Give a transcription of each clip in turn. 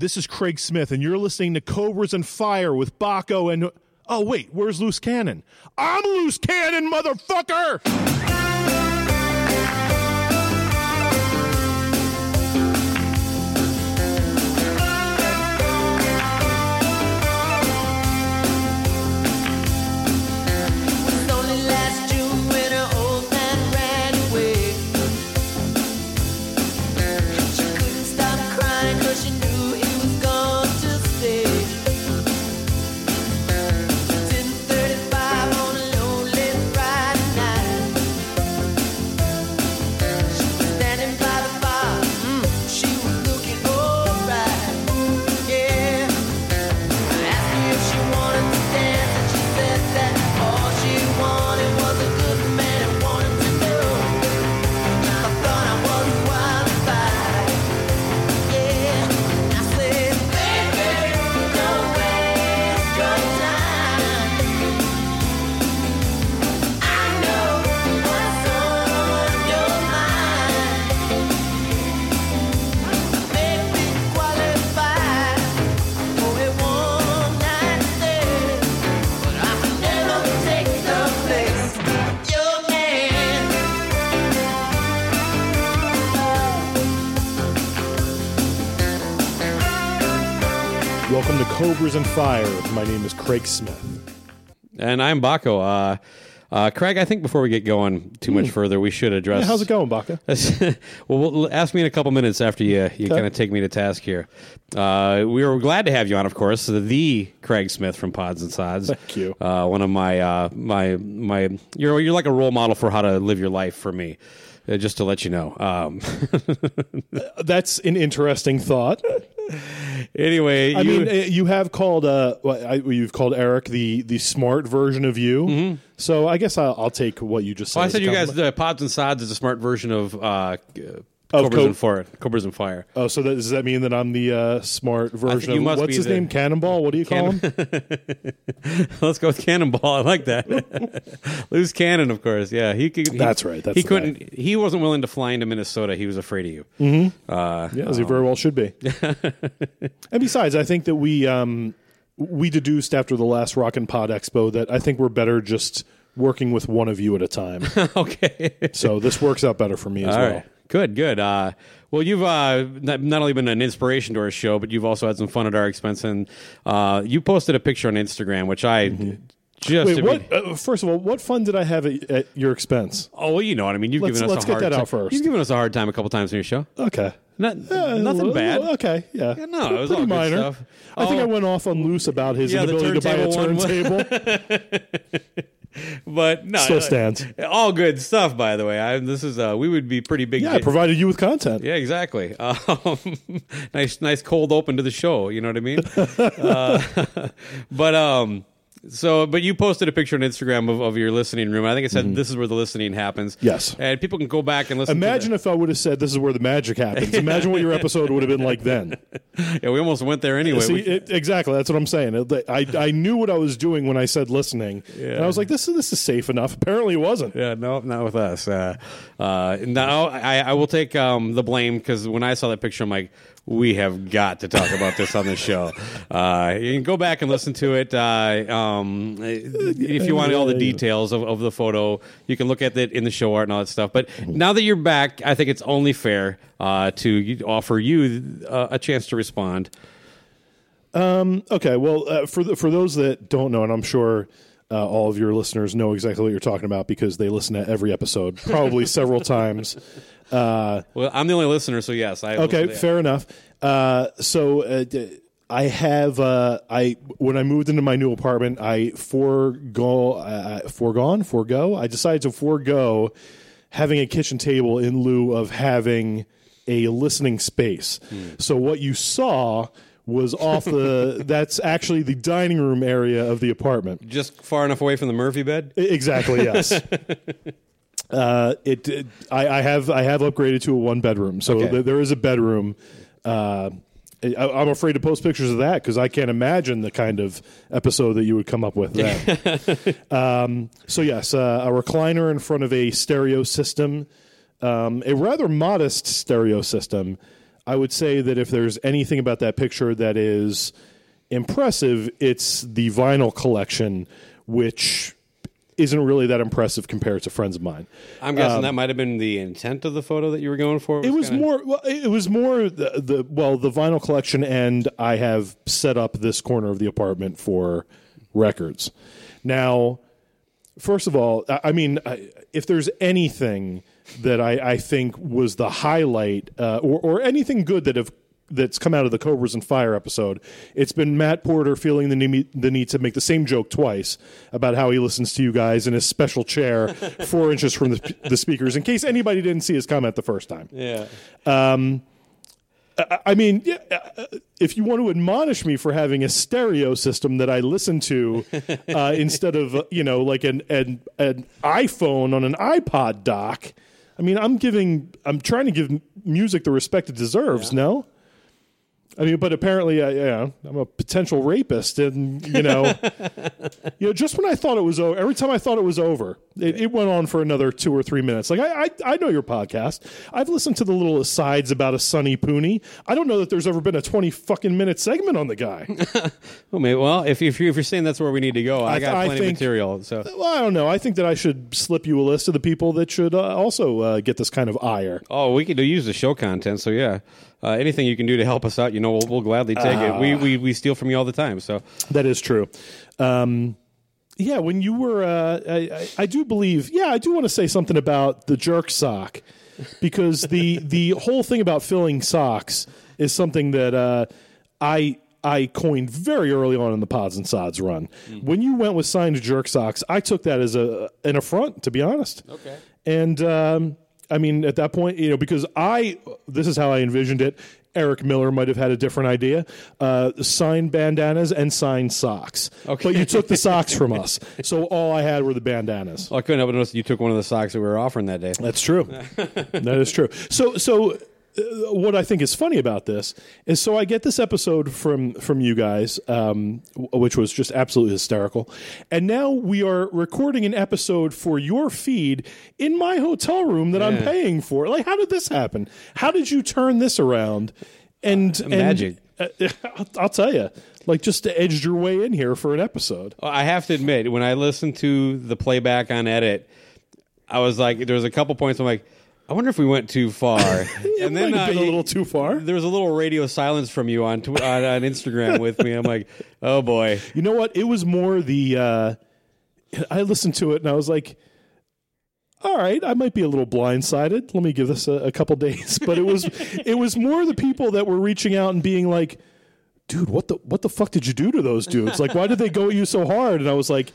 This is Craig Smith, and you're listening to Cobras and Fire with Baco and. Oh, wait, where's Loose Cannon? I'm Loose Cannon, motherfucker! Cobras and Fire. My name is Craig Smith. And I'm Baco. Uh, uh, Craig, I think before we get going too much further, we should address. Hmm. Yeah, how's it going, Baca? well, we'll ask me in a couple minutes after you you kind of take me to task here. Uh, we were glad to have you on, of course, the Craig Smith from Pods and Sods. Thank you. Uh, one of my uh, my my you're you're like a role model for how to live your life for me. Uh, just to let you know. Um, That's an interesting thought. anyway, I you, mean, uh, you have called uh, what I, you've called Eric the the smart version of you. So I guess I'll, I'll take what you just said. well, I said you guys the Pods and Sods is a smart version of uh, Of Cobras Co- and Fire. Cobras and Fire. Oh, so that, does that mean that I'm the uh, smart version of what's his the- name? Cannonball. What do you call him? Let's go with Cannonball. I like that. Loose Cannon, of course. Yeah, he could. He, That's right, that's he couldn't. He wasn't willing to fly into Minnesota. He was afraid of you. Uh, Yeah, as he very well should be. and besides, I think that we um, we deduced after the last Rock and Pod Expo that I think we're better just working with one of you at a time. okay. so this works out better for me as All well. right. Good. Good. Uh, well, you've uh, not, not only been an inspiration to our show, but you've also had some fun at our expense. And uh, you posted a picture on Instagram, which I just. Mm-hmm. Wait, what? Uh, first of all, what fun did I have at, at your expense? oh, well, you know what I mean. You've Let's- given us let's a get hard that time. out first. You've given us a hard time a couple times on your show. Okay. Not, Uh, nothing well, bad. Okay, yeah. Yeah, no, it was pretty all minor. stuff. I think Oh. I went off on loose about his Yeah, inability to buy a turntable. But no, Still stands. All good stuff, by the way. I, this is uh, we would be pretty big. yeah, provided you with content. yeah, exactly. Um, nice, nice cold open to the show. You know what I mean? uh, but um, so but you posted a picture on Instagram of, of your listening room. I think it said this is where the listening happens. Mm-hmm. Yes. and people can go back and listen. Imagine if I would have said this is where the magic happens. Imagine what your episode would have been like then. the, yeah, we almost went there anyway. See, We- it, exactly. That's what I'm saying. It- I, I knew what I was doing when I said listening, and I was like, "This is this is safe enough." Apparently, it wasn't. Yeah, no, not with us. Uh, uh, now I, I will take um, the blame because when I saw that picture, I'm like, we have got to talk about this on the show. Uh, you can go back and listen to it. Uh, um, if you want all the details of, of the photo, you can look at it in the show art and all that stuff. But now that you're back, I think it's only fair uh, to offer you uh, a chance to respond. Okay. Well, uh, for the, for those that don't know, and I'm sure uh, all of your listeners know exactly what you're talking about because they listen to every episode, probably several times. Uh, Well, I'm the only listener, so yes. I okay, fair enough. Uh, so uh, I have uh, I when I moved into my new apartment, I forego uh, foregone forego. I decided to forego having a kitchen table in lieu of having a listening space. So what you saw was off the that's actually the dining room area of the apartment. Just far enough away from the Murphy bed. Exactly. Yes. uh, it. it- I, I have. I have upgraded to a one bedroom, so Okay. th- there is a bedroom. Uh, I, I'm afraid to post pictures of that because I can't imagine the kind of episode that you would come up with. Um, so yes, uh, a recliner in front of a stereo system, um, a rather modest stereo system. I would say that if there's anything about that picture that is impressive, it's the vinyl collection, which isn't really that impressive compared to friends of mine. I'm guessing that might have been the intent of the photo that you were going for. Um, It was kinda- more. Well, it was more the, the well the vinyl collection, and I have set up this corner of the apartment for records. Now, first of all, I, I mean, if there's anything that I, I think was the highlight, uh, or, or anything good that have that's come out of the Cobras and Fire episode, it's been Matt Porter feeling the need, the need to make the same joke twice about how he listens to you guys in his special chair, four inches from the, the speakers. In case anybody didn't see his comment the first time. Yeah. I- I mean, yeah, uh, if you want to admonish me for having a stereo system that I listen to uh, instead of uh, you know like an, an an iPhone on an iPod dock, I mean, I'm giving, I'm trying to give music the respect it deserves. No. I mean, but apparently, uh, yeah, I'm a potential rapist, and you know, you know, just when I thought it was over, every time I thought it was over, it, it went on for another two or three minutes. Like I, I, I know your podcast. I've listened to the little asides about a Sonny Pooney. I don't know that there's ever been a twenty fucking minute segment on the guy. Well, maybe, well, if if you're, if you're saying that's where we need to go, I, I- got I plenty of think- material. So well, I don't know. I think that I should slip you a list of the people that should uh, also uh, get this kind of ire. Oh, we could use the show content. So yeah, uh, anything you can do to help us out, you know, we'll, we'll gladly take it. We, we we steal from you all the time. So That is true. Um, yeah, when you were, uh, I, I, I do believe. Yeah, I do want to say something about the jerk sock because the the whole thing about filling socks is something that uh, I. I coined very early on in the Pods and Sods run. When you went with signed jerk socks, I took that as a an affront, to be honest. Okay. And um, I mean, at that point, you know, because I this is how I envisioned it. Eric Miller might have had a different idea. Uh, signed bandanas and signed socks. Okay. But you took the socks from us, so all I had were the bandanas. well, I couldn't help but notice you took one of the socks that we were offering that day. That's true. that is true. So, so what I think is funny about this is, so I get this episode from from you guys, um, which was just absolutely hysterical, and now we are recording an episode for your feed in my hotel room that I'm paying for. Like, how did this happen? How did you turn this around? And, and magic. uh, I'll, I'll tell you, like, just edged your way in here for an episode. I have to admit, when I listened to the playback on edit, I was like, there was a couple points I'm like, I wonder if we went too far. and then been a little too far. There was a little radio silence from you on tw- on, on Instagram with me. I'm like, oh boy. You know what? It was more the. Uh, I listened to it and I was like, "All right, I might be a little blindsided. Let me give this a, a couple days." But it was, it was more the people that were reaching out and being like, "Dude, what the what the fuck did you do to those dudes? Like, why did they go at you so hard?" And I was like,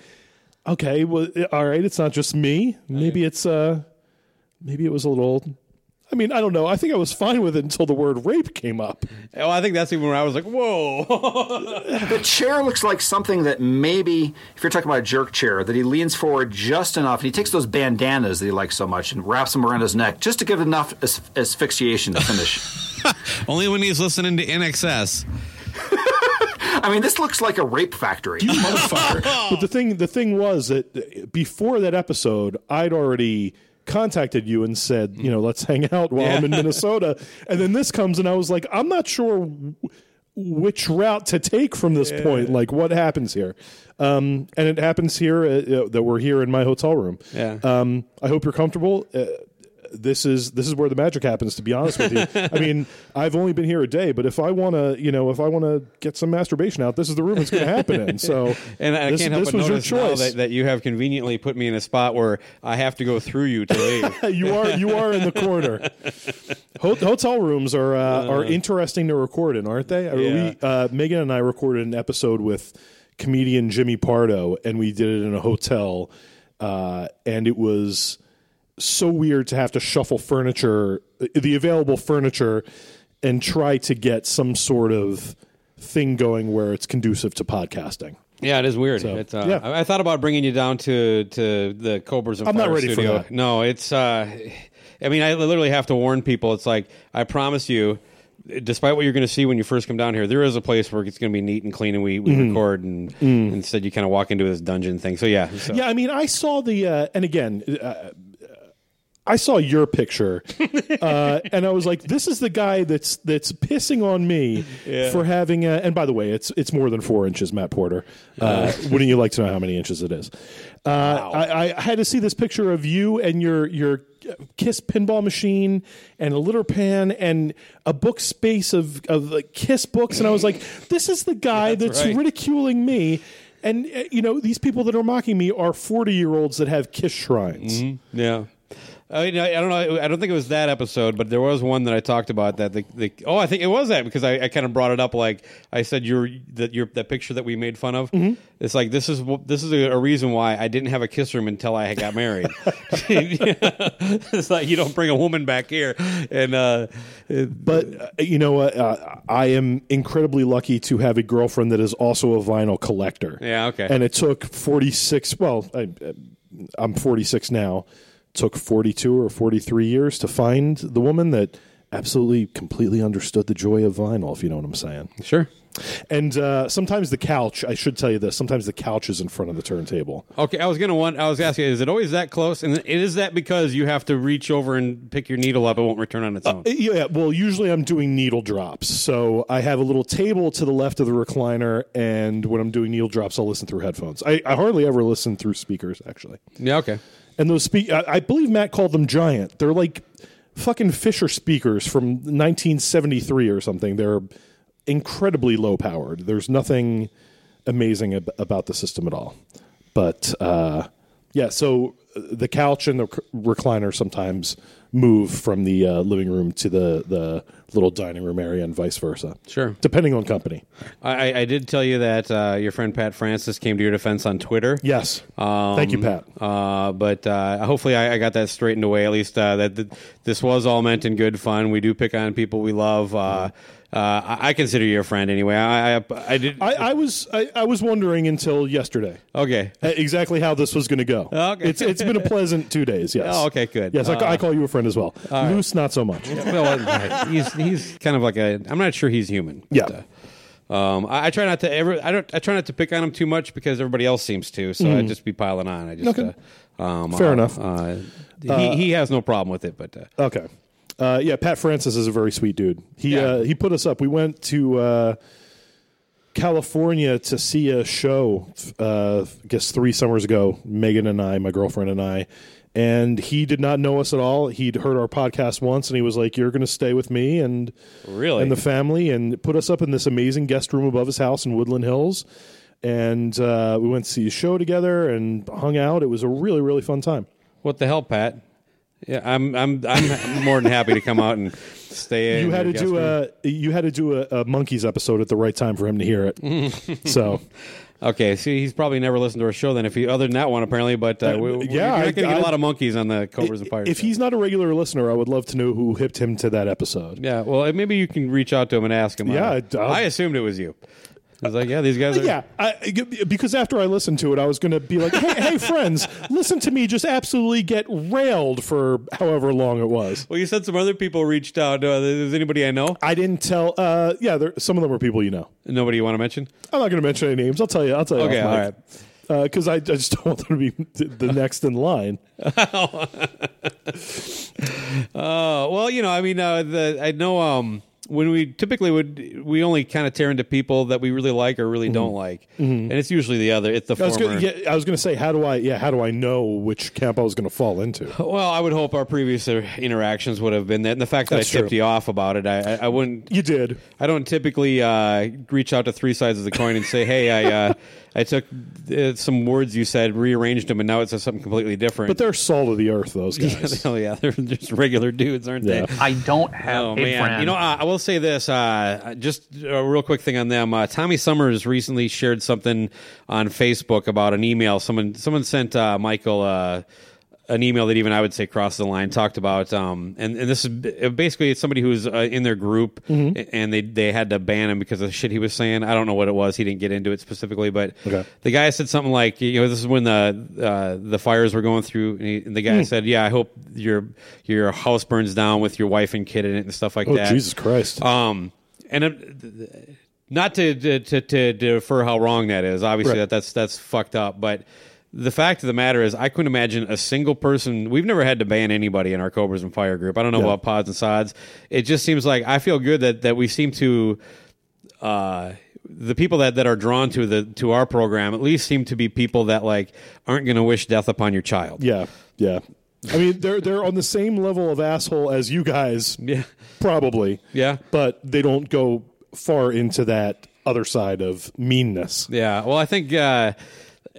"Okay, well, all right, it's not just me. Maybe it's uh, maybe it was a little." I mean, I don't know. I think I was fine with it until the word rape came up. Oh, I think that's even where I was like, whoa. The chair looks like something that maybe, if you're talking about a jerk chair, that he leans forward just enough and he takes those bandanas that he likes so much and wraps them around his neck just to give enough as- asphyxiation to finish. Only when he's listening to INXS. I mean, this looks like a rape factory. motherfucker. But the thing, the thing was that before that episode, I'd already contacted you and said, you know, let's hang out while I'm in Minnesota. And then this comes, and I was like, I'm not sure w- which route to take from this point. Like, what happens here? Um, and it happens here uh, uh, that we're here in my hotel room. Yeah. Um, I hope you're comfortable. Uh, this is this is where the magic happens. To be honest with you, I mean, I've only been here a day, but if I want to, you know, if I want to get some masturbation out, this is the room it's going to happen in. So, And I this, can't help but notice now that, that you have conveniently put me in a spot where I have to go through you to leave. you are you are in the corner. Ho- hotel rooms are uh, are interesting to record in, aren't they? Yeah. We, uh, Megan and I recorded an episode with comedian Jimmy Pardo, and we did it in a hotel, uh, and it was so weird to have to shuffle furniture, the available furniture, and try to get some sort of thing going where it's conducive to podcasting. Yeah, it is weird. So, it's, uh, yeah. I, I thought about bringing you down to to the Cobras and I'm not Fire ready for that. No, it's. Uh, I mean, I literally have to warn people. It's like I promise you, despite what you're going to see when you first come down here, there is a place where it's going to be neat and clean, and we, we Mm-hmm. record, and Mm. instead you kind of walk into this dungeon thing. So yeah, so, Yeah, I mean, I saw the, uh, and again, uh, I saw your picture, uh, and I was like, "This is the guy that's that's pissing on me for having." A, and by the way, it's it's more than four inches, Matt Porter. Uh, wouldn't you like to know how many inches it is? Uh, I, I had to see this picture of you and your your Kiss pinball machine and a litter pan and a book space of of like Kiss books, and I was like, "This is the guy that's, right. ridiculing me." And uh, you know, these people that are mocking me are forty year olds that have Kiss shrines. Yeah. I, mean, I I don't know. I don't think it was that episode, but there was one that I talked about that. The, the oh, I think it was that because I, I kind of brought it up. Like I said, your that your that picture that we made fun of. Mm-hmm. It's like this is this is a, a reason why I didn't have a kiss room until I got married. it's like you don't bring a woman back here, and uh, But uh, you know what? Uh, I am incredibly lucky to have a girlfriend that is also a vinyl collector. Yeah, okay. And it took 46, well, I, I'm 46 now. Took 42 or 43 years to find the woman that absolutely completely understood the joy of vinyl, if you know what I'm saying. sure. And uh, sometimes the couch, I should tell you this, sometimes the couch is in front of the turntable. Okay, I was gonna want. I was asking, is it always that close? And it is that because you have to reach over and pick your needle up; it won't return on its own. Yeah, well, usually I'm doing needle drops. So I have a little table to the left of the recliner, and when I'm doing needle drops, I'll listen through headphones. I, I hardly ever listen through speakers, actually. yeah. Okay. And those speak, I, I believe Matt called them giant. They're like fucking Fisher speakers from 1973 or something. They're incredibly low powered. There's nothing amazing ab- about the system at all. But uh, yeah, so uh, the couch and the recliner sometimes move from the uh, living room to the the little dining room area and vice versa. Sure. depending on company. I, I- did tell you that uh, your friend Pat Francis came to your defense on Twitter. Yes, Um, thank you, Pat. Uh, but uh, hopefully, I, I got that straightened away. At least uh, that th- this was all meant in good fun. We do pick on people we love. Uh, uh, I, I consider you a friend anyway. I, I, I did. I, I was I, I was wondering until yesterday. okay. uh, exactly how this was going to go. Okay. It's it's been a pleasant two days. Yes. Oh, okay, good. Yes, I, Uh, I call you a friend as well. Loose, not so much. well, he's he's kind of like a. I'm not sure he's human. Yeah. But, uh, um, I, I try not to ever. I don't. I try not to pick on him too much because everybody else seems to. So I just be piling on. I just. Mm. Okay. Uh, um, Fair uh, enough. Uh, he he has no problem with it, but. Uh, Okay. Uh, yeah, Pat Francis is a very sweet dude. He Yeah. uh, he put us up. We went to uh, California to see a show. Uh, I guess three summers ago. Megan and I, my girlfriend and I, and he did not know us at all. He'd heard our podcast once, and he was like, "You're going to stay with me and Really? and the family," and put us up in this amazing guest room above his house in Woodland Hills. And uh, we went to see a show together and hung out. It was a really really fun time. What the hell, Pat? Yeah, I'm I'm I'm more than happy to come out and stay. in you had to do room. a you had to do a, a monkeys episode at the right time for him to hear it. so Okay, see, he's probably never listened to our show then. If he other than that one, apparently, but uh, we, we, yeah, you're not going to get a lot of monkeys on the Cobras and Pirates. if he's not a regular listener, I would love to know who hipped him to that episode. yeah, well, maybe you can reach out to him and ask him. Yeah, Uh, I'd- I assumed it was you. I was like, yeah, these guys are. Yeah, I, because after I listened to it, I was going to be like, "Hey, hey, friends, listen to me just absolutely get railed for however long it was." Well, you said some other people reached out. Uh, is anybody I know? I didn't tell. Uh, yeah, there, some of them were people you know. Nobody you want to mention? I'm not going to mention any names. I'll tell you. I'll tell you. Okay, all right. Because I, I just don't want them to be the next in line. Uh, well, you know, I mean, uh, the, I know um, when we typically would, we only kind of tear into people that we really like or really don't like, and it's usually the other. It's the Mm-hmm. I was former. gonna, yeah, I was going to say, how do I? Yeah, how do I know which camp I was going to fall into? Well, I would hope our previous interactions would have been that, and the fact that That's I tipped true. you off about it, I, I, I wouldn't. You did. I don't typically uh, reach out to three sides of the coin and say, "Hey, I uh, I took uh, some words you said, rearranged them, and now it says something completely different." But they're salt of the earth, those guys. oh yeah, they're just regular dudes, aren't Yeah. they? I don't have Oh a man, friend. you know, uh, I will say this. Uh, just a real quick thing on them. Uh, Tommy Summers recently shared something on Facebook about an email. Someone someone sent uh, Michael uh, an email that even I would say crossed the line. Talked about um, and and this is basically it's somebody who's uh, in their group and they they had to ban him because of the shit he was saying. I don't know what it was. He didn't get into it specifically, but Okay. the guy said something like, you know, this is when the uh, the fires were going through, and, he, and the guy Hmm. said, "Yeah, I hope your your house burns down with your wife and kid in it and stuff like Oh, that." Jesus Christ. Um, and it, not to, to to to defer how wrong that is. Obviously, Right. that that's that's fucked up. But the fact of the matter is, I couldn't imagine a single person. We've never had to ban anybody in our Cobras and Fire group. I don't know Yeah. about pods and sods. It just seems like I feel good that that we seem to. Uh, the people that, that are drawn to the to our program at least seem to be people that like aren't going to wish death upon your child. Yeah, yeah. I mean, they're they're on the same level of asshole as you guys, Yeah. probably. Yeah. but they don't go far into that other side of meanness. Yeah. Well, I think uh,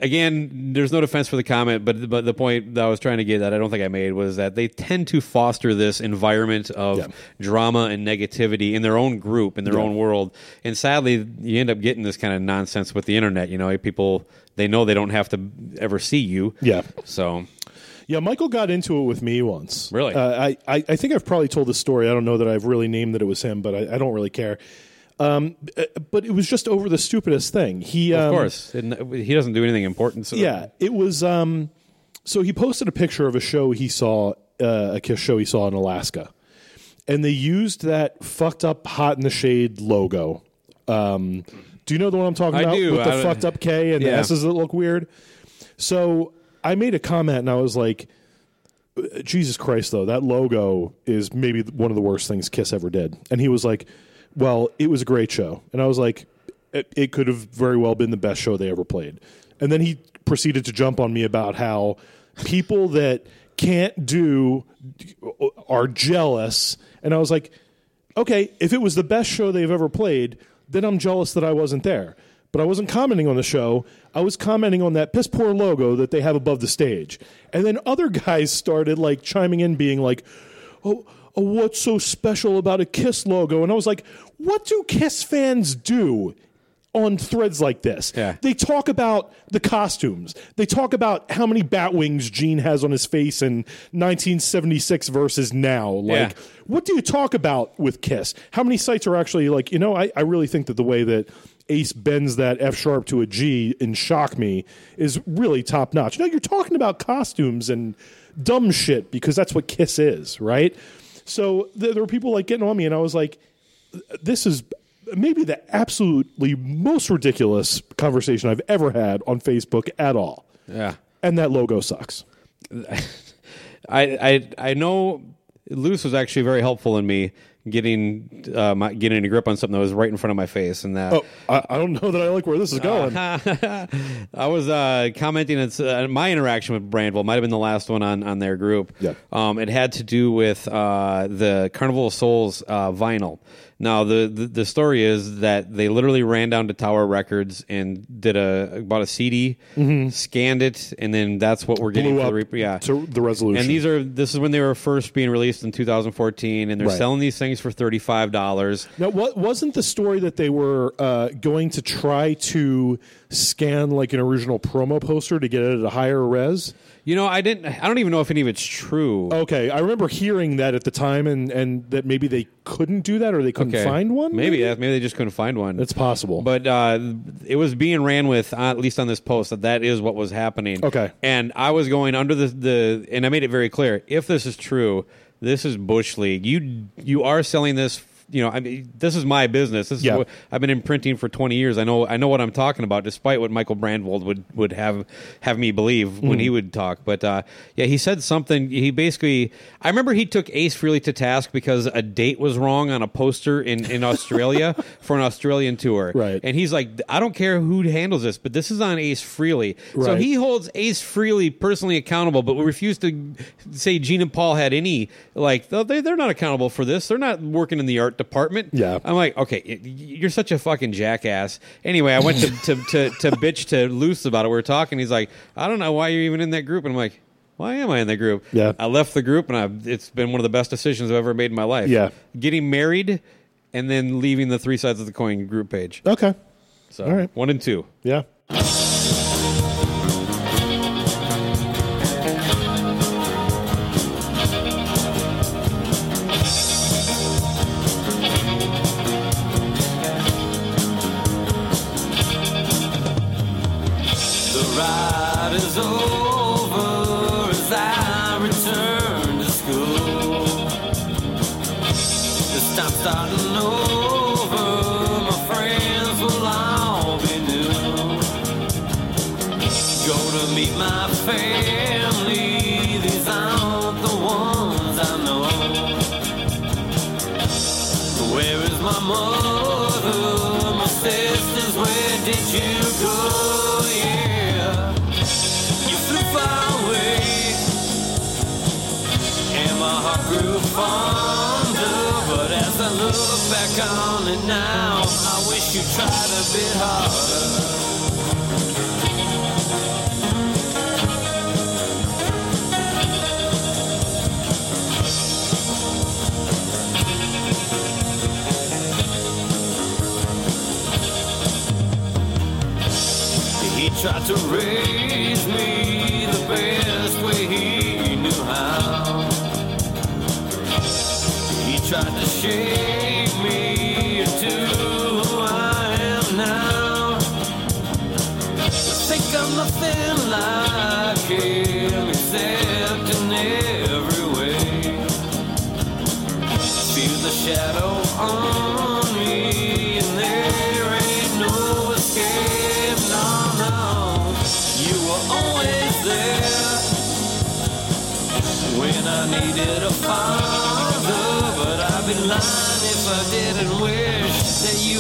again, there's no defense for the comment, but but the point that I was trying to get that I don't think I made was that they tend to foster this environment of Yeah. drama and negativity in their own group, in their Yeah. own world, and sadly, you end up getting this kind of nonsense with the internet. You know, people they know they don't have to ever see you. Yeah. So Yeah, Michael got into it with me once. Really? Uh, I, I, I think I've probably told this story. I don't know that I've really named that it was him, but I, I don't really care. Um, uh, but it was just over the stupidest thing. He, of um, course, and he doesn't do anything important. So Yeah, it was. Um, so he posted a picture of a show he saw, uh, a Kiss show he saw in Alaska, and they used that fucked up "Hot in the Shade" logo. Um, do you know the one I'm talking I about do. with the I- fucked up K and the Yeah. S's that look weird? So I made a comment and I was like, Jesus Christ, though, that logo is maybe one of the worst things Kiss ever did. And he was like, Well, it was a great show. And I was like, It, it could have very well been the best show they ever played. And then he proceeded to jump on me about how people that can't do are jealous. And I was like, Okay, if it was the best show they've ever played, then I'm jealous that I wasn't there. But I wasn't commenting on the show. I was commenting on that piss poor logo that they have above the stage. And then other guys started like chiming in, being like, "Oh, oh what's so special about a Kiss logo?" And I was like, "What do Kiss fans do?" On threads like this, Yeah. they talk about the costumes. They talk about how many bat wings Gene has on his face in 1976 versus now. Like, Yeah. what do you talk about with Kiss? How many sites are actually like, you know, I, I really think that the way that Ace bends that F sharp to a G in Shock Me is really top notch. You No, you're talking about costumes and dumb shit because that's what Kiss is, right? So th- there were people like getting on me, and I was like, this is maybe the absolutely most ridiculous conversation I've ever had on Facebook at all. yeah. And that logo sucks. I, I I know Luce was actually very helpful in me getting uh, my, getting a grip on something that was right in front of my face, and that Oh, I, I don't know that I like where this is going. I was uh, commenting on uh, my interaction with Brandvold might have been the last one on, on their group. Yeah. Um, it had to do with uh, the Carnival of Souls uh, vinyl. Now the, the the story is that they literally ran down to Tower Records and did a bought a CD, scanned it, and then that's what we're getting Mm-hmm. Blew for the re- yeah to the resolution. And these are this is when they were first being released in 2014, and they're Right. selling these things for thirty five dollars. Now, what wasn't the story that they were uh, going to try to scan like an original promo poster to get it at a higher res? You know, I didn't. I don't even know if any of it's true. Okay, I remember hearing that at the time, and, and that maybe they couldn't do that or they couldn't Okay. find one. Maybe yeah, maybe they just couldn't find one. it's possible. but uh, it was being ran with uh, at least on this post that that is what was happening. Okay. and I was going under the the and I made it very clear if this is true, this is bush league. You you are selling this. You know, I mean, this is my business. This is what I've been imprinting for twenty years. I know I know what I'm talking about, despite what Michael Brandvold would would have have me believe when Hmm. he would talk. But uh, yeah, he said something. He basically, I remember he took Ace Frehley to task because a date was wrong on a poster in in Australia for an Australian tour. Right. And he's like, I don't care who handles this, but this is on Ace Frehley. So he holds Ace Frehley personally accountable, but we refuse to say Gene and Paul had any like they they're not accountable for this. They're not working in the art department. Yeah. I'm like, okay, you're such a fucking jackass. Anyway, I went to to, to, to bitch to Luce about it. We were talking. He's like, I don't know why you're even in that group. And I'm like, why am I in that group? Yeah. I left the group, and I, it's been one of the best decisions I've ever made in my life. Yeah. Getting married and then leaving the three sides of the coin group page. okay, So All right. one and two. yeah. Bit harder.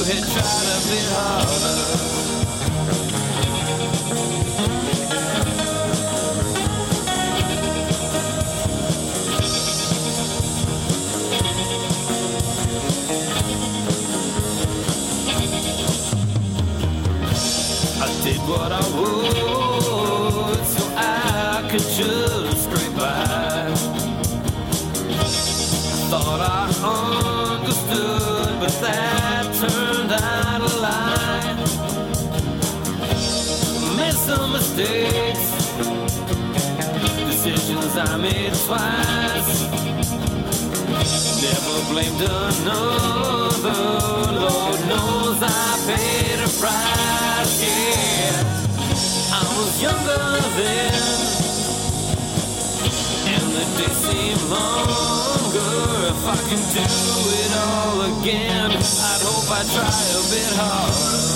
Had tried a bit harder. Made. Never blamed another. Lord knows I paid a price. Yeah, I was younger then, and the days seem longer. If I can do it all again, I'd hope I try a bit harder.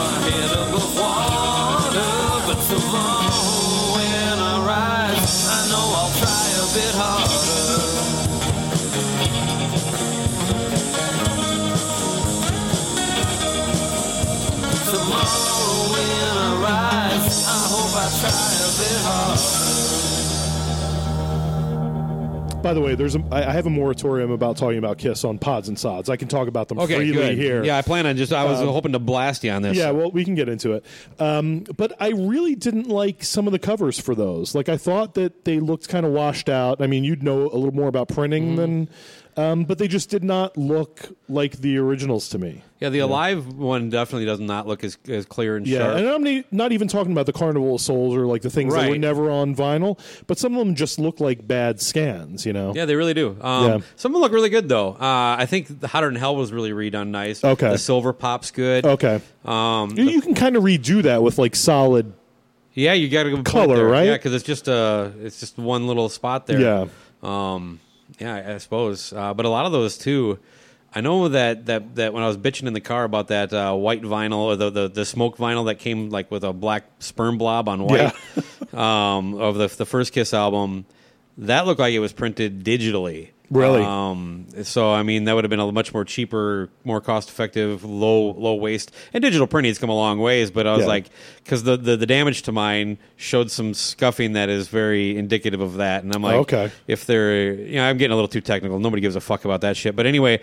My head above water, but tomorrow By the way, there's a, I have a moratorium about talking about Kiss on pods and sods. I can talk about them Okay, freely good. here. Yeah, I plan on just. I was hoping to blast you on this. Yeah, well, we can get into it. Um, but I really didn't like some of the covers for those. Like, I thought that they looked kind of washed out. I mean, you'd know a little more about printing Mm-hmm. than, um, but they just did not look like the originals to me. Yeah, the alive one definitely does not look as, as clear and Yeah, sharp. and I'm ne- not even talking about the Carnival of Souls or like the things that were Right. never on vinyl, but some of them just look like bad scans. You know? Yeah, they really do. Um, Yeah. Some of them look really good though. Uh, I think the Hotter Than Hell was really redone nice. Okay. the silver pop's good. Okay. Um, You, you can kind of redo that with like solid. yeah, you got to go Color, right? Yeah, because it's just uh it's just one little spot there. Yeah. Um, yeah, I I suppose. Uh, but a lot of those too. I know that, that, that when I was bitching in the car about that uh, white vinyl or the, the the smoke vinyl that came like with a black sperm blob on white um, of the the first Kiss album, that looked like it was printed digitally. Really? Um, so I mean, that would have been a much more cheaper, more cost effective, low low waste. And digital printing has come a long ways, but I was Yeah. like, because the, the the damage to mine showed some scuffing that is very indicative of that, and I'm like, Okay. if they're, you know, I'm getting a little too technical. Nobody gives a fuck about that shit. But anyway,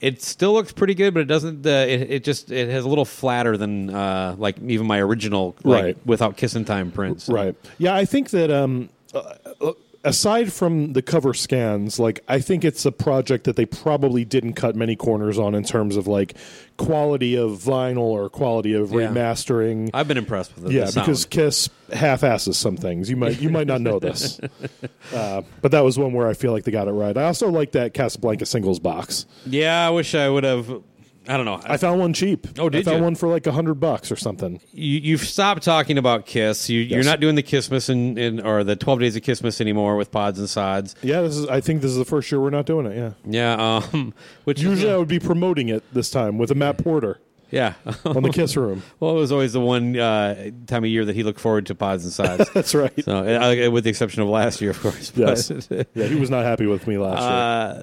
it still looks pretty good, but it doesn't. Uh, it, it just it has a little flatter than uh, like even my original, like, Right. Without kissing time prints, Right. Yeah, I think that um, uh, uh, aside from the cover scans, like I think it's a project that they probably didn't cut many corners on in terms of like quality of vinyl or quality of Yeah. remastering. I've been impressed with it. yeah, the sound. because Kiss half-asses some things. You might you might not know this, uh, but that was one where I feel like they got it right. I also like that Casablanca singles box. Yeah, I wish I would have I don't know. I found one cheap. Oh, did I found you? one for like a hundred bucks or something. you, you've stopped talking about Kiss. You, You're Yes. not doing the Kissmas in, or the 12 Days of Kissmas anymore with pods and sods. Yeah, this is. I think this is the first year we're not doing it. Yeah. Yeah. Um, which Usually I would be promoting it this time with a Matt Porter yeah. on the Kiss Room. well, it was always the one uh, time of year that he looked forward to pods and sods. That's right. so, uh, with the exception of last year, of course. Yes. Yeah, he was not happy with me last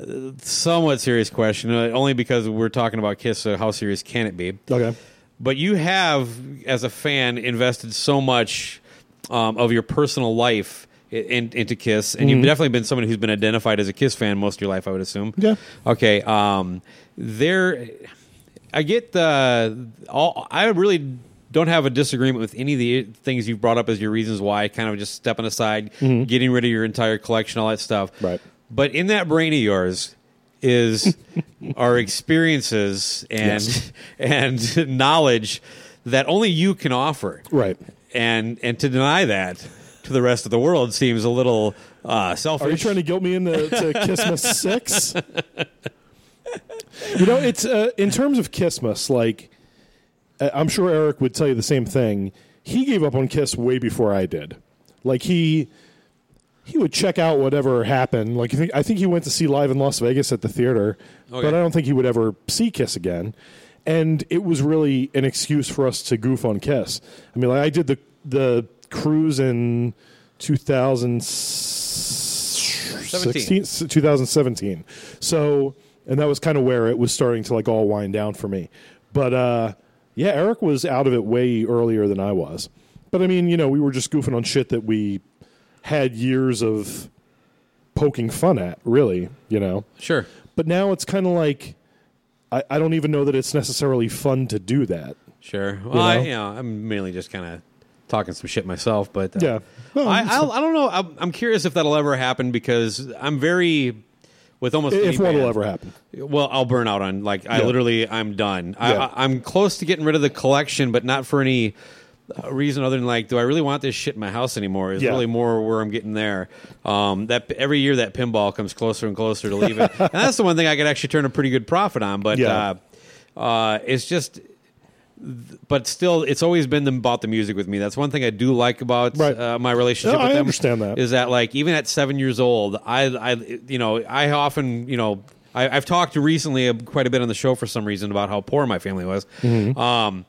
year. uh, somewhat serious question, uh, only because we're talking about Kiss. So how serious can it be? Okay. But you have, as a fan, invested so much um, of your personal life in, into Kiss, and Mm-hmm. you've definitely been someone who's been identified as a Kiss fan most of your life, I would assume. Yeah. Okay. Um, there, I get the. All, I really don't have a disagreement with any of the things you've brought up as your reasons why. Kind of just stepping aside, getting rid of your entire collection, all that stuff. Mm-hmm. Right. But in that brain of yours is our experiences and Yes. and knowledge that only you can offer. Right. And and to deny that to the rest of the world seems a little uh, selfish. Are you trying to guilt me into to Kissmas six? You know, it's uh, in terms of Kissmas. Like, uh, I'm sure Eric would tell you the same thing. He gave up on Kiss way before I did. Like he he would check out whatever happened. Like I think, I think he went to see live in Las Vegas at the theater, Okay. but I don't think he would ever see Kiss again. And it was really an excuse for us to goof on Kiss. I mean, like I did the the cruise in 2016, 2017. So, and that was kind of where it was starting to like all wind down for me. But uh, yeah, Eric was out of it way earlier than I was. But I mean, you know, we were just goofing on shit that we had years of poking fun at, really, you know. Sure. But now it's kind of like I, I don't even know that it's necessarily fun to do that. Sure. Well, I, know? you know, I'm mainly just kind of talking some shit myself, but uh, Yeah. Well, I, I, I don't know. I'm, I'm curious if that'll ever happen because I'm very with almost If one will ever happen. Well, I'll burn out on like I Yeah. literally I'm done. Yeah. I, I'm close to getting rid of the collection, but not for any uh, reason other than like, do I really want this shit in my house anymore? Is Yeah. really more where I'm getting there. Um, that every year that pinball comes closer and closer to leaving, and that's the one thing I could actually turn a pretty good profit on. But uh, uh, it's just. But still, it's always been them- about the music with me. That's one thing I do like about Right. uh, my relationship No, with I them. understand that. is that like even at seven years old, I, I, you know, I often, you know, I, I've talked recently quite a bit on the show for some reason about how poor my family was. Mm-hmm. Um,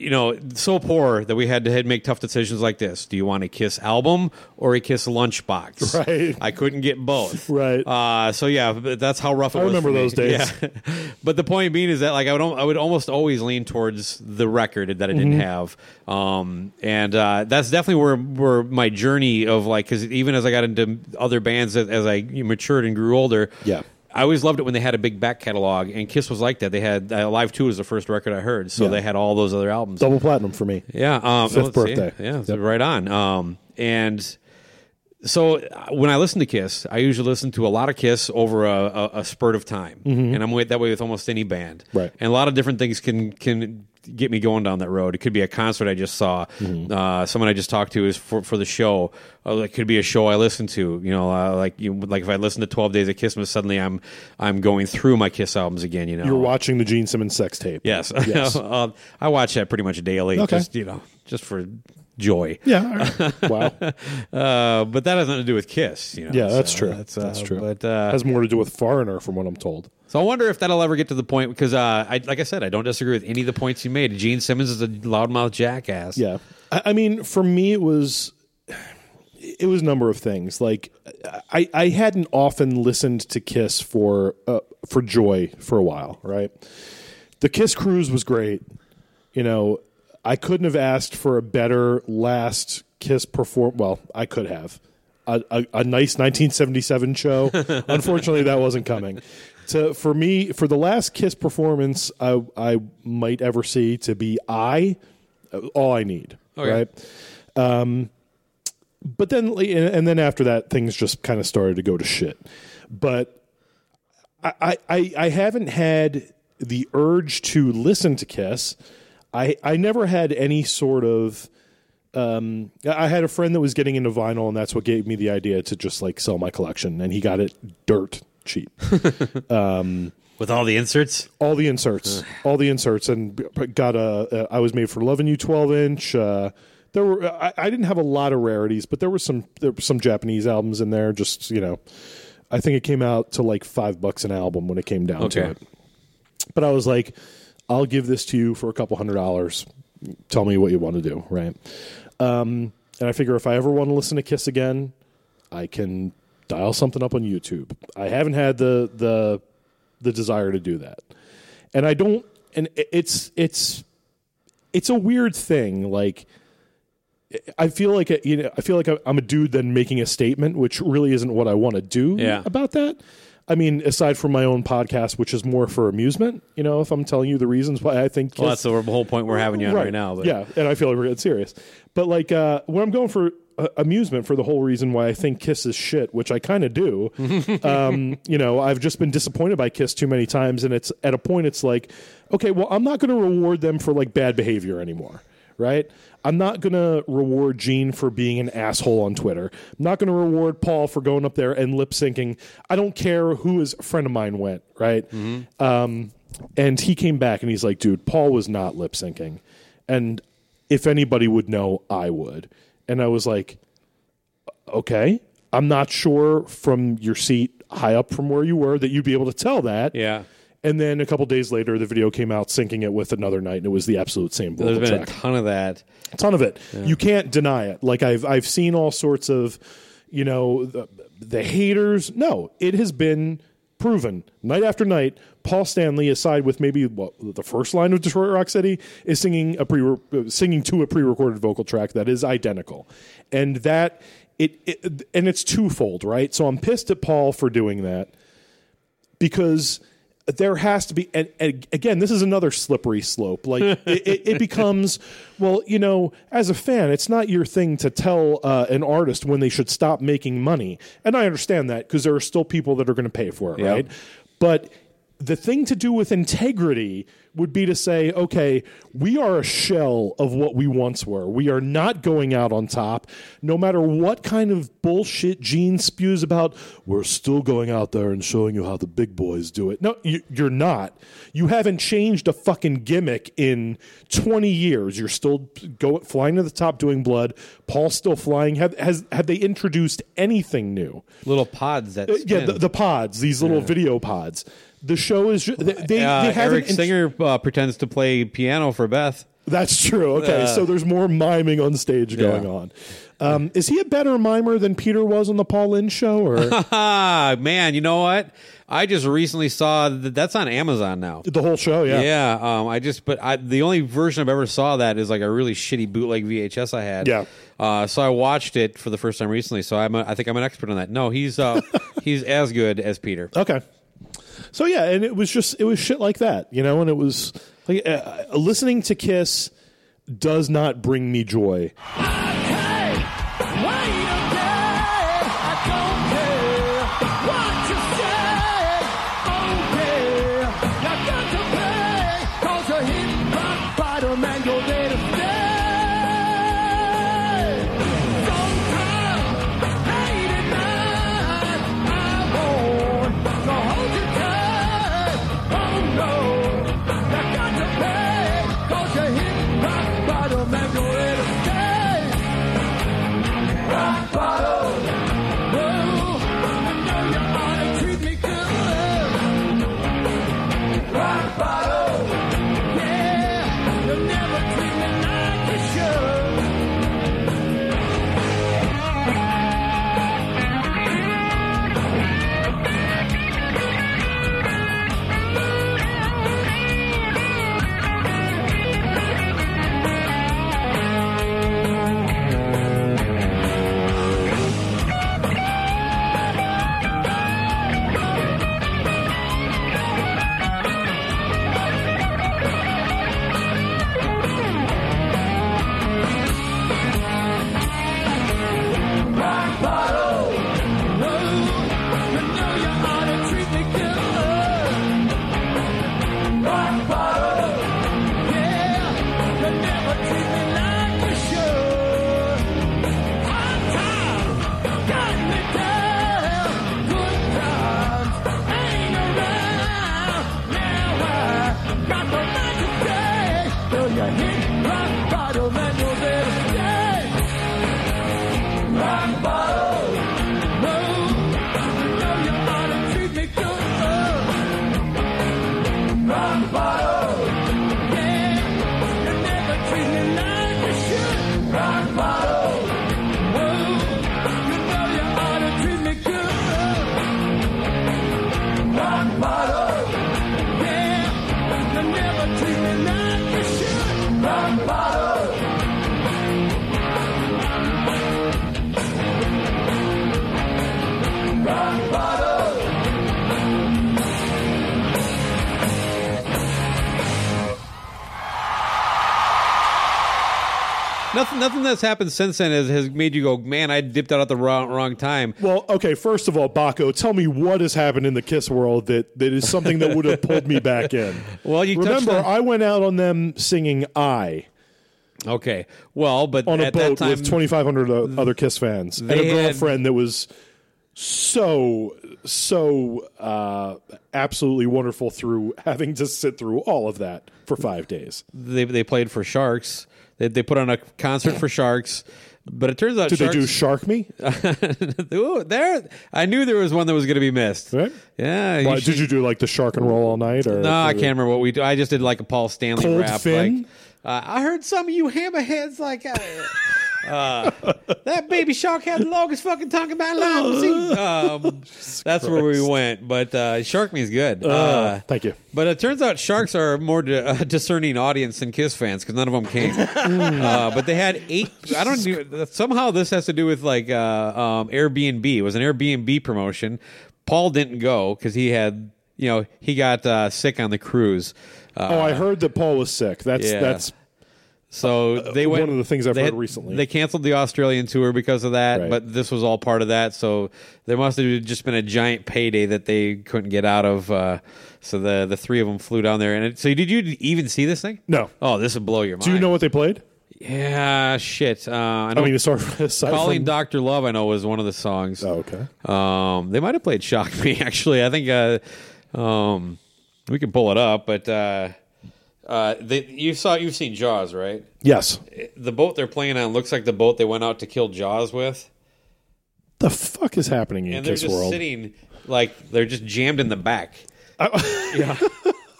you know, so poor that we had to make tough decisions like this. Do you want a Kiss album or a Kiss lunchbox? Right. I couldn't get both. Right. Uh, so yeah, that's how rough it I was. I remember for me. those days. Yeah. but the point being is that like I would I would almost always lean towards the record that I didn't Mm-hmm. have, um, and uh, that's definitely where where my journey of like because even as I got into other bands as, as I matured and grew older, Yeah. I always loved it when they had a big back catalog, and Kiss was like that. They had uh, Live Two was the first record I heard, so Yeah. they had all those other albums. Double platinum for me. Yeah, um, Fifth let's see. birthday. Yeah, Yep. right on. Um, and so uh, when I listen to Kiss, I usually listen to a lot of Kiss over a, a, a spurt of time, and I'm that way with almost any band. Mm-hmm. Right. And a lot of different things can can get me going down that road. It could be a concert I just saw, Mm-hmm. uh, someone I just talked to is for for the show. Uh, it could be a show I listen to. You know, uh, like you like if I listen to Twelve Days of Kissmas, suddenly I'm I'm going through my Kiss albums again. You know, You're watching the Gene Simmons sex tape. Yes, Yes. uh, I watch that pretty much daily. Okay. Just you know, just for joy. Yeah. wow. Uh, but that has nothing to do with Kiss. You know, Yeah, that's so true. That's, That's, uh, true. But uh, has more to do with foreigner, from what I'm told. so I wonder if that'll ever get to the point because, uh, I, like I said, I don't disagree with any of the points you made. Gene Simmons is a loudmouth jackass. Yeah, I, I mean, for me, it was it was a number of things. Like, I I hadn't often listened to Kiss for uh, for joy for a while. Right, the Kiss cruise was great. You know, I couldn't have asked for a better last Kiss perform. Well, I could have. A, a, a nice 1977 show. Unfortunately, that wasn't coming. To for me, for the last Kiss performance I I might ever see to be I, all I need. Okay. Right. Um, but then, and then after that, things just kind of started to go to shit. But I, I, I haven't had the urge to listen to Kiss. I, I never had any sort of. Um, I had a friend that was getting into vinyl, and that's what gave me the idea to just like sell my collection. And he got it dirt cheap. um, With all the inserts? all the inserts, all the inserts, and got a. a I was made for loving you twelve inch. Uh, there were I, I didn't have a lot of rarities, but there were some there were some Japanese albums in there. Just you know, I think it came out to like five bucks an album when it came down to it. But I was like, I'll give this to you for a couple hundred dollars. Tell me what you want to do, right? Um, and I figure if I ever want to listen to Kiss again, I can dial something up on YouTube. I haven't had the the the desire to do that, and I don't. And it's it's it's a weird thing. Like I feel like you know I feel like I'm a dude then making a statement, which really isn't what I want to do Yeah. about that. I mean, aside from my own podcast, which is more for amusement, you know, if I'm telling you the reasons why I think Well, Kiss- that's the whole point we're having you on right, now. But yeah, and I feel like we're getting serious. But like uh, when I'm going for uh, amusement for the whole reason why I think Kiss is shit, which I kind of do. um, you know, I've just been disappointed by Kiss too many times, and it's at a point it's like, okay, well, I'm not going to reward them for like bad behavior anymore. Right? I'm not going to reward Gene for being an asshole on Twitter. I'm not going to reward Paul for going up there and lip syncing. I don't care who his friend of mine went, right? Um, and he came back and he's like, dude, Paul was not lip syncing. And if anybody would know, I would. And I was like, okay, I'm not sure from your seat high up from where you were that you'd be able to tell that. Yeah. And then a couple days later, the video came out syncing it with another night, and it was the absolute same vocal There's been a ton of that. a ton of it. You can't deny it. Like I've I've seen all sorts of, you know, the, the haters. No, it has been proven night after night. Paul Stanley, aside with maybe what, the first line of Detroit Rock City, is singing a pre singing to a pre-recorded vocal track that is identical, and that it, it and it's twofold, right? So I'm pissed at Paul for doing that because there has to be and, and again this is another slippery slope. Like it, it, becomes well you know as a fan it's not your thing to tell uh, an artist when they should stop making money. And i understand that because there are still people that are going to pay for it Yeah. right? But the thing to do with integrity would be to say, okay, we are a shell of what we once were. We are not going out on top. No matter what kind of bullshit Gene spews about, we're still going out there and showing you how the big boys do it. No, you, you're not. You haven't changed a fucking gimmick in 20 years. You're still go, flying to the top doing blood. Paul's still flying. Have, has, have they introduced anything new? Little pods that Uh, yeah, the, the pods, these little video pods. The show is they they, uh, they haven't. Eric Singer uh, pretends to play piano for Beth. That's true. Okay, so there's more miming on stage going on. Um, is he a better mimer than Peter was on the Paul Lynde show? Or man, you know what? I just recently saw that that's on Amazon now. the whole show? Yeah. Yeah, um, I just but I, the only version I've ever saw that is like a really shitty bootleg VHS I had. Yeah. Uh, so I watched it for the first time recently. So I'm a, I think I'm an expert on that. No, he's uh, he's as good as Peter. Okay. So yeah, and it was just it was shit like that, you know, and it was like uh, listening to Kiss does not bring me joy. nothing that's happened since then has, has made you go, man, I dipped out at the wrong wrong time. Well, okay. First of all, Baco, tell me what has happened in the Kiss world that, that is something that would have pulled me back in. Well, you remember I went out on them singing "I" Okay, well, but on a at that boat time, with twenty five hundred other Kiss fans and a They had- girlfriend that was so so uh, absolutely wonderful through having to sit through all of that for five days. they they played for Sharks. They they put on a concert for Sharks. But it turns out Did Sharks, they do Shark Me? Ooh, there, I knew there was one that was going to be missed. Right. Yeah. you Why, should- did you do like the Shark and Roll all night? Or No, I can't remember what we do. I just did like a Paul Stanley Cold rap. Fin? Like, uh, I heard some of you hammerheads like uh, uh, that baby shark had the longest fucking tongue in my life. Um, that's where we went. But uh, Shark Me is good. Uh, Thank you. but it turns out sharks are a more di- uh, discerning audience than Kiss fans because none of them came. uh, but they had eight. I don't know. Somehow this has to do with like uh, um, Airbnb. It was an Airbnb promotion. Paul didn't go because he had, you know, he got uh, sick on the cruise. Uh, Oh, I heard that Paul was sick. That's yeah. that's so they went. Uh, one of the things I've heard recently. They canceled the Australian tour because of that, Right. but this was all part of that. So there must have just been a giant payday that they couldn't get out of. Uh, so the the three of them flew down there. And it, so did you even see this thing? no. Oh, this would blow your mind. Do you know what they played? Yeah, shit. Uh, I know. I mean, aside Calling from Doctor Love, I know was one of the songs. Oh, okay. Um, they might have played "Shock Me." Actually, I think uh, um, we can pull it up. But uh, they, you saw, you've seen Jaws, right? Yes. The boat they're playing on looks like the boat they went out to kill Jaws with, The fuck is happening in and they're Kiss just World? sitting like they're just jammed in the back. yeah.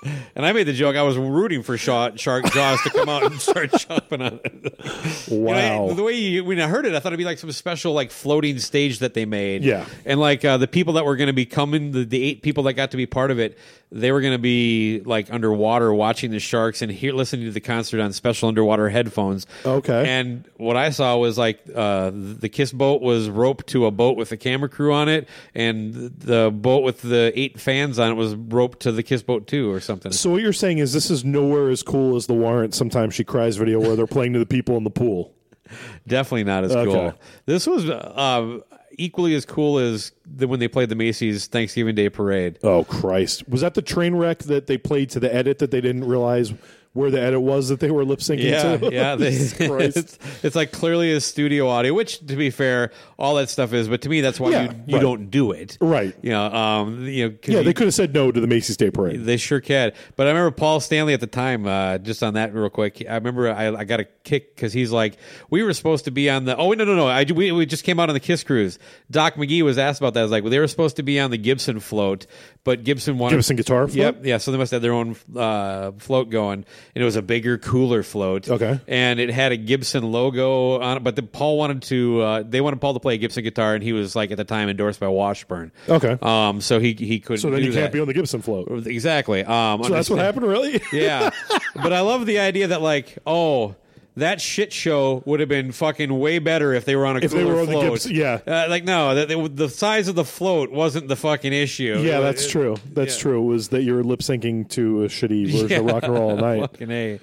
And I made the joke. I was rooting for Shaw, Shark Jaws to come out and start jumping on it. You know, wow. the way you, when I heard it, I thought it'd be like some special like floating stage that they made. Yeah. and like uh, the people that were going to be coming, the, the eight people that got to be part of it, they were going to be like underwater watching the sharks and hear listening to the concert on special underwater headphones. Okay. and what I saw was like uh, the Kiss boat was roped to a boat with a camera crew on it, and the boat with the eight fans on it was roped to the Kiss boat too, or something. So what you're saying is this is nowhere as cool as the Warrant Sometimes She Cries video where they're playing to the people in the pool. Definitely not as Okay. cool. This was uh, equally as cool as the, when they played the Macy's Thanksgiving Day Parade. Oh Christ! Was that the train wreck that they played to the edit that they didn't realize where the edit was that they were lip syncing Yeah, to? yeah. They, it's, it's like clearly a studio audio, which, to be fair, all that stuff is. But to me, that's why Yeah, you, you right. don't do it, Right. You know, um, you know, yeah, you- they could have said no to the Macy's Day Parade. They sure can. But I remember Paul Stanley at the time, uh, just on that real quick. I remember I, I got a kick because he's like, we were supposed to be on the, oh, no, no, no. I, we, we just came out on the Kiss Cruise. Doc McGee was asked about that. I was like, well, they were supposed to be on the Gibson float, but Gibson wanted. Gibson guitar float? Yep. Yeah. So they must have their own uh, float going. And it was a bigger, cooler float. Okay. And it had a Gibson logo on it. But the, Paul wanted to, uh, they wanted Paul to play a Gibson guitar, and he was like at the time endorsed by Washburn. Okay. Um, so he, he couldn't so then you can't be on the Gibson float. Exactly. Um, So that's what happened, really? Yeah, but I love the idea that like, oh, that shit show would have been fucking way better if they were on a If they cooler were on the float. Gibson- yeah. uh, like no, that they, the size of the float wasn't the fucking issue. Yeah, It- that's it- true. That's yeah. true. Was that you're lip syncing to a shitty version of rock and roll all night? Fucking a.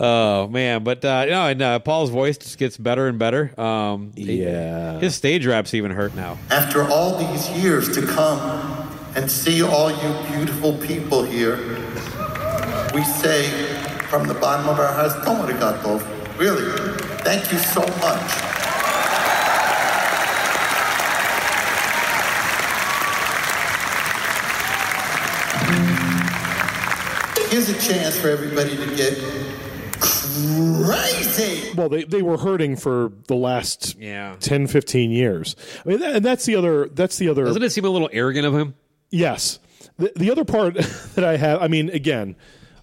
Oh man, but uh, no, and uh, Paul's voice just gets better and better. Um, he- Yeah. his stage raps even hurt now. After all these years to come and see all you beautiful people here, we say from the bottom of our hearts, Tomo arigato. Really, thank you so much. Here's a chance for everybody to get crazy. Well, they, they were hurting for the last Yeah. 10, 15 years. I mean, that, and that's the other. That's the other. Doesn't it seem a little arrogant of him? Yes. The, the other part that I have, I mean, again,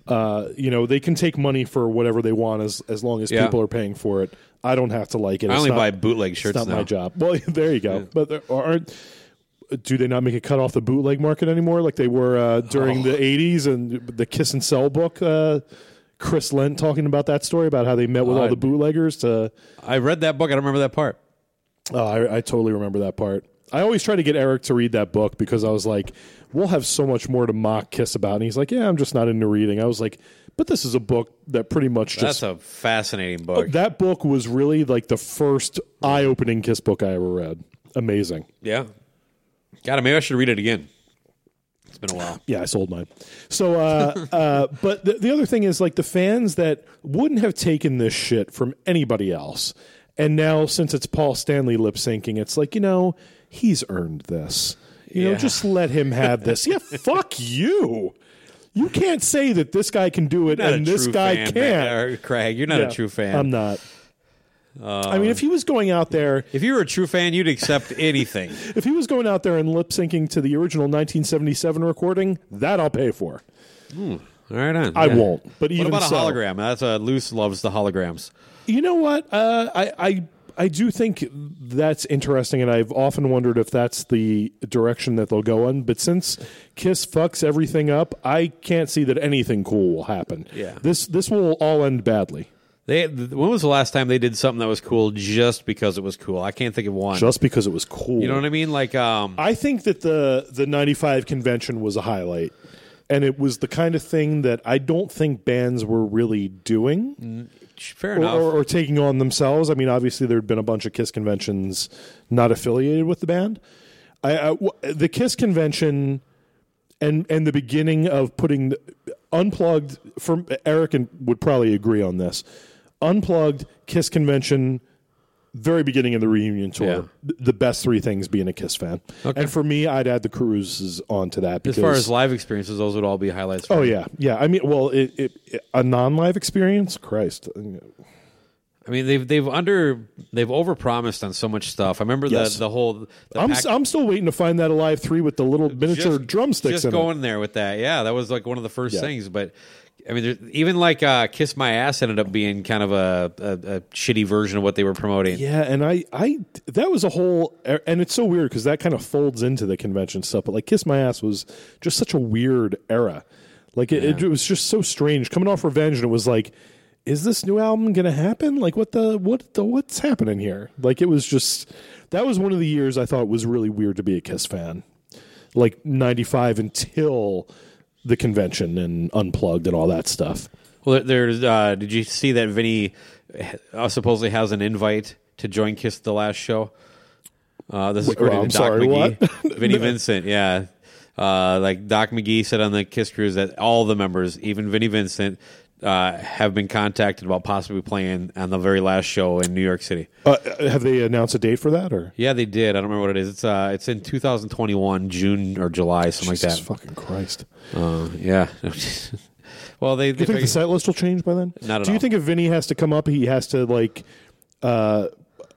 uh, you know, they can take money for whatever they want as as long as Yeah. people are paying for it. I don't have to like it. I It's only not- buy bootleg shirts It's not now. my job. Well, there you go. But there aren't. Do they not make a cut off the bootleg market anymore, like they were uh, during the '80s and the Kiss and Sell book? Uh, Chris Lendt talking about that story about how they met with all the bootleggers to. I read that book. I don't remember that part. Oh, I, I totally remember that part. I always try to get Eric to read that book because I was like, we'll have so much more to mock Kiss about. And he's like, yeah, I'm just not into reading. I was like, but this is a book that pretty much just. That's a fascinating book. that book was really like the first eye-opening Kiss book I ever read. Amazing. yeah. God, maybe I should read it again. It's been a while. Yeah, I sold mine. So, uh, uh, but the, the other thing is like the fans that wouldn't have taken this shit from anybody else, and now since it's Paul Stanley lip syncing, it's like you know he's earned this. You know, just let him have this. Yeah, fuck you. You can't say that this guy can do it and this guy fan, can't. Craig. You're not Yeah, a true fan. I'm not. I mean, if um, he was going out there, If you were a true fan, you'd accept anything. if he was going out there and lip syncing to the original 1977 recording, that I'll pay for. Hmm, all right, on. I Yeah. won't. But What even about a hologram? That's uh, a Loose loves the holograms. You know what? Uh, I, I I do think that's interesting, and I've often wondered if that's the direction that they'll go in. But since Kiss fucks everything up, I can't see that anything cool will happen. Yeah. this this will all end badly They when was the last time they did something that was cool just because it was cool? I can't think of one. just because it was cool. you know what I mean? Like, um, I think that the the '95 convention was a highlight, and it was the kind of thing that I don't think bands were really doing. Fair or, enough. or, or taking on themselves. I mean, obviously there had been a bunch of Kiss conventions not affiliated with the band. I, I w- the Kiss convention and and the beginning of putting the, unplugged. From Eric and would probably agree on this. Unplugged Kiss convention. Very beginning of the reunion tour, Yeah. the best three things being a Kiss fan, and for me, I'd add the cruises onto that. as Because, far as live experiences, those would all be highlights. for oh me. yeah, yeah. I mean, well, it, it, it- a non-live experience, Christ, I mean they've they've under they've overpromised on so much stuff. I remember Yes. the the whole. The I'm pack- I'm still waiting to find that alive three with the little miniature just- drumsticks Just in going there with that, yeah, that was like one of the first Yeah. things. But I mean, there, even like uh, "Kiss My Ass" ended up being kind of a, a, a shitty version of what they were promoting. Yeah, and I I that was a whole and it's so weird because that kind of folds into the convention stuff. But like Kiss My Ass was just such a weird era. Like it, it was just so strange coming off Revenge, and it was like, is this new album gonna happen? Like what the what the what's happening here? Like it was just that was one of the years I thought was really weird to be a Kiss fan. Like '95 until the convention and unplugged and all that stuff. Well, there's. Uh, did you see that Vinny uh, supposedly has an invite to join Kiss the last show? Uh, this is according I'm to Doc sorry, McGee. what? Vinny Vincent, yeah. Uh, like Doc McGee said on the Kiss cruise that all the members, even Vinny Vincent, uh, have been contacted about possibly playing on the very last show in New York City. Uh, have they announced a date for that or? Yeah, they did. I don't remember what it is. It's uh, it's in 2021, June or July, something Jesus like that. fucking Christ! Uh, yeah. well, they, Do you think the set list will change by then? Not at Do you all. think if Vinny has to come up, he has to like, uh,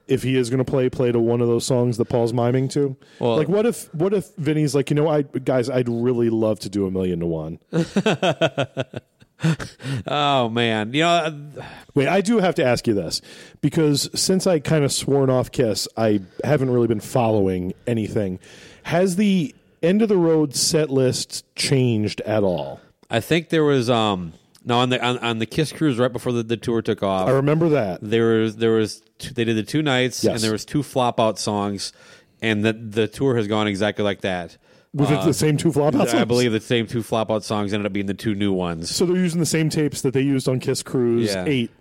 if he is going to play, play to one of those songs that Paul's miming to? Well- like, what if what if Vinny's like, you know, I guys, I'd really love to do a million to one. oh man, you know, Wait, I do have to ask you this because since I kind of sworn off Kiss, I haven't really been following anything. Has the end of the road set list changed at all? I think there was um no on the on, on the Kiss cruise right before the, the tour took off. I remember that. there was there was two, they did the two nights Yes. and there was two flop out songs, and the the tour has gone exactly like that. Was it the same two flop outs? I believe the same two flop out songs ended up being the two new ones. So they're using the same tapes that they used on Kiss Cruise Yeah. Eight.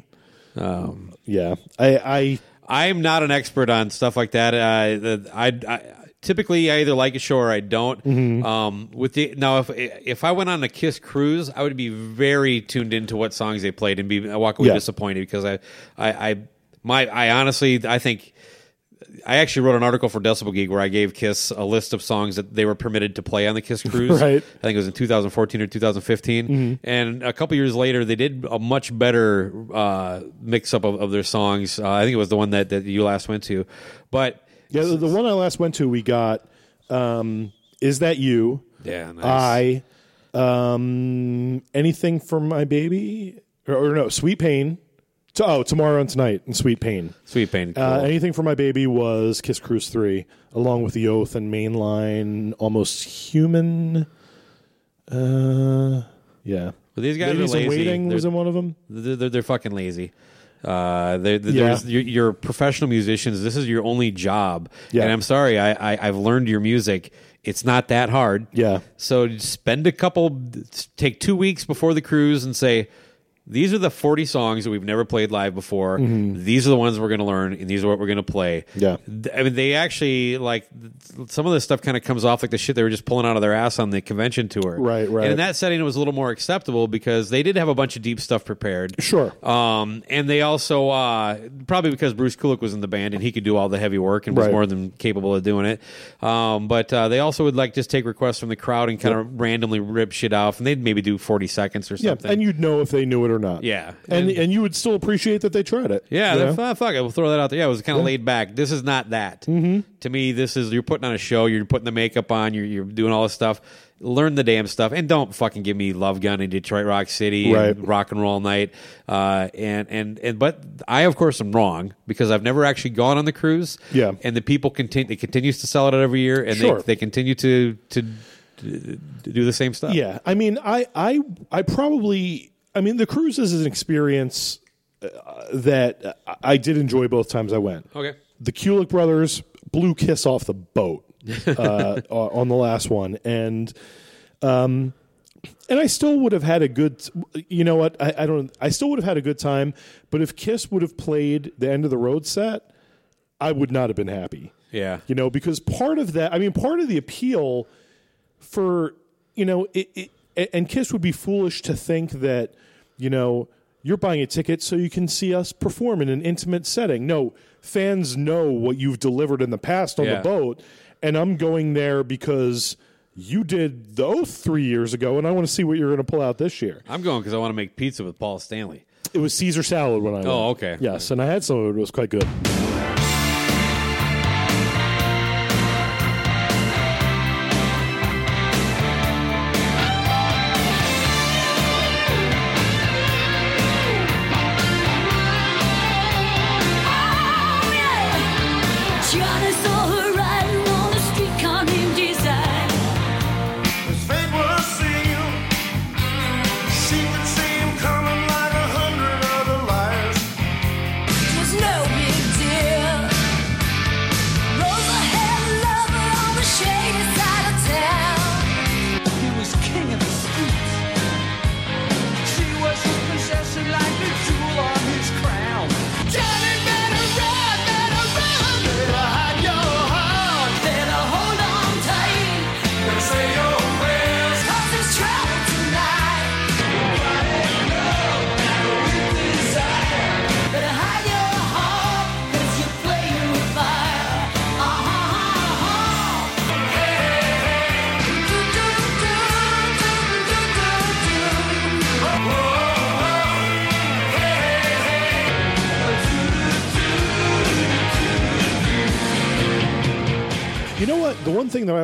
yeah, I, I I'm not an expert on stuff like that. Uh, the- I, I typically I either like a show or I don't. Mm-hmm. Um, with the now, if if I went on a Kiss cruise, I would be very tuned into what songs they played and be I walk away Yeah. disappointed because I, I, I my I honestly I think. I actually wrote an article for Decibel Geek where I gave Kiss a list of songs that they were permitted to play on the Kiss cruise. Right. I think it was in 2014 or 2015. And a couple years later, they did a much better uh, mix up of, of their songs. Uh, I think it was the one that, that you last went to. But yeah the, the one I last went to we got um, is that you yeah, nice. I um, anything for my baby or, or no sweet pain to, oh tomorrow and tonight and sweet pain Sweet Pain. Cool. uh, anything for my baby was Kiss Cruise three along with the Oath and Mainline almost human uh, yeah but these guys Ladies are lazy. Waiting They're, was in one of them they're, they're, they're fucking lazy. Uh, there, Yeah. there's you're, you're professional musicians. This is your only job. Yeah. And I'm sorry, I, I I've learned your music. It's not that hard. Yeah. So spend a couple, take two weeks before the cruise and say, these are the 40 songs that we've never played live before. These are the ones we're going to learn, and these are what we're going to play. Mm-hmm. Yeah. I mean, they actually, like, some of this stuff kind of comes off like the shit they were just pulling out of their ass on the convention tour. Right, right. And in that setting, it was a little more acceptable because they did have a bunch of deep stuff prepared. Sure. Um, and they also, uh, probably because Bruce Kulick was in the band and he could do all the heavy work and was Right. more than capable of doing it. Um, but uh, they also would like just take requests from the crowd and kind of randomly rip shit off, and they'd maybe do forty seconds or something. Yeah, and you'd know if they knew it or not. Yeah. and And- and you would still appreciate that they tried it. yeah, you know? f- fuck it, we'll throw that out there. Yeah, it was kind of laid back. This is not that. Mm-hmm. To me, this is you're putting on a show. You're putting the makeup on. You're you're doing all this stuff. Learn the damn stuff, and don't fucking give me Love Gun and Detroit Rock City Right. and Rock and Roll Night. Uh, and and and but I of course am wrong because I've never actually gone on the cruise. Yeah. and the people continue. It continues to sell it out every year, and Sure. they they continue to to. to do the same stuff. Yeah, I mean, I, I, I probably, I mean, the cruise is an experience uh, that I did enjoy both times I went. Okay. The Kulick brothers blew Kiss off the boat uh, on the last one, and um, and I still would have had a good. You know what? I, I don't. I still would have had a good time, but if Kiss would have played the end of the road set, I would not have been happy. Yeah. You know, because part of that, I mean, part of the appeal for, you know, it, it, and Kiss would be foolish to think that, you know, you're buying a ticket so you can see us perform in an intimate setting. No, fans know what you've delivered in the past on Yeah. the boat, and I'm going there because you did the oath three years ago, and I want to see what you're going to pull out this year. I'm going because I want to make pizza with Paul Stanley. It was Caesar salad when I oh, went. Oh, okay. Yes, and I had some of it. It was quite good.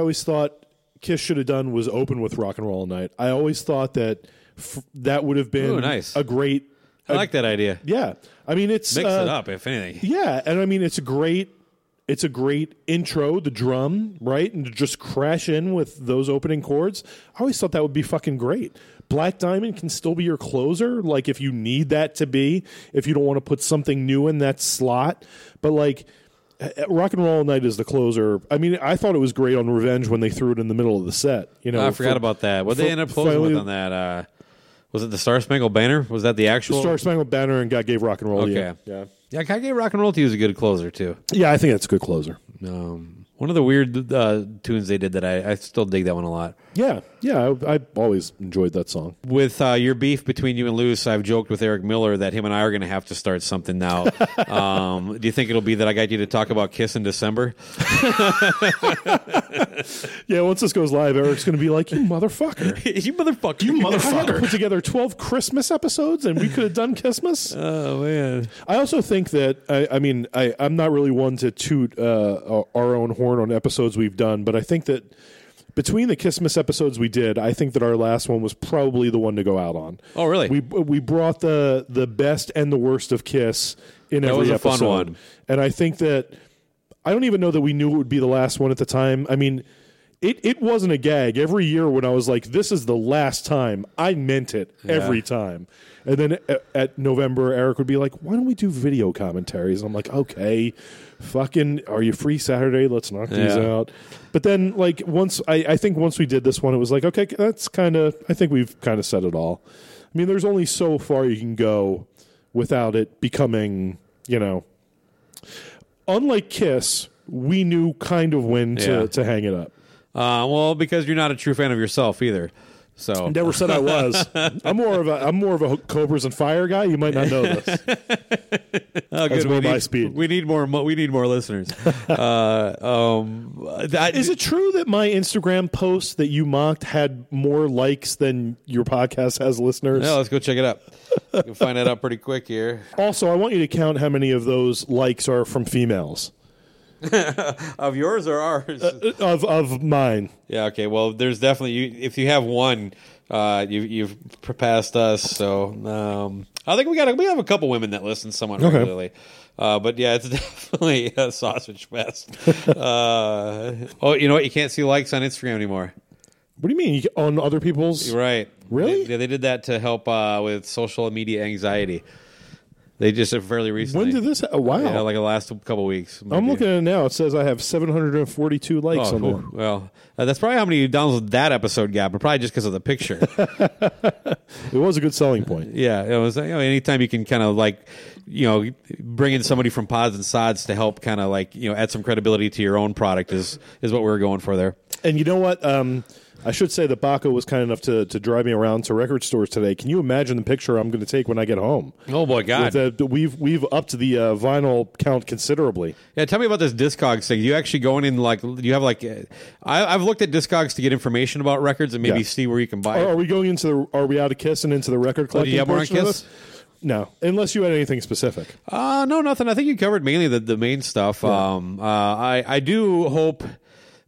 Always thought Kiss should have done was open with Rock and Roll All Night. I always thought that f- that would have been Ooh, nice. a great. I like that idea. Yeah, I mean it's Mix it uh, up, if anything. Yeah, and I mean it's a great. It's a great intro, the drum, right? And to just crash in with those opening chords. I always thought that would be fucking great. Black Diamond can still be your closer, like if you need that to be, if you don't want to put something new in that slot. But like Rock and Roll Night is the closer. I mean, I thought it was great on Revenge when they threw it in the middle of the set. You know, Oh, I forgot for- about that. What for- they end up closing finally- with on that? Uh, was it the Star Spangled Banner? Was that the actual? Star Spangled Banner and God gave Rock and Roll. Okay. Yeah, yeah, Yeah, Kage Rock and Roll to you is a good closer too. yeah. I think that's a good closer. Um, one of the weird uh, tunes they did that I, I still dig that one a lot. Yeah, yeah. I, I always enjoyed that song. With uh, your beef between you and Luce, I've joked with Eric Miller that him and I are going to have to start something now. um, do you think it'll be that I got you to talk about Kiss in December? Yeah, once this goes live, Eric's going to be like, "You motherfucker." you motherfucker! You I had to put together 12 Christmas episodes and we could have done Christmas. Oh man! I also think that, I, I mean, I, I'm not really one to toot uh, our own horn on episodes we've done, but I think that between the Christmas episodes we did, I think that our last one was probably the one to go out on. Oh, really? We we brought the the best and the worst of Kiss in That every was a fun episode. one. And I think that I don't even know that we knew it would be the last one at the time. I mean, it it wasn't a gag. Every year when I was like, "This is the last time," I meant it every time. And then at, at November, Eric would be like, "Why don't we do video commentaries?" And I'm like, "Okay, fucking, are you free Saturday? Let's knock these out." But then, like once I, I think once we did this one, it was like, okay, that's kind of. I think we've kind of said it all. I mean, there's only so far you can go without it becoming, you know. Unlike Kiss, we knew kind of when to, Yeah. to hang it up. Uh, well, because you're not a true fan of yourself either. So Never said I was. I'm more of a I'm more of a Cobras and Fire guy. You might not know this. Oh, That's good. more we my need, speed. We need more. We need more listeners. uh, um, that, Is it true that my Instagram post that you mocked had more likes than your podcast has listeners? Yeah, let's go check it out. You can find that out pretty quick here. Also, I want you to count how many of those likes are from females Of yours or ours? of of mine. yeah. Okay. Well, there's definitely you. If you have one, uh, you, you've passed us. So um, I think we got we have a couple women that listen somewhat Okay. regularly. Uh, but yeah, it's definitely a sausage fest. uh, oh, you know what? You can't see likes on Instagram anymore. What do you mean? You, on other people's? You're right. Really? They, they did that to help uh, with social media anxiety. They just uh, fairly recently. When did this? Oh, wow. Yeah, like the last couple weeks. I'm looking at it now. It says I have 742 likes Oh, on there. well, uh, that's probably how many downloads that episode got, but probably just because of the picture. It was a good selling point. yeah, it was. You know, anytime you can kind of like, you know, bring in somebody from Pods and Sods to help kind of like you know add some credibility to your own product is is what we were going for there. And you know what? Um, I should say that Baco was kind enough to, to drive me around to record stores today. Can you imagine the picture I'm going to take when I get home? Oh boy, God! With the- we've we've upped the uh, vinyl count considerably. Yeah, tell me about this Discogs thing. You actually going in like do you have like uh, I, I've looked at Discogs to get information about records and maybe Yeah. see where you can buy. Are, it. are we going into the? Are we out of Kiss and into the record Oh, do you have more on Kiss? No, unless you had anything specific. Uh, no, nothing. I think you covered mainly the, the main stuff. Um, uh, I I do hope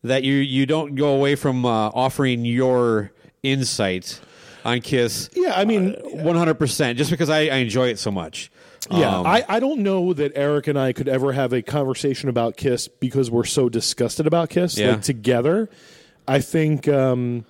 that you you don't go away from uh, offering your insight on Kiss. Yeah, I mean, one hundred percent. Just because I, I enjoy it so much. Yeah, Um, I, I don't know that Eric and I could ever have a conversation about Kiss because we're so disgusted about Kiss Yeah. like together. I think um,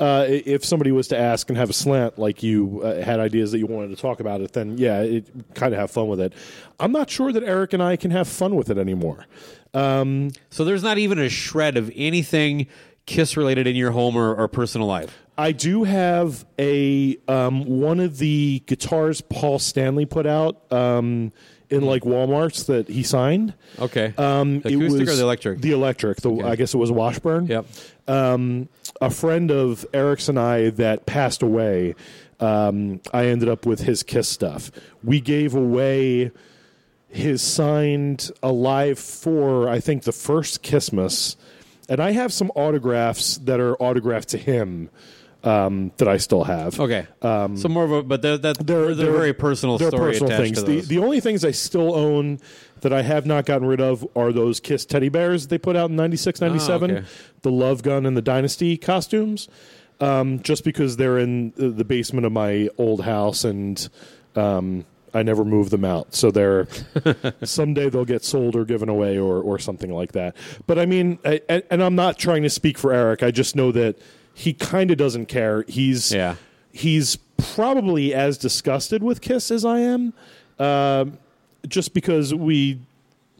uh, if somebody was to ask and have a slant like you uh, had ideas that you wanted to talk about it, then yeah, it kind of have fun with it. I'm not sure that Eric and I can have fun with it anymore. So there's not even a shred of anything Kiss related in your home or, or personal life. I do have a um, one of the guitars Paul Stanley put out um, in like Walmart's that he signed. Okay. Um, the it acoustic was or the electric? The electric. The I guess it was Washburn. yep. Um, a friend of Eric's and I that passed away. Um, I ended up with his Kiss stuff. We gave away his signed Alive for I think the first Christmas, and I have some autographs that are autographed to him um, that I still have. Okay. so more of a, but they're, that, Um, They're, they're, very personal they're story personal things. The, the only things I still own that I have not gotten rid of are those Kiss teddy bears they put out in 96, 97, Ah, okay. the Love Gun and the Dynasty costumes, um, just because they're in the the basement of my old house and um, I never move them out. So they're someday they'll get sold or given away or, or something like that. But I mean, I, and and I'm not trying to speak for Eric. I just know that he kind of doesn't care. He's Yeah. he's probably as disgusted with Kiss as I am, um, just because we,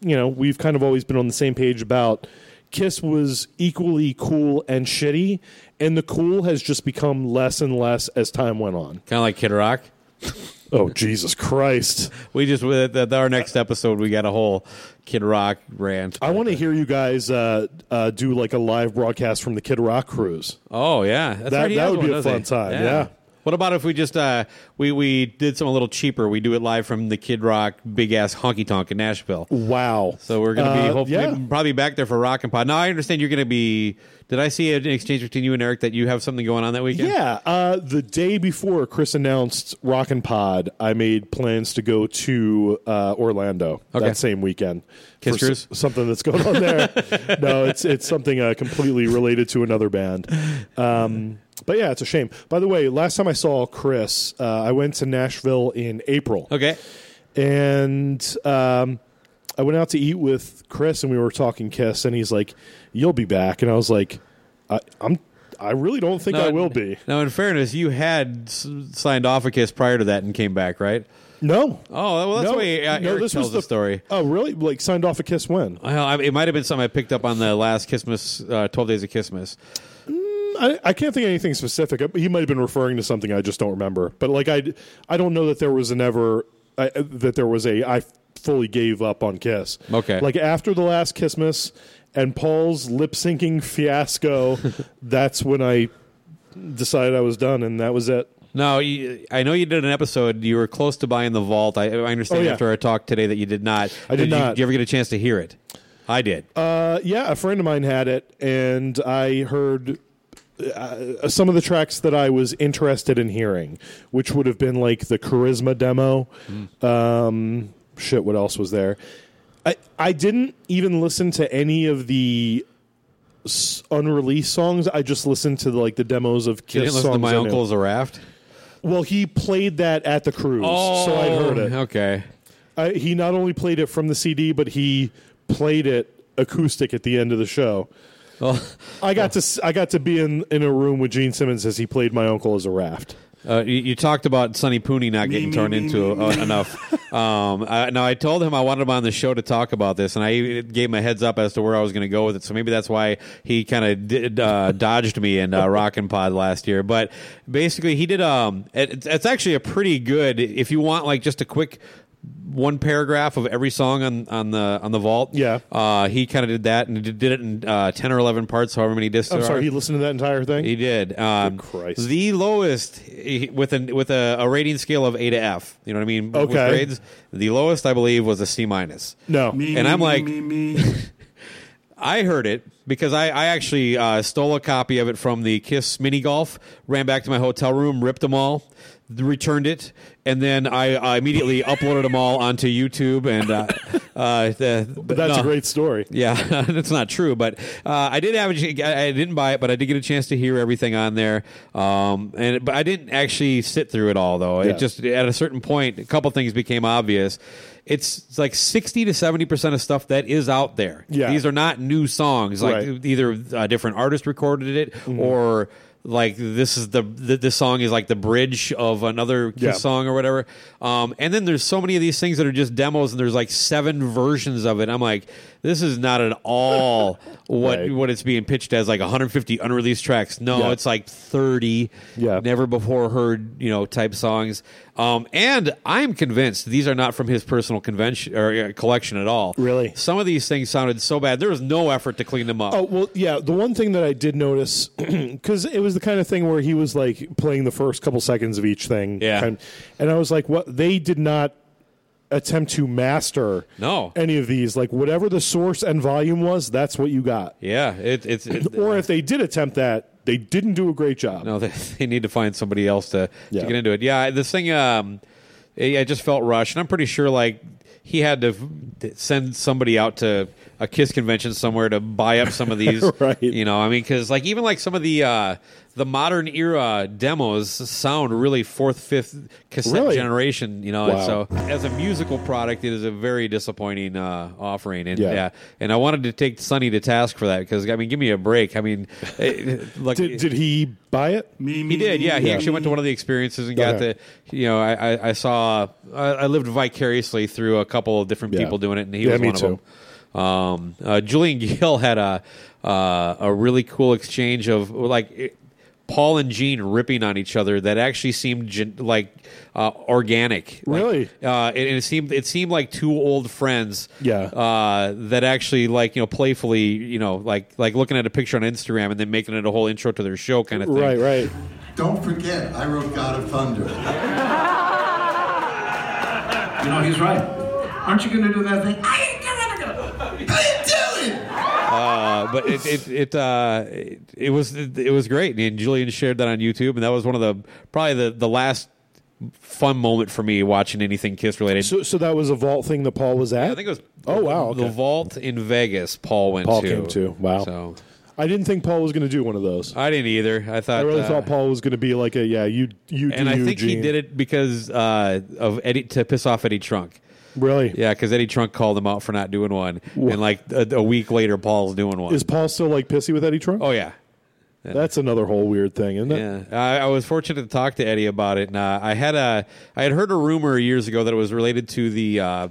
you know, we've kind of always been on the same page about Kiss was equally cool and shitty, and the cool has just become less and less as time went on. kind of like Kid Rock. Oh Jesus Christ! We just with our next episode we got a whole Kid Rock rant. I want to hear you guys uh, uh, do like a live broadcast from the Kid Rock cruise. Oh yeah, That's That- right, that would be one, a fun he? time, yeah. What about if we just uh, we we did something a little cheaper? We do it live from the Kid Rock big ass honky tonk in Nashville. Wow! So we're going to be Uh, hopefully yeah. probably back there for Rock and Pod. Now I understand you're going to be. Did I see an exchange between you and Eric that you have something going on that weekend? Yeah, uh, the day before Chris announced Rockin' Pod, I made plans to go to uh, Orlando Okay. that same weekend. Kiss Cruise? s- something that's going on there. no, it's it's something uh, completely related to another band. Um, but yeah, it's a shame. By the way, last time I saw Chris, uh, I went to Nashville in April Okay. and um, I went out to eat with Chris, and we were talking Kiss, and he's like, "You'll be back," and I was like, I, I'm. I really don't think I will be. Now, in fairness, you had signed off a Kiss prior to that and came back, right? No. Oh, well, that's no, why uh, no, Eric this tells was the story. Oh, really? Like signed off a Kiss when? Well, I, it might have been something I picked up on the last Christmas, uh, Twelve Days of Kissmas. I, I can't think of anything specific. He might have been referring to something I just don't remember. But like I, I don't know that there was an ever I, that there was a I fully gave up on Kiss. Okay. Like after the last Kissmas and Paul's lip syncing fiasco, that's when I decided I was done, and that was it. No, you, I know you did an episode. You were close to buying the vault. I, I understand Oh, yeah. after our talk today that you did not. I did you, not. Did you ever get a chance to hear it? I did. Uh, yeah, a friend of mine had it, and I heard uh, some of the tracks that I was interested in hearing, which would have been like the Charisma demo. Um, shit, what else was there? I I didn't even listen to any of the s- unreleased songs. I just listened to like the demos of you Kiss didn't listen to my I knew. uncle as a raft. Well, he played that at the cruise, so I heard it. Oh, Okay. I, he not only played it from the CD, but he played it acoustic at the end of the show. Well, I got to s- I got to be in, in a room with Gene Simmons as he played my uncle as a raft. Uh, you, you talked about Sonny Pooney not getting me, turned me, into me, uh, enough. Um, I, now I told him I wanted him on the show to talk about this, and I gave him a heads up as to where I was going to go with it. So maybe that's why he kind of uh, dodged me in uh, Rockin' Pod last year. But basically, he did. Um, it, it's actually a pretty good. If you want like just a quick one paragraph of every song on, on the on the vault. Yeah. uh, he kind of did that and did did it in uh, ten or eleven parts, however many discs. I'm there sorry, are. he listened to that entire thing. He did. Um, Christ. The lowest he- with a with a, a rating scale of A to F. You know what I mean? With Okay. grades, the lowest I believe was a C minus. no, Me, And I'm me, like- me, me. I heard it because I, I actually uh, stole a copy of it from the Kiss mini golf, ran back to my hotel room, ripped them all, returned it, and then I, I immediately uploaded them all onto YouTube. And uh, uh, the, but that's a great story. Yeah, that's not true, but uh, I did have. A, I didn't buy it, but I did get a chance to hear everything on there. Um, and but I didn't actually sit through it all, though. Yeah. It just at a certain point, a couple things became obvious. It's, it's like sixty to seventy percent of stuff that is out there. Yeah. these are not new songs. Like Right. Mm-hmm. either a different artist recorded it or. Like this is the, the this song is like the bridge of another Yeah. song or whatever. Um, and then there's so many of these things that are just demos, and there's like seven versions of it. I'm like, this is not at all what Right. what it's being pitched as, like 150 unreleased tracks. No, Yeah. it's like 30 Yeah. never before heard you know type songs. Um, and I'm convinced these are not from his personal convention or uh, collection at all. Really? some of these things sounded so bad. There was no effort to clean them up. Oh well, yeah. The one thing that I did notice because it was the kind of thing where he was like playing the first couple seconds of each thing, Yeah. kind- and I was like, what? They did not attempt to master No. any of these. Like whatever the source and volume was, that's what you got. Yeah, it, it's it, Or if they did attempt that, they didn't do a great job. No, they, they need to find somebody else to, Yeah. to get into it. Yeah, this thing, um, it just felt rushed, and I'm pretty sure like he had to send somebody out to a Kiss convention somewhere to buy up some of these. Right. You know, I mean, because like even like some of the uh, the modern era demos sound really fourth, fifth cassette Really? generation. You know, and Wow. so as a musical product, it is a very disappointing uh, offering. And Yeah. yeah. and I wanted to take Sonny to task for that because I mean, give me a break. I mean, it, look, Did, did he buy it? Me, me, he did, me, yeah. He me, actually went to one of the experiences and got Okay. to, you know, I, I, I saw, I, I lived vicariously through a couple of different Yeah. people doing it, and he Yeah, was me one too. of them. Um, uh, Julian Gill had a uh, a really cool exchange of like it- Paul and Gene ripping on each other that actually seemed gen- like uh, organic. Like, Really? uh, and it seemed it seemed like two old friends. Yeah. Uh, that actually like you know playfully you know like like looking at a picture on Instagram and then making it a whole intro to their show kind of thing. Right, right. Don't forget, I wrote God of Thunder. You know, he's right. Aren't you going to do that thing? I ain't gonna do it. I didn't do it! Uh, but it it it, uh, it it was it, was great, and Julian shared that on YouTube, and that was one of the probably the the last fun moment for me watching anything Kiss related. So, so that was a vault thing that Paul was at. I think it was. Oh, wow, The vault in Vegas. Paul went Paul to. came to. Wow. So I didn't think Paul was going to do one of those. I didn't either. I thought I really uh, thought Paul was going to be like a yeah, you you do and I you, think he did it because uh, of Eddie to piss off Eddie Trunk. Really? Yeah, because Eddie Trunk called him out for not doing one, and like a, a week later, Paul's doing one. Is Paul still like pissy with Eddie Trunk? oh yeah, That's another whole weird thing, isn't it? Yeah, I, I was fortunate to talk to Eddie about it, and uh, I had a I had heard a rumor years ago that it was related to the uh,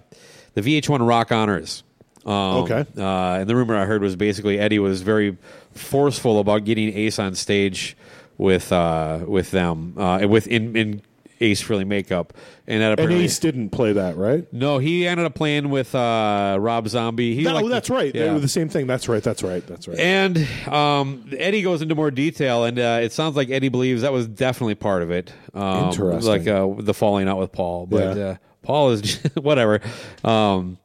the VH1 Rock Honors. Um, Okay. uh, and the rumor I heard was basically Eddie was very forceful about getting Ace on stage with uh, with them uh, with in, in Ace Frehley makeup, and that And apparently Ace didn't play that, right? no, he ended up playing with uh, Rob Zombie. He No, liked- that's right. They Yeah. were the same thing. That's right. That's right. That's right. And um, Eddie goes into more detail, and uh, it sounds like Eddie believes that was definitely part of it. Um, Interesting. Like uh, the falling out with Paul, but Yeah. uh, Paul is whatever. Um,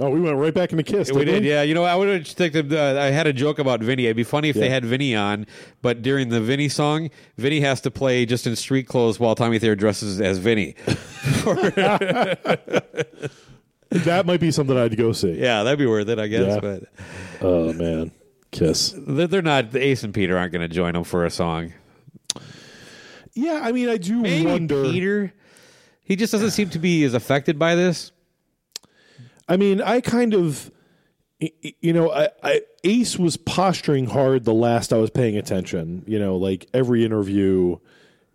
oh, we went right back into Kiss. we did, yeah. You know, I would have just taken. Uh, I had a joke about Vinny. It'd be funny if they had Vinny on, but during the Vinny song, Vinny has to play just in street clothes while Tommy Thayer dresses as Vinny. That might be something I'd go see. yeah, that'd be worth it, I guess. Yeah. But Oh man, Kiss. they're they're not. Ace and Peter aren't going to join them for a song. Yeah, I mean, I do Maybe wonder. Peter. He just doesn't seem to be as affected by this. I mean, I kind of, you know, I, I Ace was posturing hard the last I was paying attention. You know, like every interview,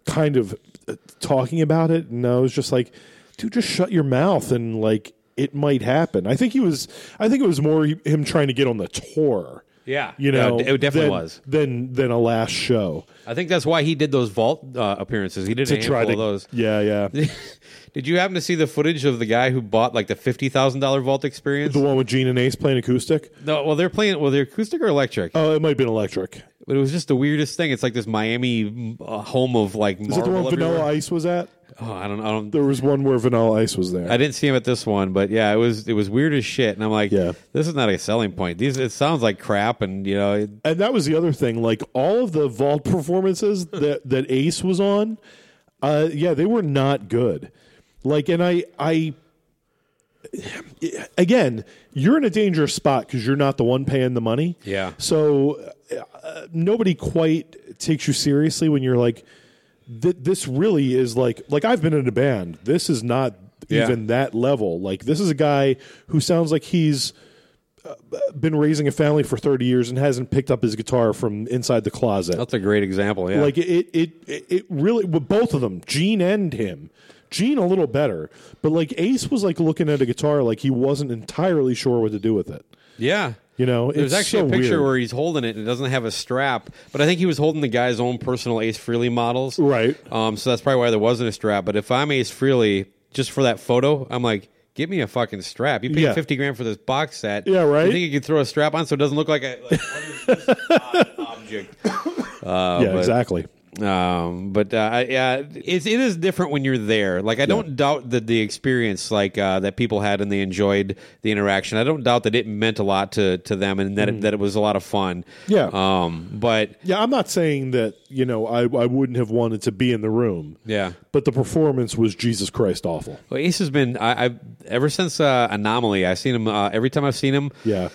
kind of uh, talking about it, and I was just like, dude, just shut your mouth and like it might happen. I think he was. I think it was more him trying to get on the tour. Yeah. You know, Yeah, it definitely than- was. Than than a last show I think that's why he did those vault uh, appearances. He did a to handful try to. of those. Yeah, yeah. Did you happen to see the footage of the guy who bought like the fifty thousand dollar vault experience? the one with Gene and Ace playing acoustic. no, well they're playing. Well, they're acoustic or electric, Oh, it might have been electric. but it was just the weirdest thing. It's like this Miami uh, home of like Is that the one Vanilla. Ice was at? Oh, I don't. I don't. There was one where Vanilla Ice was there. I didn't see him at this one, but yeah, it was it was weird as shit. And I'm like, Yeah. this is not a selling point. These it sounds like crap, and you know, it- and that was the other thing. Like all of the vault performances that that Ace was on, uh, yeah, they were not good. Like, and I, I, again, you're in a dangerous spot because you're not the one paying the money. Yeah. So uh, nobody quite takes you seriously when you're like, th- this really is like, like I've been in a band. This is not Yeah. even that level. Like this is a guy who sounds like he's uh, been raising a family for 30 years and hasn't picked up his guitar from inside the closet. that's a great example. Yeah, Like it, it, it, it really, both of them, Gene and him. Gene a little better, but like Ace was like looking at a guitar like he wasn't entirely sure what to do with it. Yeah. You know, There's actually so a picture weird. where he's holding it and it doesn't have a strap, but I think he was holding the guy's own personal Ace Frehley models. Right. Um, so that's probably why there wasn't a strap. But if I'm Ace Frehley, just for that photo, I'm like, give me a fucking strap. You paid Yeah. 50 grand for this box set. Yeah, right? You think you could throw a strap on so it doesn't look like a like, what is this odd object? Uh, yeah, but- exactly. Um, but uh, I- yeah, it's it is different when you're there. Like I don't doubt that the experience like uh, that people had and they enjoyed the interaction. I don't doubt that it meant a lot to to them and that it, that it was a lot of fun. Mm-hmm. Yeah. Um, but Yeah, I'm not saying that you know I, I wouldn't have wanted to be in the room, yeah. but the performance was Jesus Christ awful. Well, Ace has been I, I ever since uh, Anomaly. I've seen him uh, every time I've seen him. Yeah,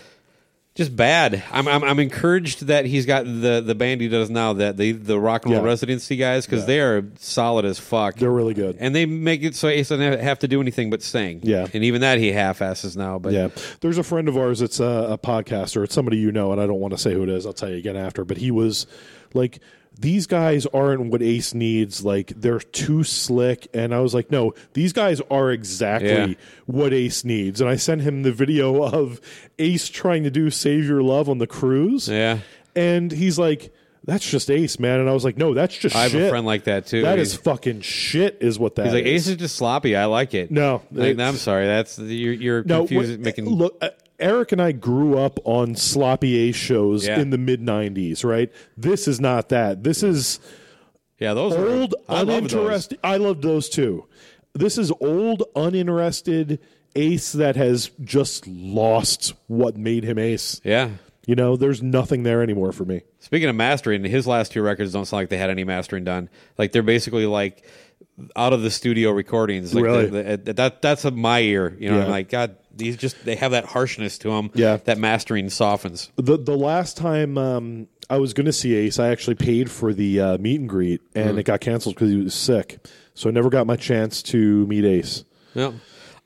Just bad. I'm, I'm I'm encouraged that he's got the the band he does now that the the rock and roll Yeah. residency guys because they are solid as fuck. they're really good. and they make it so Ace doesn't have to do anything but sing. Yeah. and even that he half asses now. But Yeah, there's a friend of ours that's a, a podcaster. It's somebody you know, and I don't want to say who it is. I'll tell you again after. But he was like, "These guys aren't what Ace needs. Like, they're too slick." And I was like, "No, these guys are exactly Yeah. what Ace needs." And I sent him the video of Ace trying to do "Save Your Love" on the cruise. Yeah. and he's like, "That's just Ace, man." And I was like, "No, that's just I have shit. a friend like that too. That he's, is fucking shit. Is what that he's like is. Ace is just sloppy. I like it. No, Like, it's- I'm sorry. That's you're, you're No, confused. what- making look. Uh, Eric and I grew up on sloppy Ace shows Yeah. in the mid '90s, right? This is not that. This is yeah. Those are- old, I love uninterested. I love those too. This is old, uninterested Ace that has just lost what made him Ace. Yeah. You know, there's nothing there anymore for me. Speaking of mastering, his last two records don't sound like they had any mastering done. Like they're basically like out of the studio recordings. Like Really? the- the- that that's of my ear. You know, Yeah. I'm like God. These just they have that harshness to them. Yeah. that mastering softens. The the last time um, I was going to see Ace, I actually paid for the uh, meet and greet, and Hmm. it got canceled because he was sick. So I never got my chance to meet Ace. Yeah.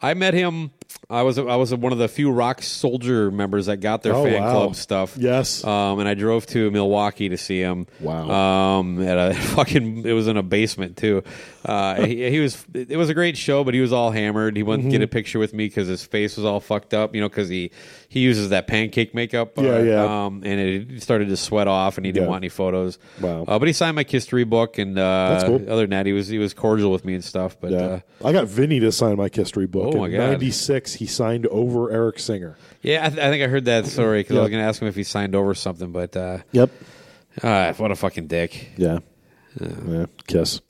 I met him I was I was one of the few Rock Soldier members that got their Oh, fan wow. club stuff. Yes. um, and I drove to Milwaukee to see him. Wow. um, at a fucking it was in a basement too. Uh, he, he was it was a great show, but he was all hammered. He wouldn't Mm-hmm. get a picture with me because his face was all fucked up. You know, because he he uses that pancake makeup. uh, Yeah, yeah. Um, and it started to sweat off, and he didn't Yeah. want any photos. Wow. Uh, but he signed my history book, and uh, That's cool. other than that, he was he was cordial with me and stuff. But Yeah. uh, I got Vinny to sign my history book. Oh, my God. 96, he signed over Eric Singer. yeah, I, th- I think I heard that story because I was going to ask him if he signed over something. But uh, Yep. uh, what a fucking dick. Yeah. Yeah. Kiss.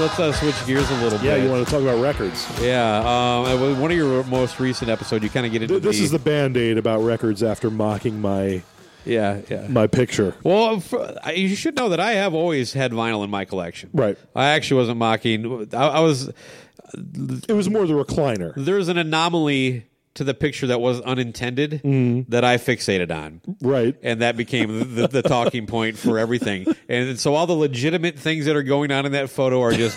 Let's uh, switch gears a little Yeah, bit. you want to talk about records? Yeah, um, uh, one of your most recent episodes, you kind of get into Th- This is the band aid about records after mocking my yeah yeah. my picture. Well, for, I- you should know that I have always had vinyl in my collection. Right. I actually wasn't mocking. I, I was. It was more the recliner. There's an anomaly to the picture that was unintended that I fixated on. Right. and that became the, the talking point for everything. And so all the legitimate things that are going on in that photo are just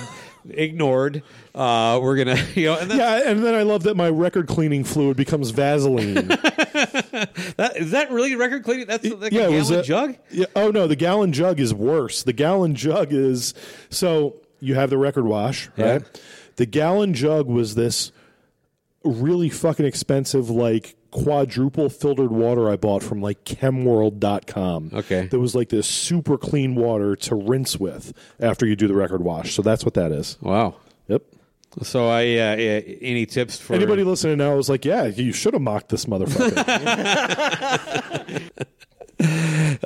ignored. Uh, we're gonna, you know, and Yeah, and then I love that my record cleaning fluid becomes Vaseline. that, is that really record cleaning? That's like yeah, a it gallon a- jug. Yeah. Oh no, the gallon jug is worse. The gallon jug is so you have the record wash, Yeah. right? The gallon jug was this really fucking expensive, like quadruple filtered water I bought from like chemworld.com. Okay. That was like this super clean water to rinse with after you do the record wash. So that's what that is. Wow. Yep. So I, uh, yeah, any tips for Anybody listening now is like, yeah, you should have mocked this motherfucker.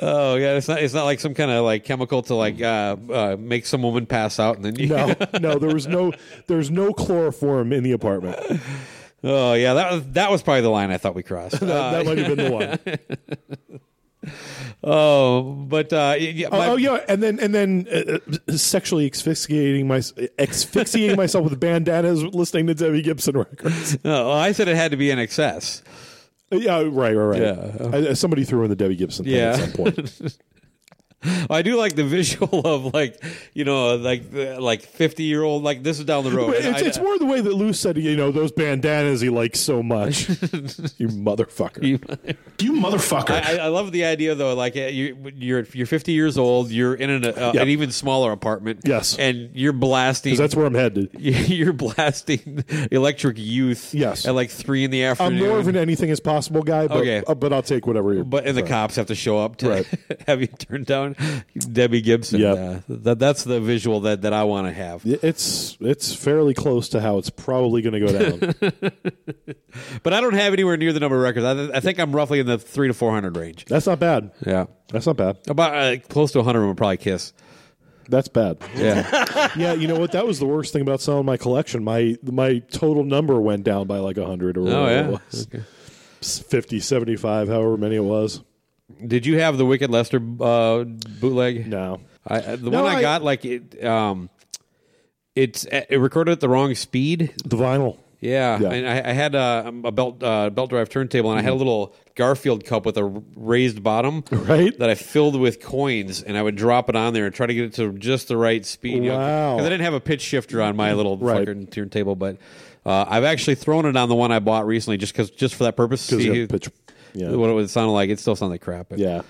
Oh yeah, it's not. It's not like some kind of like chemical to like uh, uh, make some woman pass out and then you. no, no, there was no, there's no chloroform in the apartment. Oh yeah, that was that was probably the line I thought we crossed. That, Uh, that might have been the one. oh, but uh, yeah, Oh, my- oh, yeah, and then and then uh, uh, sexually asphyxiating my asphyxiating myself with bandanas, listening to Debbie Gibson records. Oh, I said it had to be INXS. Yeah, right, right, right. Yeah. I, somebody threw in the Debbie Gibson thing Yeah. at some point. I do like the visual of like you know like like fifty year old like this is down the road. It's, I- it's more the way that Lou said, you know, those bandanas he likes so much. you motherfucker. You- You motherfucker. I, I love the idea though. Like uh, you, you're you're 50 years old. You're in an, uh, Yep. an even smaller apartment. Yes. and you're blasting. that's where I'm headed. you're blasting Electric Youth. Yes. at like three in the afternoon. I'm more of an anything is possible guy, but Okay. uh, but I'll take whatever you're. But and the cops have to show up to Right. have you turned down. Debbie Gibson. Yep. Uh, that that's the visual that, that I want to have. it's it's fairly close to how it's probably going to go down. But I don't have anywhere near the number of records. I, I think I'm roughly in the three to four hundred range. That's not bad. Yeah, That's not bad. about uh, close to hundred would probably kiss. That's bad. Yeah. yeah, you know what? That was the worst thing about selling my collection. My my total number went down by like 100 or whatever oh it yeah. was. Okay. 50, 75, however many it was. Did you have the Wicked Lester uh, bootleg? No. I, the No, one I, I- got, like it, um, it's it recorded at the wrong speed. The vinyl. Yeah, Yeah. and I, I had a, a belt uh, belt drive turntable, and I had a little Garfield cup with a raised bottom, Right. That I filled with coins, and I would drop it on there and try to get it to just the right speed. Wow. Because I didn't have a pitch shifter on my little Right. fucking turntable, but uh, I've actually thrown it on the one I bought recently, just because just for that purpose. See pitch. Yeah. what it would sound like. It still sounds like crap. But Yeah.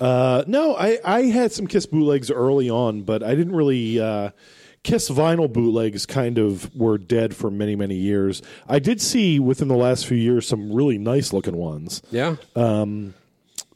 Uh, no, I, I had some Kiss bootlegs early on, but I didn't really. Uh, Kiss vinyl bootlegs kind of were dead for many, many years. I did see within the last few years some really nice looking ones yeah.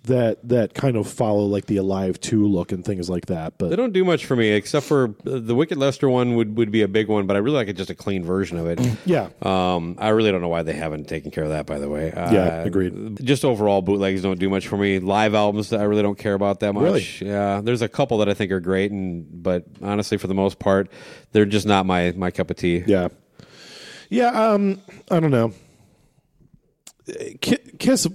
That that kind of follow like the Alive 2 look and things like that. But they don't do much for me, except for uh, the Wicked Lester one would, would be a big one, but I really like it just a clean version of it. yeah. Um, I really don't know why they haven't taken care of that. By the way, uh, Yeah, agreed. Just overall, bootlegs don't do much for me. Live albums, I really don't care about that much. Really? Yeah, there's a couple that I think are great, and but honestly, for the most part, they're just not my my cup of tea. Yeah. Yeah, um, I don't know. Kiss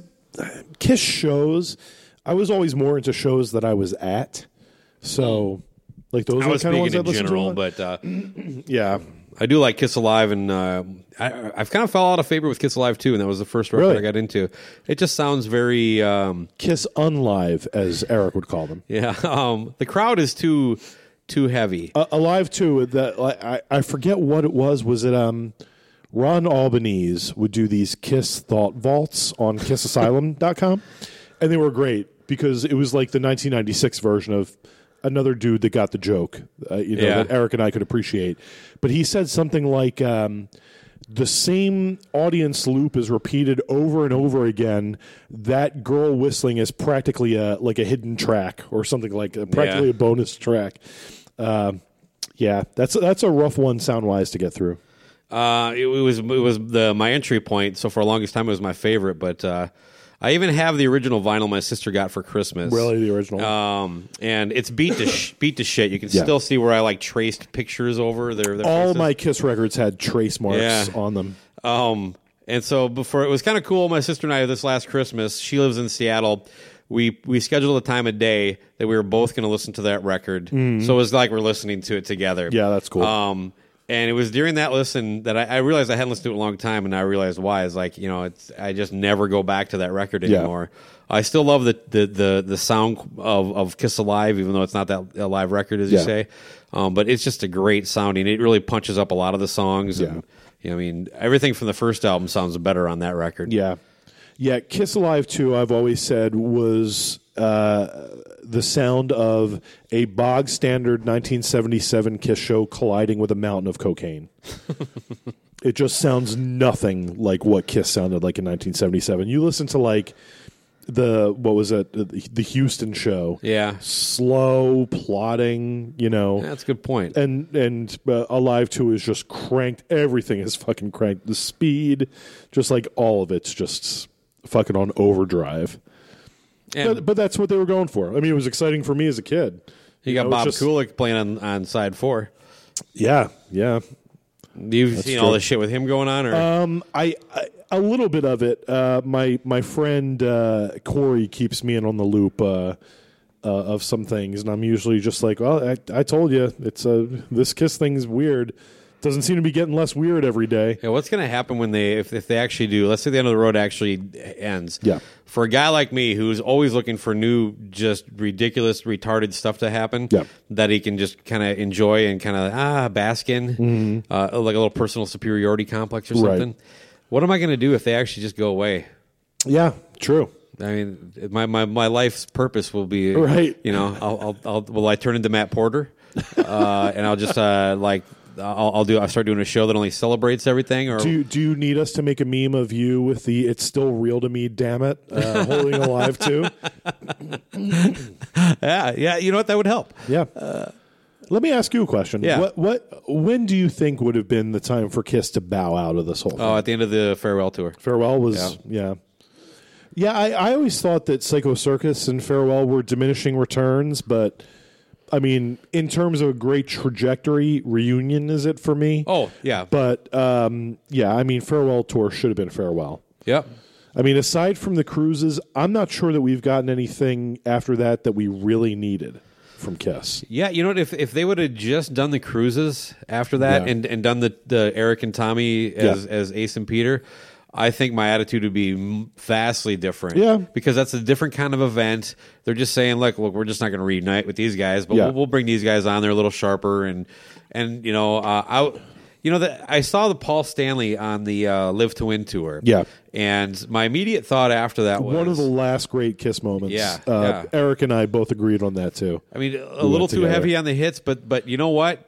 Kiss shows. I was always more into shows that I was at. So like those I are the kind of ones I in listened general, to. but uh, yeah. I do like Kiss Alive, and uh, I, I've kind of fell out of favor with Kiss Alive too, and that was the first record Really? I got into. It just sounds very. Um, Kiss Unlive as Eric would call them. Yeah, um, the crowd is too too heavy. Uh, Alive Two. That like, I I forget what it was. Was it um Ron Albanese would do these Kiss thought vaults on KissAsylum.com, and they were great because it was like the 1996 version of another dude that got the joke. Uh, you know Yeah. that Eric and I could appreciate, but he said something like. Um, the same audience loop is repeated over and over again. That girl whistling is practically a like a hidden track or something like a, practically Yeah. a bonus track. Uh, yeah, that's that's a rough one sound wise to get through. Uh, it, it was it was the my entry point. So for the longest time, it was my favorite. But uh, I even have the original vinyl my sister got for Christmas. Really, the original. Um, and it's beat to sh- beat to shit. You can Yeah. still see where I like traced pictures over their. their All faces. my Kiss records had trace marks Yeah. on them. Um, and so before it was kind of cool. My sister and I this last Christmas. She lives in Seattle. We we scheduled a time of day that we were both going to listen to that record. So it was like we're listening to it together. Mm. Yeah, that's cool. Um, and it was during that listen that I, I realized I hadn't listened to it in a long time, and I realized why. Is like you know, it's I just never go back to that record Yeah. anymore. I still love the the the, the sound of, of Kiss Alive, even though it's not that a live record as you Yeah. say. Um, but it's just a great sounding. It really punches up a lot of the songs. Yeah. And, you know, I mean, everything from the first album sounds better on that record. Yeah. Yeah, Kiss Alive Two. I've always said, was uh, the sound of a bog standard 1977 Kiss show colliding with a mountain of cocaine. it just sounds nothing like what Kiss sounded like in 1977. You listen to, like, the, what was it, the Houston show. Yeah. Slow, plotting, you know. That's a good point. and and uh, Alive Two is just cranked. Everything is fucking cranked. The speed, just like all of it's just fucking on overdrive. But, but that's what they were going for. I mean, it was exciting for me as a kid. you got know, Bob just- Kulick playing on, on side four. Yeah, yeah. You've seen true. all this shit with him going on, or Um, I, I a little bit of it. Uh, my my friend uh, Corey keeps me in on the loop. Uh, uh, of some things, and I'm usually just like, "Well, I, I told you, it's a this kiss thing's weird. Doesn't seem to be getting less weird every day." Yeah, what's going to happen when they if, if they actually do? Let's say the end of the road actually ends. Yeah. For a guy like me who's always looking for new, just ridiculous, retarded stuff to happen, Yeah. that he can just kind of enjoy and kind of ah bask in, uh, like a little personal superiority complex or Mm-hmm. Right. something. What am I going to do if they actually just go away? Yeah, true. I mean, my, my, my life's purpose will be Right. You know, I'll, I'll, I'll will I turn into Matt Porter, uh, and I'll just uh, like I'll, I'll do I'll start doing a show that only celebrates everything, or Do you, do you need us to make a meme of you with the "It's still real to me"? Damn it, uh, holding Alive Two. yeah, yeah. You know what? That would help. Yeah. Let me ask you a question. Yeah. What what when do you think would have been the time for Kiss to bow out of this whole thing? Oh, at the end of the farewell tour. Farewell was yeah. Yeah, I, I always thought that Psycho Circus and Farewell were diminishing returns, but I mean, in terms of a great trajectory, reunion is it for me? Oh, yeah. But um, yeah, I mean, Farewell tour should have been Farewell. Yep. I mean, aside from the cruises, I'm not sure that we've gotten anything after that that we really needed from Kiss. Yeah, you know what? If if they would have just done the cruises after that Yeah. and, and done the, the Eric and Tommy as Yeah. as Ace and Peter, I think my attitude would be vastly different. Yeah. because that's a different kind of event. They're just saying, look, look, we're just not going to reunite with these guys, but Yeah. we'll, we'll bring these guys on. They're a little sharper and and you know, uh, I. You know that I saw the Paul Stanley on the uh, Live to Win tour. Yeah. and my immediate thought after that was One of the last great Kiss moments. Yeah, uh, yeah. Eric and I both agreed on that too. I mean, a went little too together. heavy on the hits, but but you know what?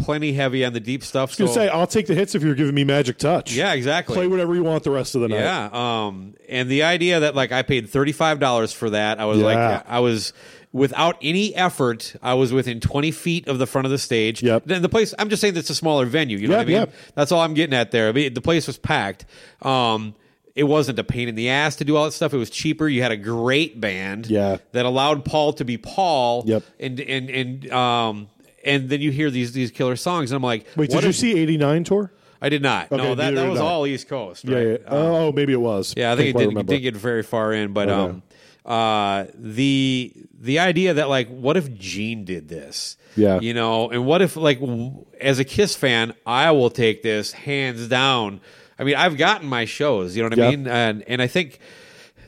Plenty heavy on the deep stuff. You So say I'll take the hits if you're giving me Magic Touch. yeah, exactly. Play whatever you want the rest of the night. yeah, um, and the idea that like I paid thirty five dollars for that, I was Yeah. like, I was without any effort, I was within twenty feet of the front of the stage. Yep. Then the place, I'm just saying that's a smaller venue. You know Yep, what I mean? yep. That's all I'm getting at there. I mean, the place was packed. Um, it wasn't a pain in the ass to do all that stuff. It was cheaper. You had a great band. Yeah. That allowed Paul to be Paul. Yep. And and and um and then you hear these these killer songs, and I'm like, Wait, what did you see '89 tour? I did not. Okay, no, that that was I. all East Coast. Yeah. right? yeah. Um, oh, maybe it was. yeah, I think it did, get very far in, but Okay. um, uh, the the idea that like, what if Gene did this? Yeah. you know, and what if like, w- as a Kiss fan, I will take this hands down. I mean, I've gotten my shows, you know what I mean, and and I think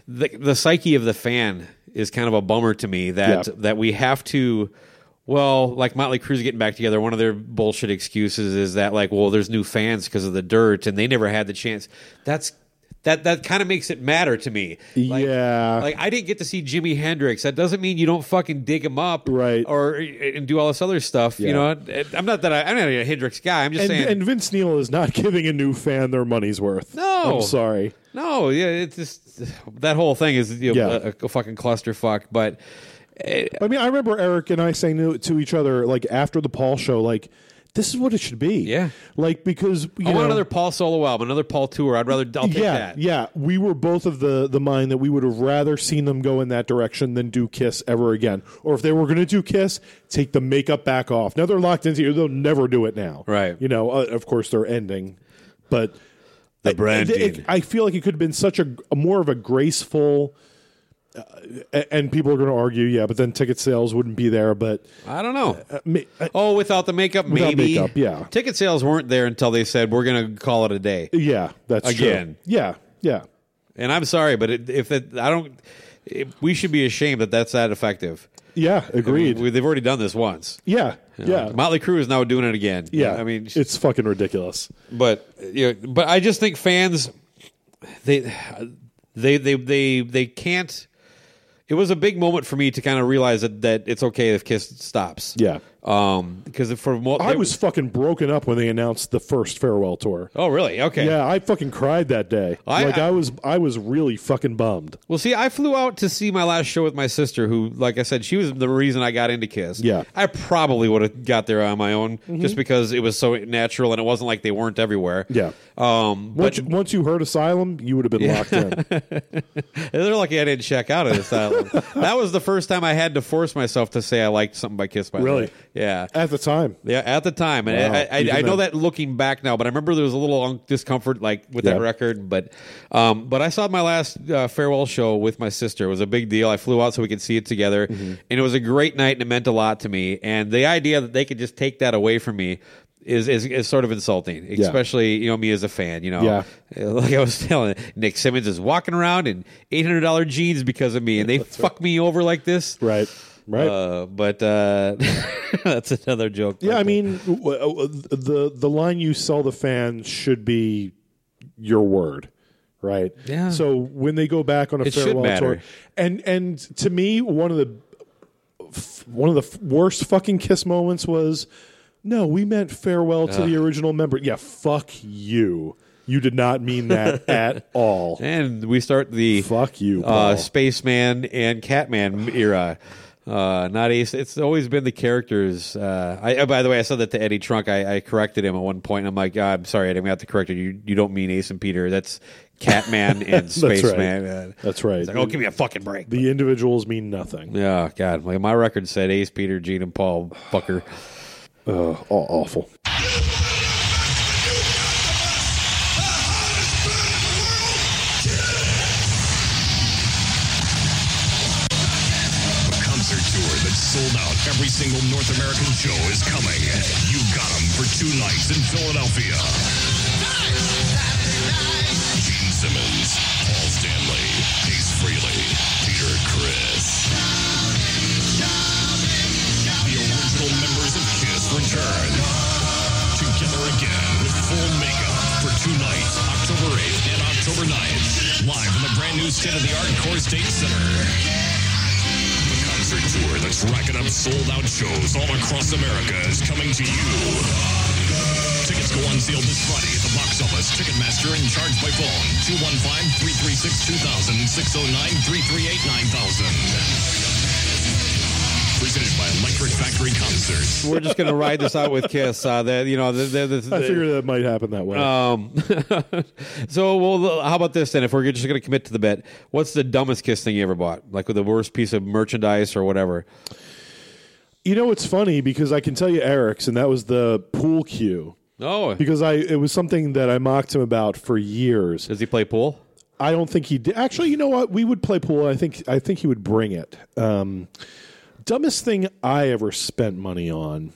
the the psyche of the fan is kind of a bummer to me that Yeah. that we have to. Well, like Motley Crue's getting back together, one of their bullshit excuses is that like, well, there's new fans because of the dirt, and they never had the chance. That's that that kind of makes it matter to me. Like, Yeah. like I didn't get to see Jimi Hendrix. That doesn't mean you don't fucking dig him up, Right. Or and do all this other stuff. You know, I'm not that I, I'm not a Hendrix guy. I'm just and, saying. and Vince Neil is not giving a new fan their money's worth. No. I'm sorry. No, yeah, it's just that whole thing is you know, Yeah. a, a fucking clusterfuck. But I mean, I remember Eric and I saying to, each other, like after the Paul show, like, this is what it should be. Yeah. like because you I know, want another Paul solo album, another Paul tour. I'd rather. I'll take yeah, that. yeah. We were both of the the mind that we would have rather seen them go in that direction than do Kiss ever again. Or if they were going to do Kiss, take the makeup back off. Now they're locked into here; they'll never do it now. Right. You know, uh, of course they're ending, but The branding. it- I feel like it could have been such a, a more of a graceful. Uh, and people are going to argue, yeah, but then ticket sales wouldn't be there. But I don't know. uh, ma- uh, Oh, without the makeup, Without maybe. makeup, yeah. Ticket sales weren't there until they said we're going to call it a day. yeah, that's Again. True. Yeah, yeah. And I'm sorry, but it, if it, I don't, it, we should be ashamed that that's that effective. Yeah, agreed. We, they've already done this once. yeah, yeah, Motley Crue is now doing it again. yeah. I mean, it's fucking ridiculous. but you know, but I just think fans they they they they they can't. It was a big moment for me to kind of realize that, that it's okay if Kiss stops. Yeah. Um, because for mo- I was fucking broken up when they announced the first farewell tour. Oh, really? Okay. Yeah, I fucking cried that day. I- like I- I, was, I was really fucking bummed. Well, see, I flew out to see my last show with my sister, who, like I said, she was the reason I got into Kiss. Yeah. Mm-hmm. I probably would have got there on my own just because it was so natural and it wasn't like they weren't everywhere. Yeah. Um, Once, but you, once you heard Asylum, you would have been locked in. they're lucky I didn't check out of island. that was the first time I had to force myself to say I liked something by Kiss. By the Really? way. Yeah. At the time, Yeah, at the time, and Wow. I, I, I know that looking back now, but I remember there was a little discomfort like with that record. But, um, but I saw my last uh, farewell show with my sister. It was a big deal. I flew out so we could see it together, Mm-hmm. and it was a great night, and it meant a lot to me. And the idea that they could just take that away from me. Is, is is sort of insulting, especially you know me as a fan. You know, Yeah. like I was telling Nick Simmons is walking around in eight hundred dollar jeans because of me, and they fuck me over like this. right? Right. Uh, but uh, that's another joke. yeah, I mean, w- the the line you sell the fans should be your word, right? Yeah. So when they go back on a It farewell tour, and and to me, one of the one of the worst fucking kiss moments was, no, we meant farewell to the original member. Yeah, fuck you. You did not mean that at all. and we start the Fuck you, uh, spaceman and Catman era. Uh, not Ace. It's always been the characters. Uh, I, uh, by the way, I said that to Eddie Trunk. I, I corrected him at one point. I'm like, "Ah, I'm sorry, Eddie. I'm going to have to correct you. You, you don't mean Ace and Peter. That's Catman and That's right. Spaceman. Uh, That's right. like, oh, give me a fucking break. The individuals mean nothing. Yeah, God, Like my record said Ace, Peter, Gene, and Paul. Fucker. Uh, awful. Single North American show is coming. You got them for two nights in Philadelphia. Gene Simmons, Paul Stanley, Ace Frehley, Peter Criss. The original members of Kiss return. Together again with full makeup for two nights, October 8th and October 9th. Live in the brand new state-of-the-art CoreStates Center. Concert tour that's racking up sold out shows all across America is coming to you. Tickets go on sale this Friday at the box office, Ticketmaster, and charge by phone 215 336 2000 609 338 9000. Presented by Electric Factory Concerts. We're just going to ride this out with Kiss. Uh, that you know, the, the, the, I figure that might happen that way. Um, so, well, how about this then? If we're just going to commit to the bet, what's the dumbest Kiss thing you ever bought? Like with the worst piece of merchandise or whatever? You know, it's funny because I can tell you Eric's, and that was the pool cue. Oh, Because I, it was something that I mocked him about for years. does he play pool? I don't think he did. Actually, you know what? We would play pool. I think, I think he would bring it. Um, dumbest thing I ever spent money on.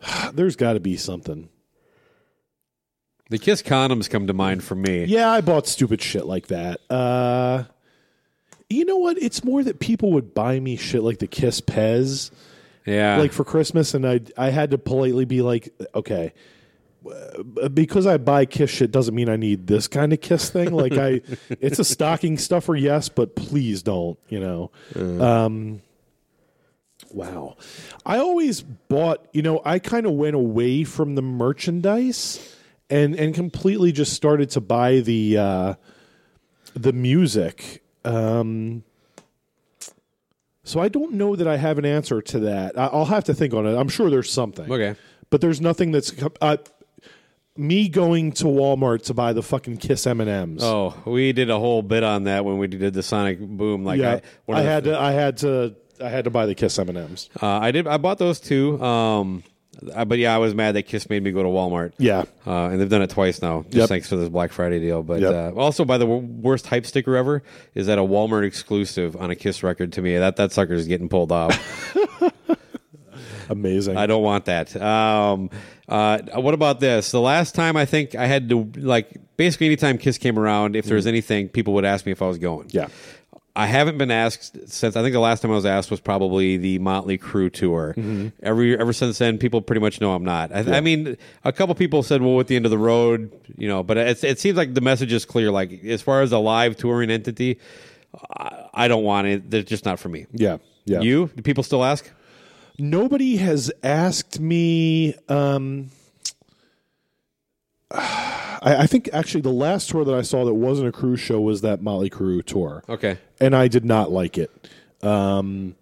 There's got to be something. The Kiss condoms come to mind for me. Yeah, I bought stupid shit like that. Uh, you know what? It's more that people would buy me shit like the Kiss Pez. Yeah. like for Christmas, and I I had to politely be like, okay, because I buy Kiss shit doesn't mean I need this kind of Kiss thing. Like I, it's a stocking stuffer, yes, but please don't. You know, um, wow. I always bought. You know, I kind of went away from the merchandise and and completely just started to buy the uh, the music. Um, So I don't know that I have an answer to that. I- I'll have to think on it. I'm sure there's something. Okay. But there's nothing that's uh, me going to Walmart to buy the fucking Kiss M and M's. Oh, we did a whole bit on that when we did the Sonic Boom. Like, yeah, I, I, the- had to. I had to. I had to buy the Kiss M and M's. Uh, I did. I bought those two. Um, I- but yeah, I was mad that Kiss made me go to Walmart. Yeah. uh, and they've done it twice now. Just Yep. thanks for this Black Friday deal. But Yep. uh, also, by the w- worst hype sticker ever is that a Walmart exclusive on a Kiss record. To me, that that sucker is getting pulled off. Amazing. I don't want that. Um, uh, what about this? The last time I think I had to like basically anytime Kiss came around, if there was anything, people would ask me if I was going. Mm-hmm. Yeah. I haven't been asked since I think the last time I was asked was probably the Motley Crue tour. Mm-hmm. Every ever since then, people pretty much know I'm not. I, I mean, a couple people said, "Well, at the end of the road," you know, but it, it seems like the message is clear. Like as far as a live touring entity, I, I don't want it. They're just not for me. Yeah. Yeah. You? Do people still ask? Nobody has asked me. Um, I, I think actually the last tour that I saw that wasn't a cruise show was that Motley Crue tour. Okay. and I did not like it. Um,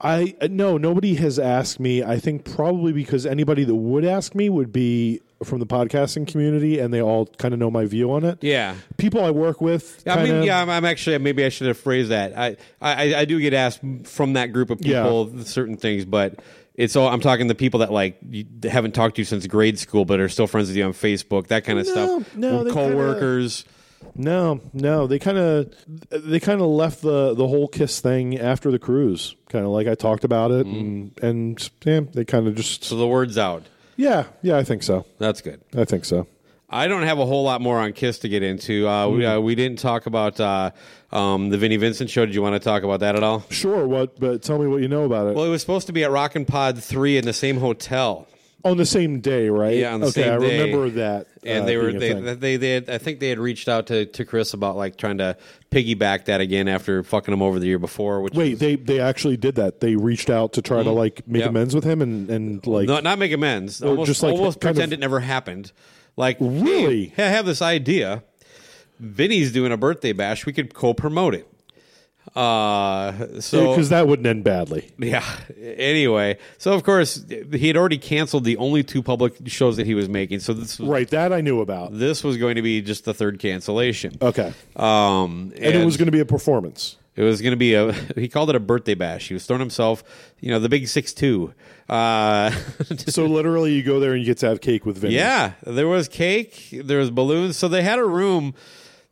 I uh, no, nobody has asked me. I think probably because anybody that would ask me would be from the podcasting community, and they all kind of know my view on it. Yeah. people I work with. I mean, kinda- yeah, I'm, I'm actually maybe I should have phrased that. I, I I do get asked from that group of Yeah. people certain things, but it's all I'm talking the people that like you haven't talked to you since grade school, but are still friends with you on Facebook, that kind of No, stuff. no, they kinda- coworkers. No, no, they kind of they kind of left the the whole kiss thing after the cruise. Kind of like I talked about it, mm. and and yeah, they kind of just. So the word's out. Yeah, yeah. I think so. That's good. I think so. I don't have a whole lot more on Kiss to get into. Uh, we, uh, we didn't talk about uh, um, the Vinnie Vincent show. Did you want to talk about that at all? Sure. What? But tell me what you know about it. Well, it was supposed to be at Rockin' Pod three in the same hotel. On the same day, right? Yeah, on the okay, same I day. remember that. and uh, they were they, they they had, I think they had reached out to, to Chris about like trying to piggyback that again after fucking him over the year before. Which Wait, they they actually did that. They reached out to try to like make Yep. amends with him and and like not not make amends, Or almost, just, like, almost pretend of- it never happened. Like Really? hey, I have this idea. Vinny's doing a birthday bash. We could co-promote it. Uh, so because that wouldn't end badly. Yeah. Anyway, so of course he had already canceled the only two public shows that he was making. So this was, Right, that I knew about. this was going to be just the third cancellation. Okay, Um, and, it was going to be a performance. It was going to be a. He called it a birthday bash. He was throwing himself, you know, the big six two. Uh, So literally, you go there and you get to have cake with Vinny. yeah, there was cake. There was balloons. So they had a room.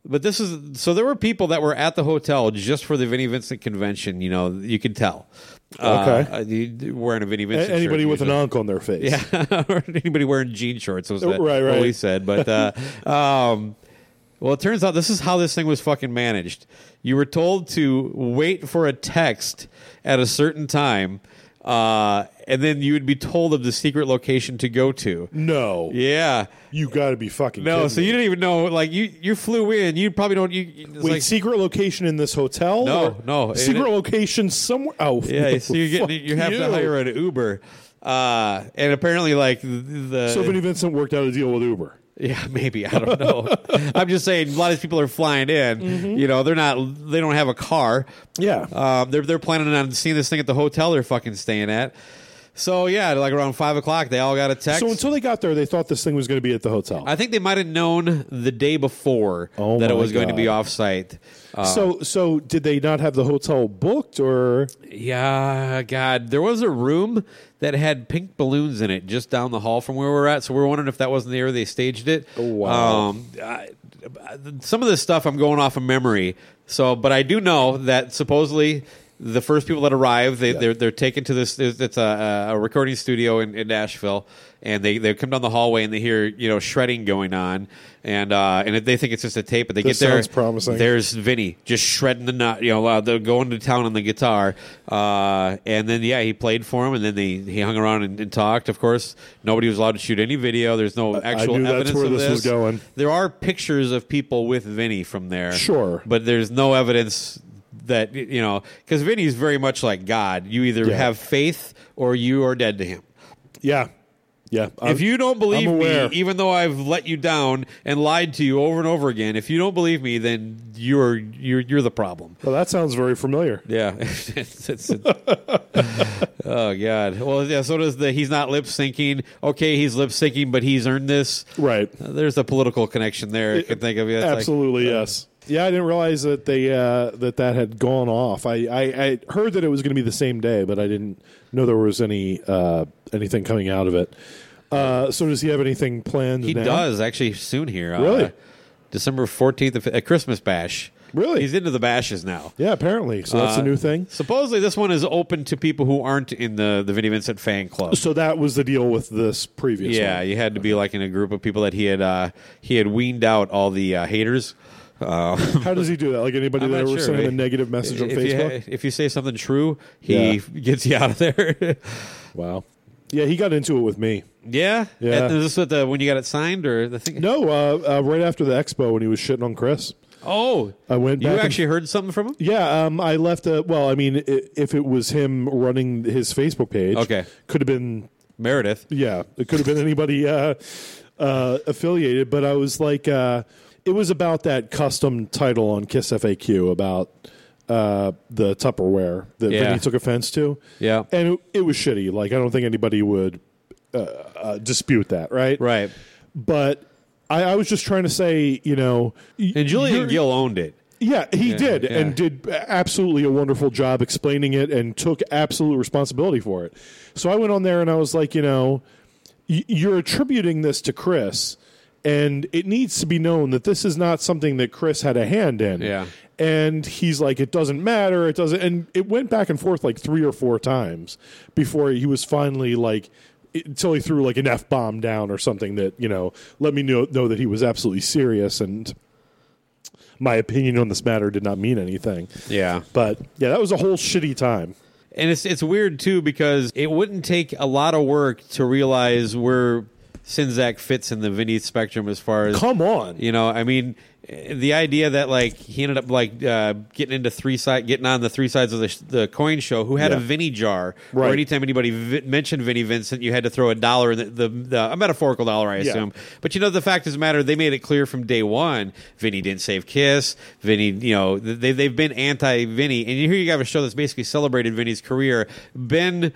But this is so there were people that were at the hotel just for the Vinnie Vincent convention. You know, you can tell. Okay. Uh, wearing a Vinnie A- Vincent. anybody shirt with an usually. unk on their face. Yeah, or anybody wearing jean shorts was that right, what right. we said. But uh, um, well, it turns out this is how this thing was fucking managed. You were told to wait for a text at a certain time, uh, and then you would be told of the secret location to go to. No, Yeah. you got to be fucking. No, so me. you didn't even know. Like you, you flew in. You probably don't. You Wait, like, secret location in this hotel? No, no, Secret it- location somewhere. Oh, yeah. So you get you have you. to hire an Uber, uh, and apparently like the, So Vinny Vincent worked out a deal with Uber. Yeah, maybe I don't know. I'm just saying a lot of these people are flying in. Mm-hmm. You know, they're not. They don't have a car. Yeah. Um, they're they're planning on seeing this thing at the hotel they're fucking staying at. So yeah, like around five o'clock, they all got a text. So until they got there, they thought this thing was going to be at the hotel. I think they might have known the day before Oh that it my was going to be God. off. Uh, so so did they not have the hotel booked or? Yeah, God, there was a room that had pink balloons in it just down the hall from where we we're at. So we're wondering if that wasn't the area they staged it. Oh, wow. Um, I, some of this stuff I'm going off of memory. So, but I do know that supposedly the first people that arrive, they, they're they're taken to this. It's a, a recording studio in, in Nashville, and they, they come down the hallway and they hear you know shredding going on, and uh, and they think it's just a tape, but they This get there. sounds promising. There's Vinny just shredding the nut, you know, uh, they're going to town on the guitar, uh, and then yeah, he played for him, and then they he hung around and, and talked. Of course, nobody was allowed to shoot any video. There's no actual I knew that's evidence where of this was going. There are pictures of people with Vinny from there, Sure. but there's no evidence that you know because Vinny's very much like God. You either Yeah. have faith or you are dead to him. Yeah, Yeah, I'm- if you don't believe me, even though I've let you down and lied to you over and over again, if you don't believe me, then you're you're you're the problem. Well, that sounds very familiar. Yeah. It's- it's- oh God. Well, yeah. So does the he's not lip syncing. Okay, he's lip syncing, but he's earned this. Right. Uh, there's a political connection there. I can think of. Yeah, it's like- Absolutely, yes. Yeah, I didn't realize that they uh, that that had gone off. I, I, I heard that it was going to be the same day, but I didn't know there was any uh, anything coming out of it. Uh, so, does he have anything planned? he now? does actually soon here. Really? Uh, December fourteenth, a Christmas bash. Really? He's into the bashes now. Yeah, apparently. So that's Uh, a new thing. Supposedly, this one is open to people who aren't in the the Vinnie Vincent fan club. So that was the deal with this previous. Yeah, one. you had to be like in a group of people that he had uh, he had weaned out all the uh, haters. Uh, How does he do that? Like anybody I'm that ever sure, sent him a negative message on if Facebook? You, if you say something true, he Yeah. gets you out of there. wow. Yeah, he got into it with me. yeah, Yeah. And Is this what the when you got it signed or the thing? No, uh, uh, right after the expo when he was shitting on Chris. Oh, I went you back and- actually heard something from him? Yeah, um, I left a. Well, I mean, i if it was him running his Facebook page, Okay. could have been. Meredith. Yeah, it could have been anybody uh, uh, affiliated, but I was like, uh, it was about that custom title on Kiss FAQ about uh, the Tupperware that Yeah. Vinny took offense to. Yeah. and it, it was shitty. Like, I don't think anybody would uh, uh, dispute that, right? Right. But I, I was just trying to say, you know, And Julian Gill owned it. yeah, he Yeah, did, yeah. and did absolutely a wonderful job explaining it, and took absolute responsibility for it. So I went on there and I was like, you know, y- you're attributing this to Chris, and it needs to be known that this is not something that Chris had a hand in. Yeah. And he's like, it doesn't matter. It doesn't. And it went back and forth like three or four times before he was finally like, until he threw like an f bomb down or something that you know let me know know that he was absolutely serious and my opinion on this matter did not mean anything. Yeah. But yeah, that was a whole shitty time. And it's it's weird too because it wouldn't take a lot of work to realize where Czynszak fits in the Vinny spectrum as far as Come on. You know, I mean, the idea that like he ended up like uh, getting into three side, getting on the three sides of the, the coin show. Who had Yeah. a Vinny jar? Right. Or anytime anybody vi- mentioned Vinny Vincent, you had to throw a dollar, in the, the, the a metaphorical dollar, I Yeah. assume. But you know, the fact is, matter they made it clear from day one. Vinny didn't save Kiss. Vinny, you know, they they've been anti Vinny, and here you have a show that's basically celebrated Vinny's career. Been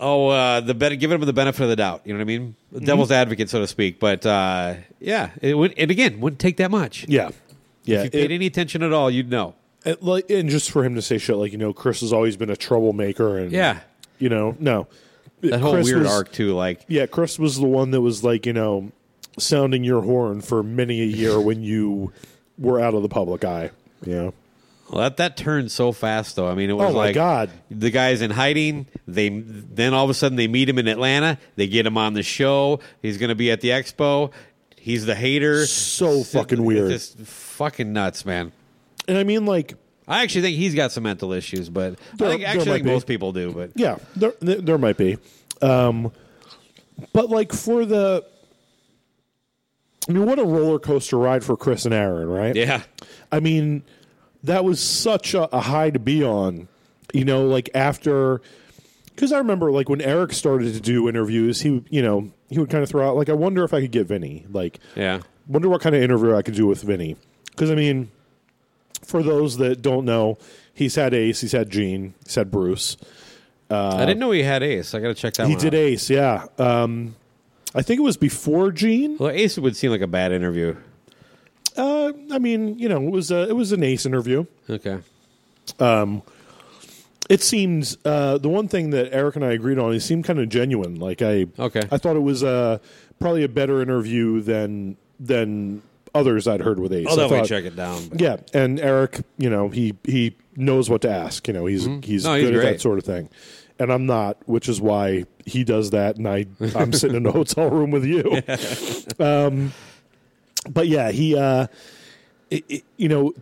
oh uh, the ben- giving him the benefit of the doubt. You know what I mean? Mm-hmm. Devil's advocate, so to speak. But uh, yeah, it would. And again, wouldn't take that much. Yeah. Yeah. If you paid it- any attention at all, you'd know. it- like, and just for him to say shit like, you know, Chris has always been a troublemaker and Yeah. you know, no. That whole Chris weird was- arc too. Like Yeah, Chris was the one that was like, you know, sounding your horn for many a year when you were out of the public eye. You know. Well, that that turned so fast though. I mean, it was Oh, my like God. the guy's in hiding. They then all of a sudden they meet him in Atlanta. They get him on the show. He's going to be at the expo. He's the hater. So fucking weird. Just fucking nuts, man. And I mean like I actually think he's got some mental issues, but There- I think there actually might think be. most people do. But Yeah, there there, there might be, um, but like for the, I mean, what a roller coaster ride for Chris and Aaron, right? yeah, I mean, that was such a, a high to be on. You know, like after, because I remember like when Eric started to do interviews, he you know he would kind of throw out like, I wonder if I could get Vinny, like, yeah. wonder what kind of interview I could do with Vinny, because I mean, for those that don't know, he's had Ace, he's had Gene, he's had Bruce. I didn't know he had Ace. I got to check that. Out. He did out. Ace, yeah. Um, I think it was before Gene. Well, Ace would seem like a bad interview. Uh, I mean, you know, it was a, it was an Ace interview. Okay. Um, it seemed uh, the one thing that Eric and I agreed on. He seemed kind of genuine. Like I, Okay. I thought it was uh, probably a better interview than than others I'd heard with Ace. I'll definitely check it down. but- Yeah, and Eric, you know, he he knows what to ask. You know, he's he's Mm-hmm. No, good he's at that sort of thing. And I'm not, which is why he does that, and I I'm sitting in a hotel room with you. um, but yeah, he, uh, it, it, you know,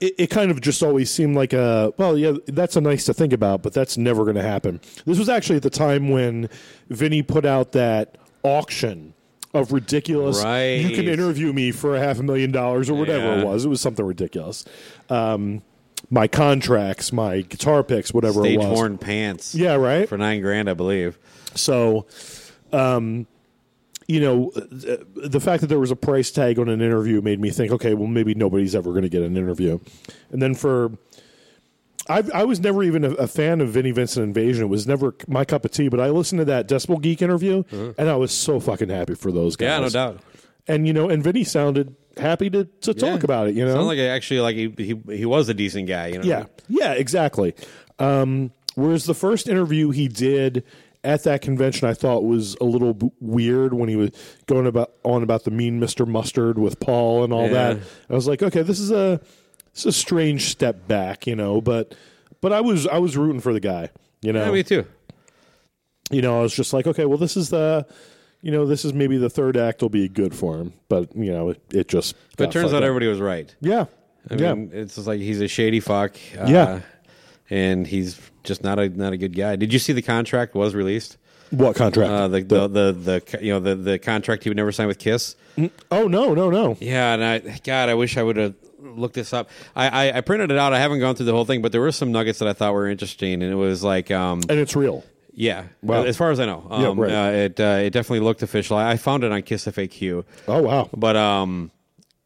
it, it kind of just always seemed like a well, yeah, that's a nice to think about, but that's never going to happen. This was actually at the time when Vinny put out that auction of ridiculous. Right. You can interview me for a half a million dollars or whatever Yeah. it was. It was something ridiculous. Um, my contracts, my guitar picks, whatever Stage it was. worn pants. Yeah, right. For nine grand, I believe. So um, you know, the fact that there was a price tag on an interview made me think, okay, well, maybe nobody's ever going to get an interview. And then for, I, I was never even a, a fan of Vinnie Vincent Invasion. It was never my cup of tea. But I listened to that Decibel Geek interview, and I was so fucking happy for those guys. Yeah, no doubt. And you know, and Vinny sounded happy to, to talk about it. You know, Sounds like actually like he, he he was a decent guy. You know. yeah, yeah, exactly. Um, whereas the first interview he did at that convention, I thought was a little b- weird when he was going about on about the mean Mister Mustard with Paul and all Yeah. that. I was like, okay, this is a this is a strange step back, you know. But but I was I was rooting for the guy, you know. Yeah, me too. You know, I was just like, okay, well, this is the. You know, this is maybe the third act will be good for him, but you know, it, it just. But it turns out up. everybody was right. Yeah, I yeah. mean, it's just like he's a shady fuck. Uh, Yeah. and he's just not a not a good guy. Did you see the contract was released? What contract? Uh, the, the the the you know the the contract he would never sign with Kiss. oh no, no, no. Yeah, and I God, I wish I would have looked this up. I, I I printed it out. I haven't gone through the whole thing, but there were some nuggets that I thought were interesting, and it was like um And it's real. yeah, Wow. as far as I know, Yeah, um, right. uh, it uh, it definitely looked official. I, I found it on Kiss FAQ. Oh wow. But um,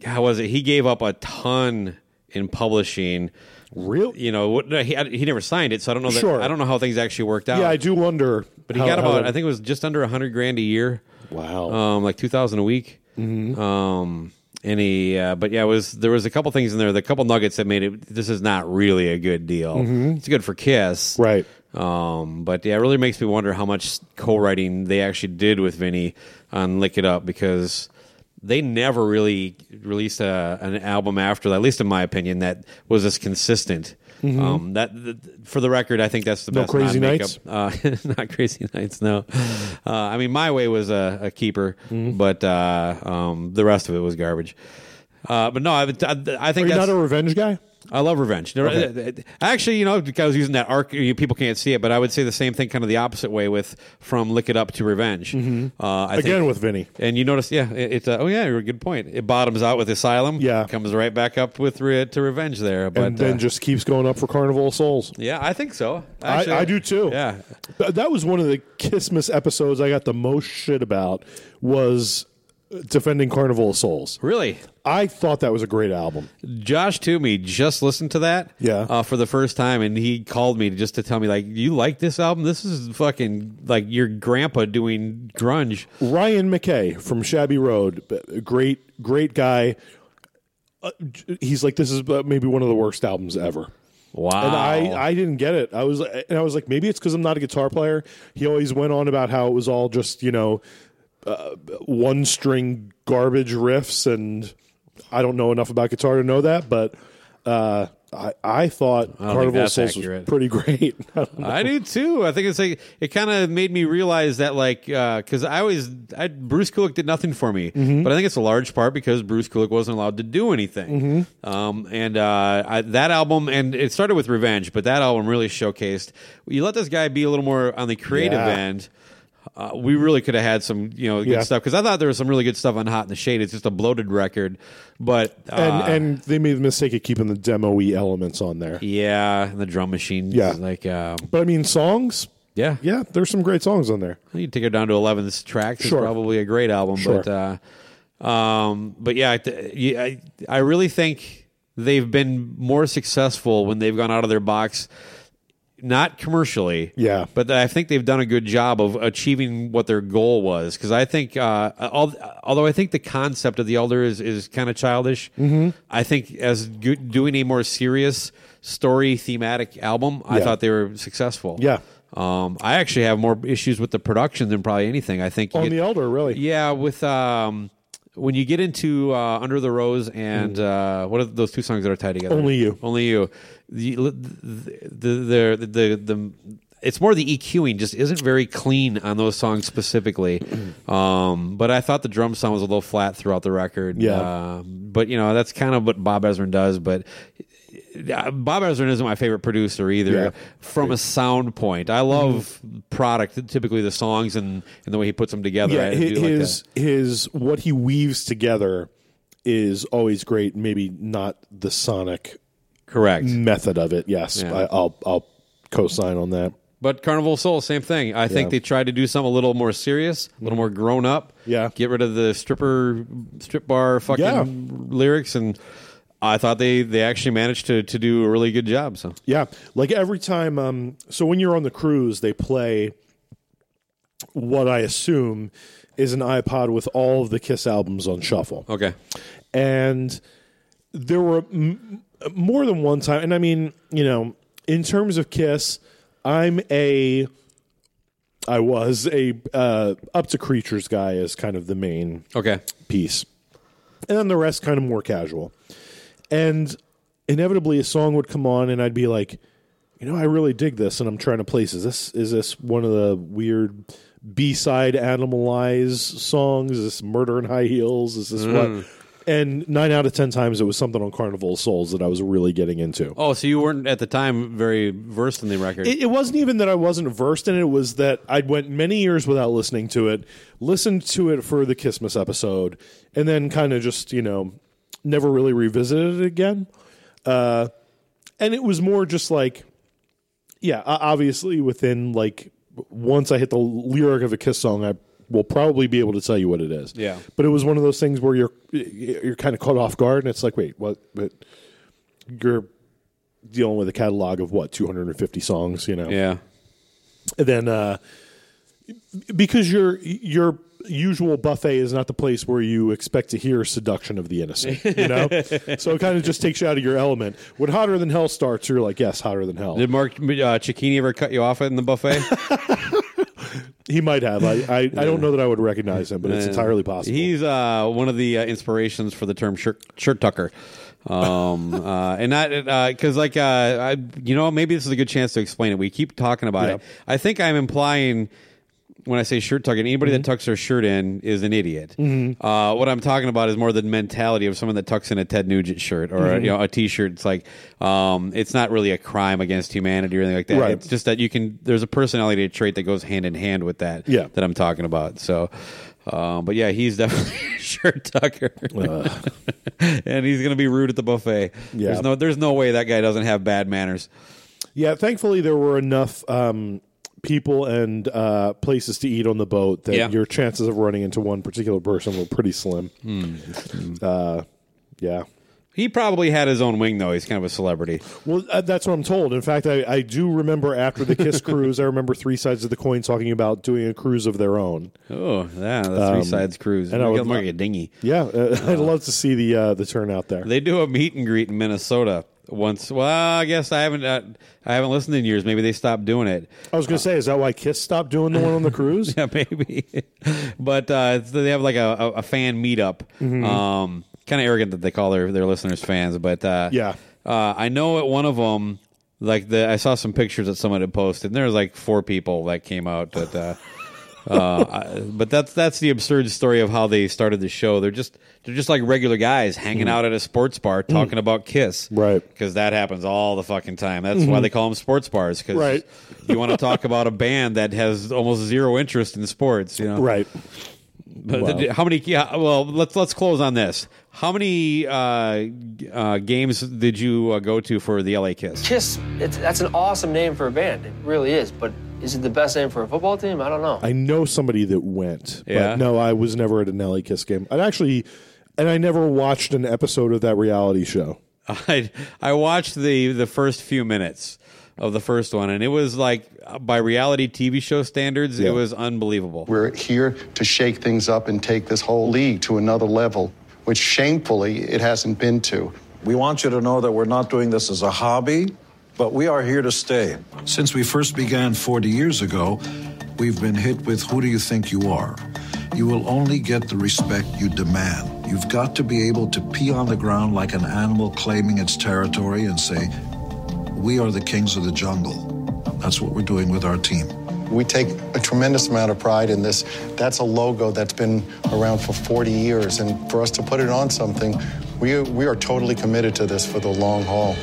how was it? He gave up a ton in publishing. Real? You know, what, he he never signed it, so I don't know. That, Sure. I don't know how things actually worked out. Yeah, I do wonder. But he how- got about I think it was just under a hundred grand a year. Wow. Um, like two thousand a week. Mm-hmm. Um, and he, uh, but yeah, it was there was a couple things in there, the couple nuggets that made it. This is not really a good deal. It's good for Kiss, Mm-hmm. Right. Um, but yeah, it really makes me wonder how much co-writing they actually did with Vinny on "Lick It Up" because they never really released a, an album after that. At least in my opinion, that was as consistent. Um, that th- for the record, I think that's the Mm-hmm. No best. Crazy non-makeup. Uh, not crazy nights. No, uh, I mean my way was a, a keeper, Mm-hmm. but uh, um, the rest of it was garbage. Uh, but no, I, I, I think Are you that's not a revenge guy? I love revenge. Okay. Actually, you know, I was using that arc, people can't see it, but I would say the same thing, kind of the opposite way with from Lick It Up to Revenge. Uh, I Mm-hmm. Again think, with Vinny. and you notice, yeah, it, it's uh, oh yeah, you're a good point. It bottoms out with Asylum, Yeah. comes right back up with re- to Revenge there, but and then uh, just keeps going up for Carnival of Souls. yeah, I think so. I, Actually, I do too. Yeah, that was one of the Christmas episodes I got the most shit about was defending Carnival of Souls. really. I thought that was a great album. Josh Toomey just listened to that, Yeah. uh, for the first time, and he called me just to tell me like, "You like this album? This is fucking like your grandpa doing grunge." Ryan McKay from Shabby Road, great, great guy. Uh, he's like, this is uh, maybe one of the worst albums ever. Wow, And I, I didn't get it. I was, and I was like, maybe it's because I'm not a guitar player. He always went on about how it was all just, you know, uh, one string garbage riffs, and I don't know enough about guitar to know that, but uh, I, I thought think Carnival Souls accurate. was pretty great. I. I do too. I think it's like it kind of made me realize that like because I always I, Bruce Kulick did nothing for me, Mm-hmm. but I think it's a large part because Bruce Kulick wasn't allowed to do anything. Mm-hmm. Um, and uh, I, that album and it started with Revenge, but that album really showcased. You let this guy be a little more on the creative Yeah. end. Uh, we really could have had some, you know, good Yeah. stuff because I thought there was some really good stuff on Hot in the Shade. It's just a bloated record, but uh, and and they made the mistake of keeping the demo y elements on there. yeah, and the drum machine, Yeah. like um, But I mean, songs, yeah, yeah, there's some great songs on there. You take it down to eleven tracks. It's Sure. probably a great album, Sure. but uh, um, but yeah, yeah, I I really think they've been more successful when they've gone out of their box. Not commercially, Yeah. but I think they've done a good job of achieving what their goal was. Because I think, uh, al- although I think the concept of the elder is, is kind of childish, Mm-hmm. I think as good, doing a more serious story thematic album, I thought they were successful. Yeah. Um, I actually have more issues with the production than probably anything. I think On get- the Elder, really. yeah, with um, when you get into uh, Under the Rose and uh, what are those two songs that are tied together? Mm. Only You. Only you. The the the the, the, the it's more the EQing just isn't very clean on those songs specifically. um, but I thought the drum sound was a little flat throughout the record. Yeah. Uh, but you know that's kind of what Bob Ezrin does. But Uh, Bob Ezrin isn't my favorite producer either. Yeah. From a sound point, I love mm-hmm. product. Typically, the songs and, and the way he puts them together. Yeah, I his like his, what he weaves together is always great. Maybe not the sonic Correct. method of it. Yes, Yeah. I, I'll I'll co-sign on that. But Carnival Soul, same thing. I think Yeah. they tried to do something a little more serious, a little mm-hmm. more grown up. Yeah. Get rid of the stripper, strip bar fucking lyrics, and I thought they they actually managed to to do a really good job. So Yeah, like every time. Um, so when you're on the cruise, they play what I assume is an iPod with all of the Kiss albums on shuffle. okay, and there were m- more than one time and i mean you know in terms of kiss i'm a i was a uh, up to creatures guy as kind of the main okay, piece and then the rest kind of more casual and inevitably a song would come on and i'd be like you know i really dig this and i'm trying to place is this is this one of the weird b-side animalize songs is this murder in high heels is this what mm. and nine out of ten times it was something on carnival of souls that i was really getting into Oh, so you weren't at the time very versed in the record. it, it wasn't even that I wasn't versed in it. It was that I'd went many years without listening to it, listened to it for the Christmas episode, and then kind of just you know never really revisited it again. Uh, and it was more just like, yeah, obviously within like once I hit the lyric of a Kiss song, I will probably be able to tell you what it is. Yeah. but it was one of those things where you're you're kind of caught off guard, and it's like, wait, what? But you're dealing with a catalog of what 250 songs, you know yeah, and then uh, because your your usual buffet is not the place where you expect to hear seduction of the innocent, you know. so it kind of just takes you out of your element. When hotter than hell starts, you're like, yes, hotter than hell. did Mark uh, Cicchini ever cut you off in the buffet? he might have. I, I I don't know that I would recognize him, but it's entirely possible. He's uh, one of the uh, inspirations for the term shirt, shirt tucker. Um, uh, and not because like uh, I, you know, maybe this is a good chance to explain it. We keep talking about it. I think I'm implying when I say shirt tucking, anybody Mm-hmm. that tucks their shirt in is an idiot. Uh, what I'm talking about is more the mentality of someone that tucks in a Ted Nugent shirt or Mm-hmm. a, you know a T-shirt. It's like um, it's not really a crime against humanity or anything like that. Right. It's just that you can. There's a personality trait that goes hand in hand with that. Yeah. that I'm talking about. So. Um, but yeah, he's definitely a shirt tucker, and he's gonna be rude at the buffet. Yeah. There's no, there's no way that guy doesn't have bad manners. yeah, thankfully there were enough um, people and uh, places to eat on the boat that Yeah. your chances of running into one particular person were pretty slim. Hmm. Uh, yeah. He probably had his own wing though. He's kind of a celebrity. Well, uh, that's what I'm told. In fact, I, I do remember after the Kiss cruise, I remember Three Sides of the Coin talking about doing a cruise of their own. Oh, yeah, the three sides cruise. Um, and I would like a dinghy. Yeah, uh, I'd love to see the uh, the turnout there. They do a meet and greet in Minnesota once. Well, I guess I haven't. Uh, I haven't listened in years. Maybe they stopped doing it. I was going to say, is that why Kiss stopped doing the one on the cruise? Yeah, maybe. but uh, they have like a, a, a fan meetup. Mm-hmm. Um, kind of arrogant that they call their, their listeners fans, but uh, Yeah. Uh, I know at one of them, like the I saw some pictures that someone had posted, and there was like four people that came out. But uh, I- but that's that's the absurd story of how they started the show. They're just they're just like regular guys hanging out at a sports bar talking about Kiss, Mm. Right. Mm-hmm. Because that happens all the fucking time. That's why they call them sports bars. Because Right. you want to talk about a band that has almost zero interest in sports. You know, Right. but Wow. the- how many? Yeah, well, let's let's close on this. How many uh, uh, games did you uh, go to for the LA Kiss? Kiss, it's, that's an awesome name for a band. It really is. But is it the best name for a football team? I don't know. I know somebody that went, Yeah? but no, I was never at an LA Kiss game. I actually, and I never watched an episode of that reality show. I I watched the the first few minutes of the first one, and it was like uh, by reality TV show standards, Yeah. it was unbelievable. We're here to shake things up and take this whole league to another level, which shamefully it hasn't been to. We want you to know that we're not doing this as a hobby, but we are here to stay. Since we first began 40 years ago, we've been hit with who do you think you are? You will only get the respect you demand. You've got to be able to pee on the ground like an animal claiming its territory and say, We are the kings of the jungle. That's what we're doing with our team. We take a tremendous amount of pride in this. That's a logo that's been around for 40 years, and for us to put it on something, we, we are totally committed to this for the long haul.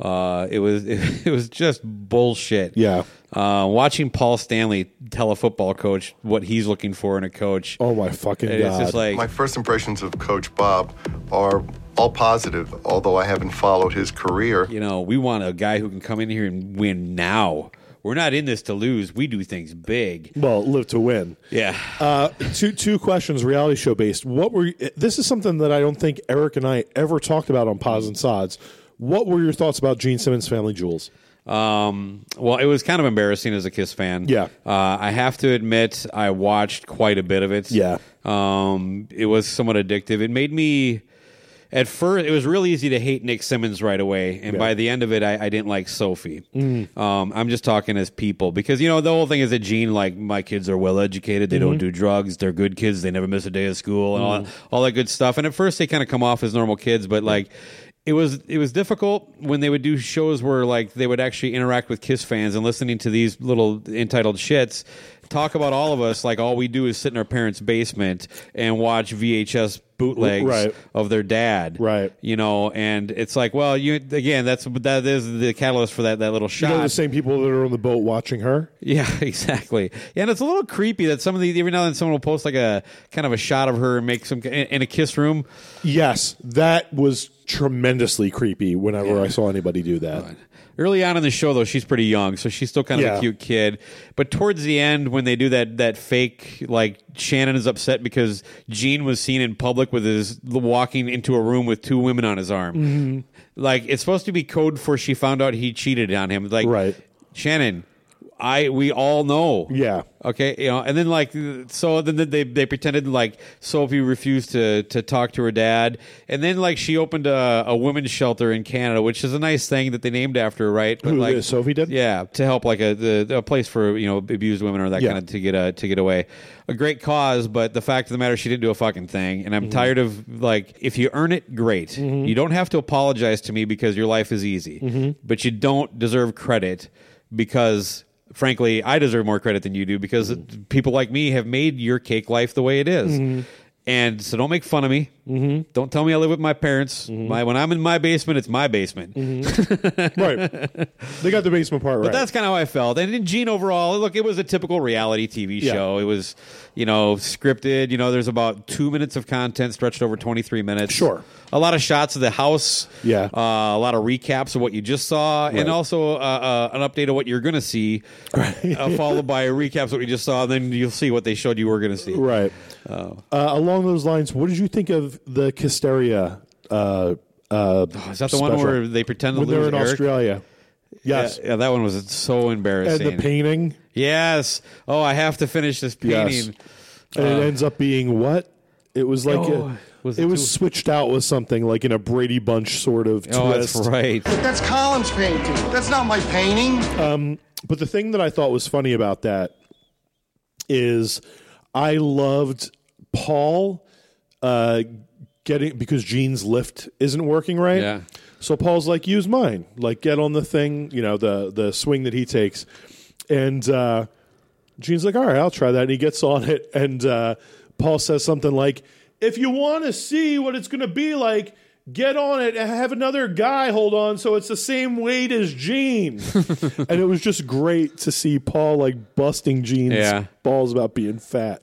Uh, it was it, was just bullshit. Yeah. Uh, watching Paul Stanley tell a football coach what he's looking for in a coach. Oh my fucking It's god! just like My first impressions of Coach Bob are all positive, although I haven't followed his career. you know, we want a guy who can come in here and win now. We're not in this to lose. We do things big. Well, live to win. Yeah. Uh, two two questions, reality show based. What were this is something that I don't think Eric and I ever talked about on Pods and Sods. What were your thoughts about Gene Simmons' Family Jewels? Um, well, it was kind of embarrassing as a Kiss fan. Yeah. Uh, I have to admit, I watched quite a bit of it. Yeah. Um, it was somewhat addictive. It made me. At first, it was real easy to hate Nick Simmons right away, and Yeah. by the end of it, I, I didn't like Sophie. Mm. Um, I'm just talking as people because you know the whole thing is that Gene, like my kids are well educated, they don't Mhm. do drugs, they're good kids, they never miss a day of school, and all, Mhm. all that good stuff. And at first, they kind of come off as normal kids, but like it was it was difficult when they would do shows where like they would actually interact with Kiss fans and listening to these little entitled shits talk about all of us like all we do is sit in our parents' basement and watch VHS bootlegs Right. of their dad. Right. You know, and it's like, well, you again, that's that is the catalyst for that that little You shot. know the same people that are on the boat watching her. Yeah, exactly. Yeah, and it's a little creepy that some of the every now and then someone will post like a kind of a shot of her and make some in, in a kiss room. Yes, that was tremendously creepy. Whenever I saw anybody do that, Early on in the show, though, she's pretty young, so she's still kind of Yeah. a cute kid. But towards the end, when they do that that fake, like Shannon is upset because Gene was seen in public with his walking into a room with two women on his arm. Mhm. Like it's supposed to be code for she found out he cheated on him. Like Right. Shannon, I we all know. Yeah. Okay, you know, and then like so then they they pretended like Sophie refused to to talk to her dad, and then like she opened a, a women's shelter in Canada, which is a nice thing that they named after her, right? But Who, like uh, Sophie did? yeah, to help like a the, a place for you know abused women or that Yeah. kind of to get a to get away. A great cause, but the fact of the matter, she didn't do a fucking thing, and I'm Mm-hmm. tired of like if you earn it, great. You don't have to apologize to me because your life is easy, Mhm. but you don't deserve credit because. Frankly, I deserve more credit than you do because people like me have made your cake life the way it is. Mhm. And so don't make fun of me. Mm-hmm. Don't tell me I live with my parents. My, when I'm in my basement, it's my basement. right? They got the basement part But that's kind of how I felt. And in Gene overall, look, it was a typical reality TV Yeah. show. It was, you know, scripted. You know, there's about two minutes of content stretched over 23 minutes. Sure. A lot of shots of the house. Yeah. Uh, a lot of recaps of what you just saw, Right. and also uh, uh, an update of what you're going to see, uh, followed by recaps of what you just saw. And then you'll see what they showed you were going to see. Right. Oh. Along those lines, what did you think of the Kissteria? Uh, uh, Is that the one where they pretend to when they're in Eric? Australia? Yes. Yeah, yeah, that one was so embarrassing. And the painting. Yes. Oh, I have to finish this Yes. painting. And Uh, it ends up being what? It was like Oh, a, was it, it was too- switched out with something like in a Brady Bunch sort of Oh, twist. that's right. That's Colin's painting. That's not my painting. Um, but the thing that I thought was funny about that is I loved Paul uh, getting because Gene's lift isn't working right. Yeah. So Paul's like, use mine. Like, get on the thing, you know, the the swing that he takes, and uh, Gene's like, all right, I'll try that. And he gets on it, and uh, Paul says something like, if you want to see what it's going to be like. Get on it and have another guy hold on so it's the same weight as Gene. and it was just great to see Paul like busting Gene's Yeah. balls about being fat.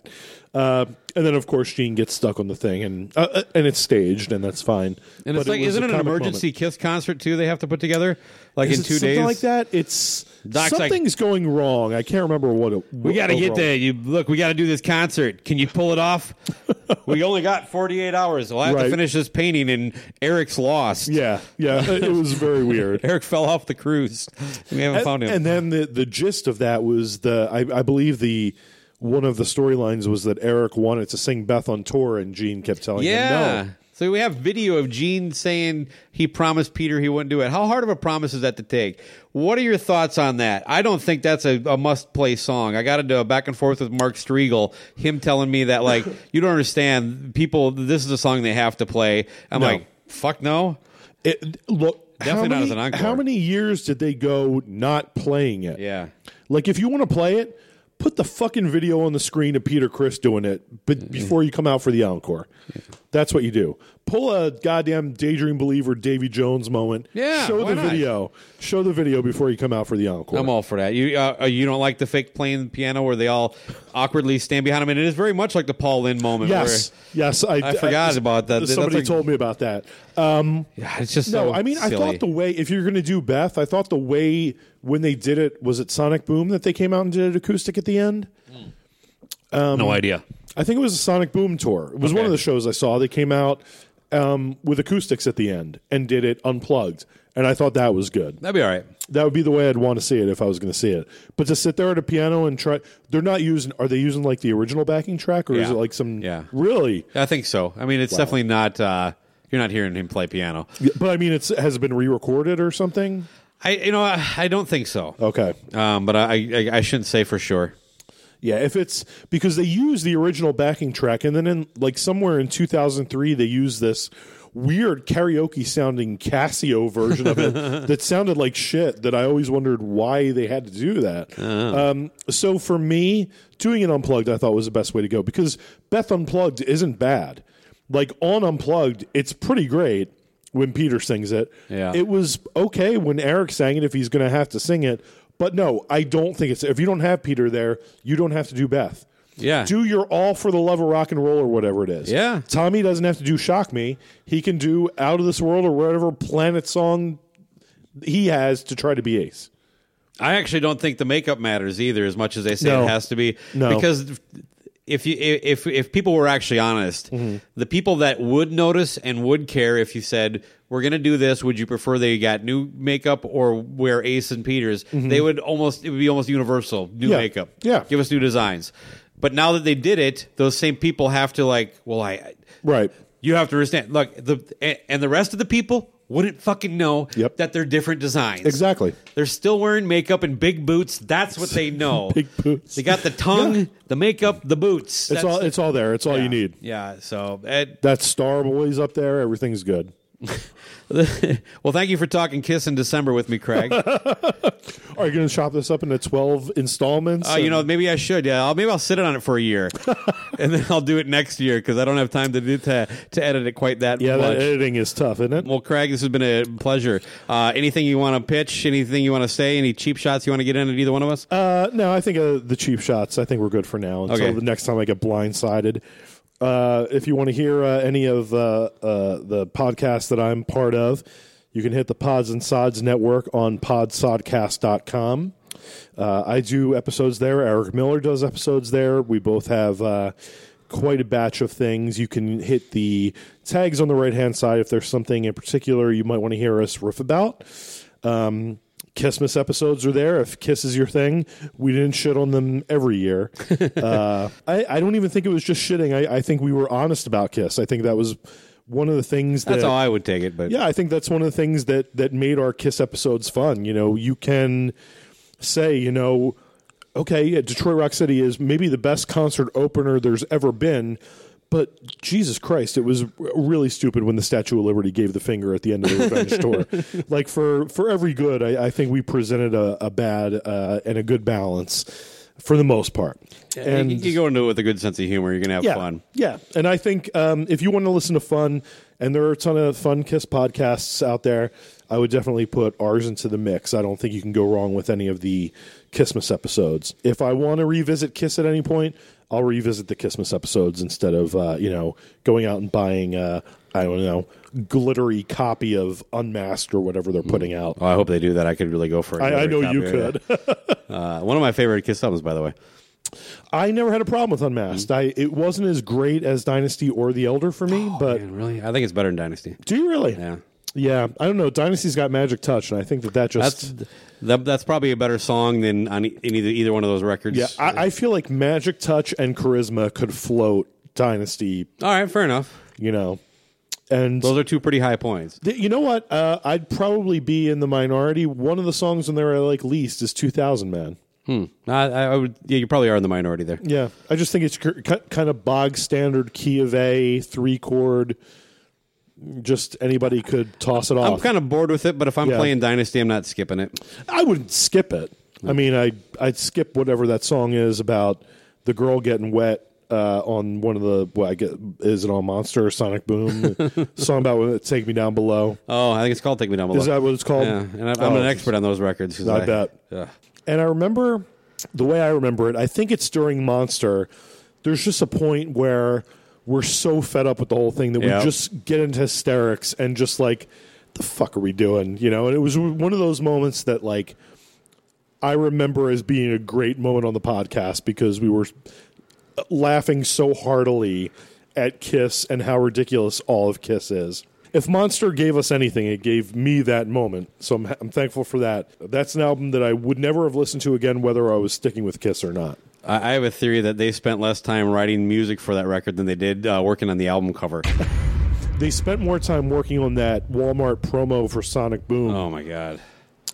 Uh, and then, of course, Gene gets stuck on the thing, and uh, uh, and it's staged, and that's fine. And But it's like, was isn't it an emergency moment. Kiss concert too? They have to put together like Is in it two days, like that. It's Doc's like- something's going wrong. I can't remember what it. We got to get there. You look. We got to do this concert. Can you pull it off? we only got 48 hours. We'll have to finish this painting, and Eric's lost. Yeah, yeah, it was very weird. Eric fell off the cruise. We haven't and, found him. and then the the gist of that was the I, I believe the one of the storylines was that Eric wanted to sing Beth on tour, and Gene kept telling yeah. him no. So we have video of Gene saying he promised Peter he wouldn't do it. How hard of a promise is that to take? What are your thoughts on that? I don't think that's a, a must play song. I got into a back and forth with Mark Striegel, him telling me that like you don't understand. People, this is a song they have to play. I'm No. like, fuck no. It, look, Definitely how not as an encore. How many years did they go not playing it? Yeah. Like, if you want to play it, put the fucking video on the screen of Peter Criss doing it, but before you come out for the encore. That's what you do. Pull a goddamn daydream believer Davy Jones moment. Yeah, show the not? video. Show the video before you come out for the encore. I'm all for that. You uh, you don't like the fake playing piano where they all awkwardly stand behind him, and it is very much like the Paul Lynde moment. Yes, yes, I, I forgot about that. Somebody like- told me about that. Um, yeah, it's just no. so I mean, I thought the way if you're going to do Beth, I thought the way when they did it, was it Sonic Boom that they came out and did it acoustic at the end? Um, no idea. I think it was a Sonic Boom tour. It was one of the shows I saw. They came out um, with acoustics at the end and did it unplugged, and I thought that was good. That'd be all right. That would be the way I'd want to see it if I was going to see it. But to sit there at a piano and try, they're not using. Are they using like the original backing track, or is Yeah. it like some? Yeah. really. I think so. I mean, it's definitely not. Uh, you're not hearing him play piano. But I mean, it's has it been re-recorded or something? I, you know, I, I don't think so. Okay. Um, but I, I, I shouldn't say for sure. Yeah, if it's because they use the original backing track, and then in like somewhere in 2003 they used this weird karaoke sounding Casio version of it that sounded like shit. That I always wondered why they had to do that. Um, so for me, doing it unplugged, I thought was the best way to go because Beth unplugged isn't bad. Like on unplugged, it's pretty great when Peter sings it. Yeah. It was okay when Eric sang it if he's going to have to sing it. But no, I don't think it's if you don't have Peter there, you don't have to do Beth. Yeah. Do your all for the love of rock and roll or whatever it is. Yeah. Tommy doesn't have to do Shock Me. He can do Out of This World or whatever planet song he has to try to be ace. I actually don't think the makeup matters either, as much as they say No. it has to be. No. because if you if if people were actually honest, Mm-hmm. the people that would notice and would care if you said we're going to do this, would you prefer they got new makeup or wear Ace and Peters? They would almost it would be almost universal new Mm-hmm. Yeah. makeup. Yeah. give us new designs. But now that they did it, those same people have to like, well, I Right. you have to understand. Look, the and- the rest of the people wouldn't fucking know Yep. that they're different designs. Exactly. They're still wearing makeup and big boots. That's what they know. Big boots. They got the tongue, the makeup, the boots. It's That's- all it's all there. It's all yeah. you need. Yeah. So, That Star Boys up there, everything's good. well, thank you for talking Kiss in December with me, Craig. Are you going to chop this up into 12 installments? Uh, you know, maybe I should. Yeah, I'll, maybe I'll sit on it for a year, and then I'll do it next year because I don't have time to do to to edit it quite that yeah, much. that editing is tough, isn't it? Well, Craig, this has been a pleasure. Uh, anything you want to pitch? Anything you want to say? Any cheap shots you want to get in at either one of us? Uh, no, I think uh, the cheap shots. I think we're good for now until Okay. the next time I get blindsided. Uh, if you want to hear uh, any of uh, uh, the podcasts that I'm part of, you can hit the Pods and Sods network on podsodcast.com. Uh, I do episodes there. Eric Miller does episodes there. We both have uh, quite a batch of things. You can hit the tags on the right hand side if there's something in particular you might want to hear us riff about. Um, Kissmas episodes are there. If Kiss is your thing, we didn't shit on them every year. uh, I, I don't even think it was just shitting. I, I think we were honest about Kiss. I think that was one of the things That's that how I would take it. But yeah, I think that's one of the things that that made our Kiss episodes fun. You know, you can say, you know, okay, yeah, Detroit Rock City is maybe the best concert opener there's ever been, but Jesus Christ, it was really stupid when the Statue of Liberty gave the finger at the end of the Revenge tour. Like for for every good, I, I think we presented a, a bad uh, and a good balance for the most part. and you, you go into it with a good sense of humor. You're gonna have yeah, fun. Yeah, and I think um, if you want to listen to fun, and there are a ton of fun Kiss podcasts out there, I would definitely put ours into the mix. I don't think you can go wrong with any of the Kissmas episodes. If I want to revisit Kiss at any point, I'll revisit the Kissmas episodes instead of uh, you know going out and buying uh, I don't know glittery copy of Unmasked or whatever they're putting out. Oh, I hope they do that. I could really go for it. I, I know you could. uh, one of my favorite Kiss albums, by the way. I never had a problem with Unmasked. I it wasn't as great as Dynasty or The Elder for me, but Man, really, I think it's better than Dynasty. do you really? Yeah, Yeah, I don't know. Dynasty's got magic touch, and I think that that just that's that, that's probably a better song than on in either either one of those records. yeah. I, I feel like magic touch and charisma could float Dynasty. All right, fair enough. You know, and Those are two pretty high points. th- you know what? Uh, I'd probably be in the minority. One of the songs in there I like least is "Two Thousand Man." Hmm. I, I I would. Yeah, you probably are in the minority there. Yeah, I just think it's k- kind of bog standard key of A, three chord. Just anybody could toss it off. I'm kind of bored with it, but if I'm Yeah. playing Dynasty, I'm not skipping it. I wouldn't skip it. I mean, I I'd skip whatever that song is about the girl getting wet uh, on one of the. Well, I get is it on Monster or Sonic Boom? song about when it take me down below. Oh, I think it's called "Take Me Down Below." Is that what it's called? Yeah, and I'm, I'm Oh. an expert on those records. 'cause I bet. Ugh. And I remember the way I remember it. I think it's during Monster. There's just a point where we're so fed up with the whole thing that Yeah. we just get into hysterics and just like, the fuck are we doing? You know. And it was one of those moments that like I remember as being a great moment on the podcast because we were laughing so heartily at Kiss and how ridiculous all of Kiss is. If Monster gave us anything, it gave me that moment. So I'm, I'm thankful for that. That's an album that I would never have listened to again, whether I was sticking with Kiss or not. I, I have a theory that they spent less time writing music for that record than they did uh, working on the album cover. They spent more time working on that Walmart promo for Sonic Boom. oh my god.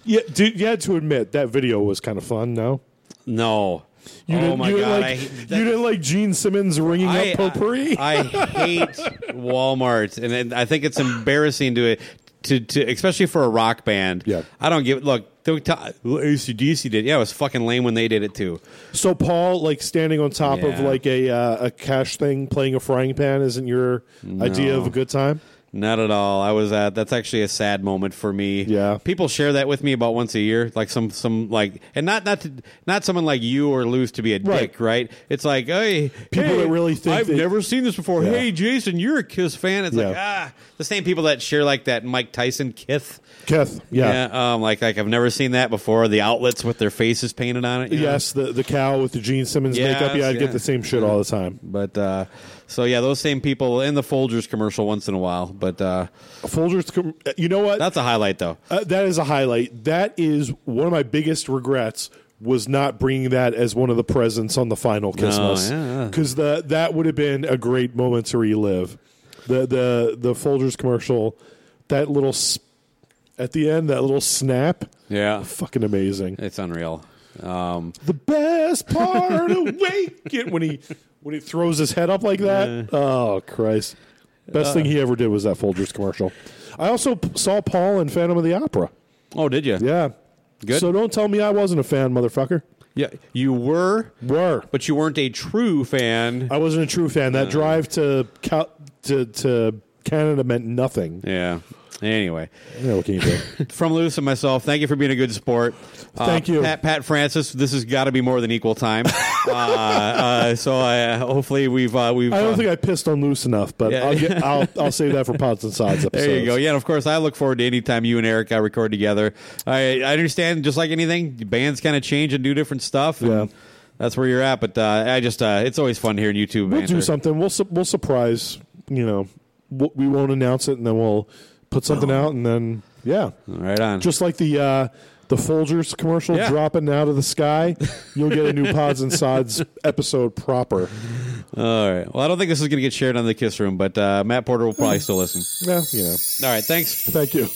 Yeah, dude, you had to admit that video was kind of fun. No, No. you oh didn't. my you god. like, I, you didn't like Gene Simmons ringing I, up potpourri. I, I hate Walmart, and I think it's embarrassing to it, to, to especially for a rock band. Yeah. I don't give. Look, don't ACDC did. Yeah, it was fucking lame when they did it too. so Paul, like standing on top of Yeah. like a uh, a cash thing, playing a frying pan, isn't your idea of a good time? Not at all. I was at. That's actually a sad moment for me. Yeah. people share that with me about once a year. Like some, some like, and not not to, not someone like you or Luz to be a Right. dick, right? It's like, hey, People hey, that really think I've they- never seen this before. Yeah. Hey, Jason, you're a Kiss fan. It's like ah, the same people that share like that Mike Tyson Kith. Kith, yeah. um, like like I've never seen that before. The outlets with their faces painted on it. you know? Yes, the the cow with the Gene Simmons makeup. Yeah, I'd get the same shit all the time. But uh, so yeah, those same people in the Folgers commercial once in a while. But uh, Folgers, com- you know what? that's a highlight though. Uh, that is a highlight. That is one of my biggest regrets was not bringing that as one of the presents on the final Christmas Oh, yeah, yeah. because the that would have been a great moment to relive. The the the Folgers commercial, that little s- at the end, that little snap, Yeah, fucking amazing. it's unreal. Um, The best part of waking when he when he throws his head up like that. Oh Christ! Best thing he ever did was that Folgers commercial. I also p- saw Paul in Phantom of the Opera. oh, did you? Yeah. Good. So don't tell me I wasn't a fan, motherfucker. Yeah, you were, Were. but you weren't a true fan. I wasn't a true fan. That drive to Cal- to to Canada meant nothing. Yeah. Anyway, Yeah, what can you do? from Lewis and myself, thank you for being a good sport. Uh, Thank you. Pat, Pat Francis. This has got to be more than equal time. uh, uh, so uh, hopefully we've uh, we've. I don't uh, think I pissed on loose enough, but Yeah. I'll, get, I'll I'll save that for Pods and Sods episodes. There you go. Yeah, and of course, I look forward to any time you and Eric uh, record together. I, I understand, just like anything, bands kind of change and do different stuff. And Yeah. that's where you're at. But uh, I just, uh, it's always fun hearing YouTube. We'll banter. do something. We'll su- we'll surprise. You know, we'll, we won't announce it, and then we'll put something out, and then yeah, Right on. just like the uh, the Folgers commercial Yeah. dropping out of the sky, you'll get a new pods and Sods episode proper. All right. Well, I don't think this is going to get shared on the Kiss Room, but uh, Matt Porter will probably still listen. Yeah, you know. All right. Thanks. Thank you.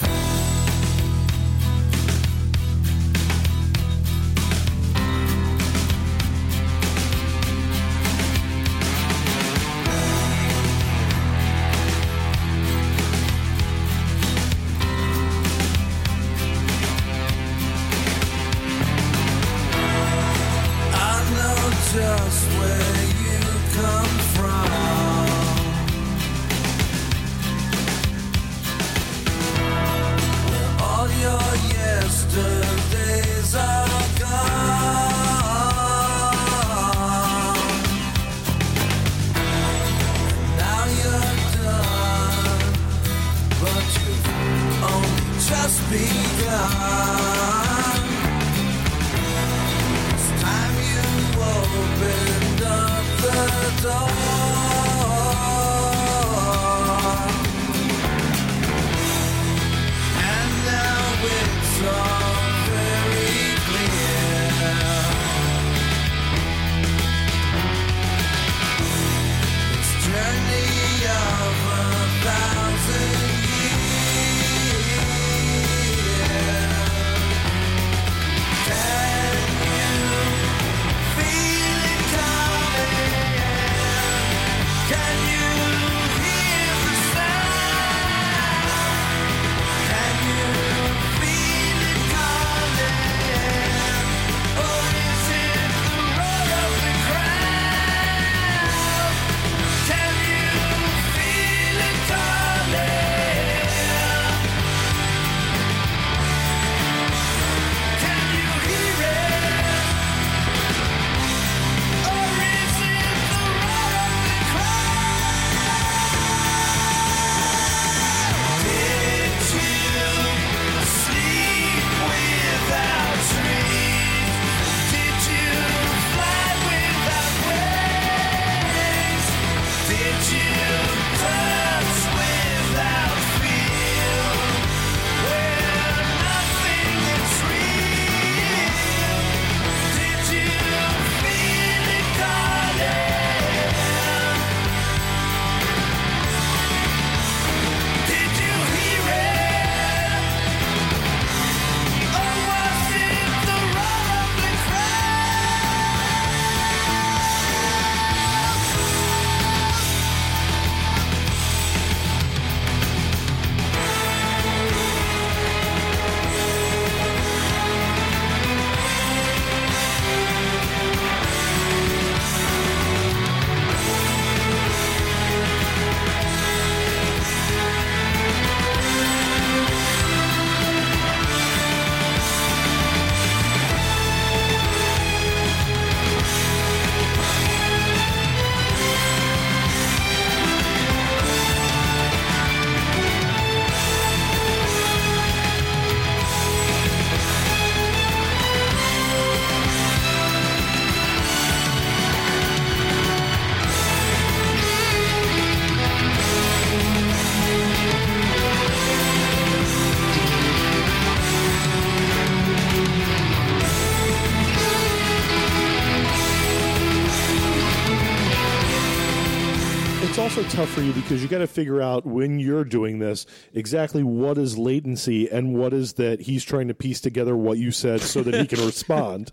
Tough for you because you got to figure out when you're doing this exactly what is latency and what is that he's trying to piece together what you said so that he can respond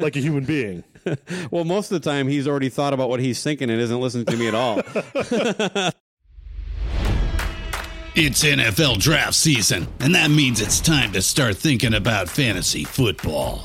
like a human being. well, most of the time he's already thought about what he's thinking and isn't listening to me at all. It's NFL draft season, and that means it's time to start thinking about fantasy football.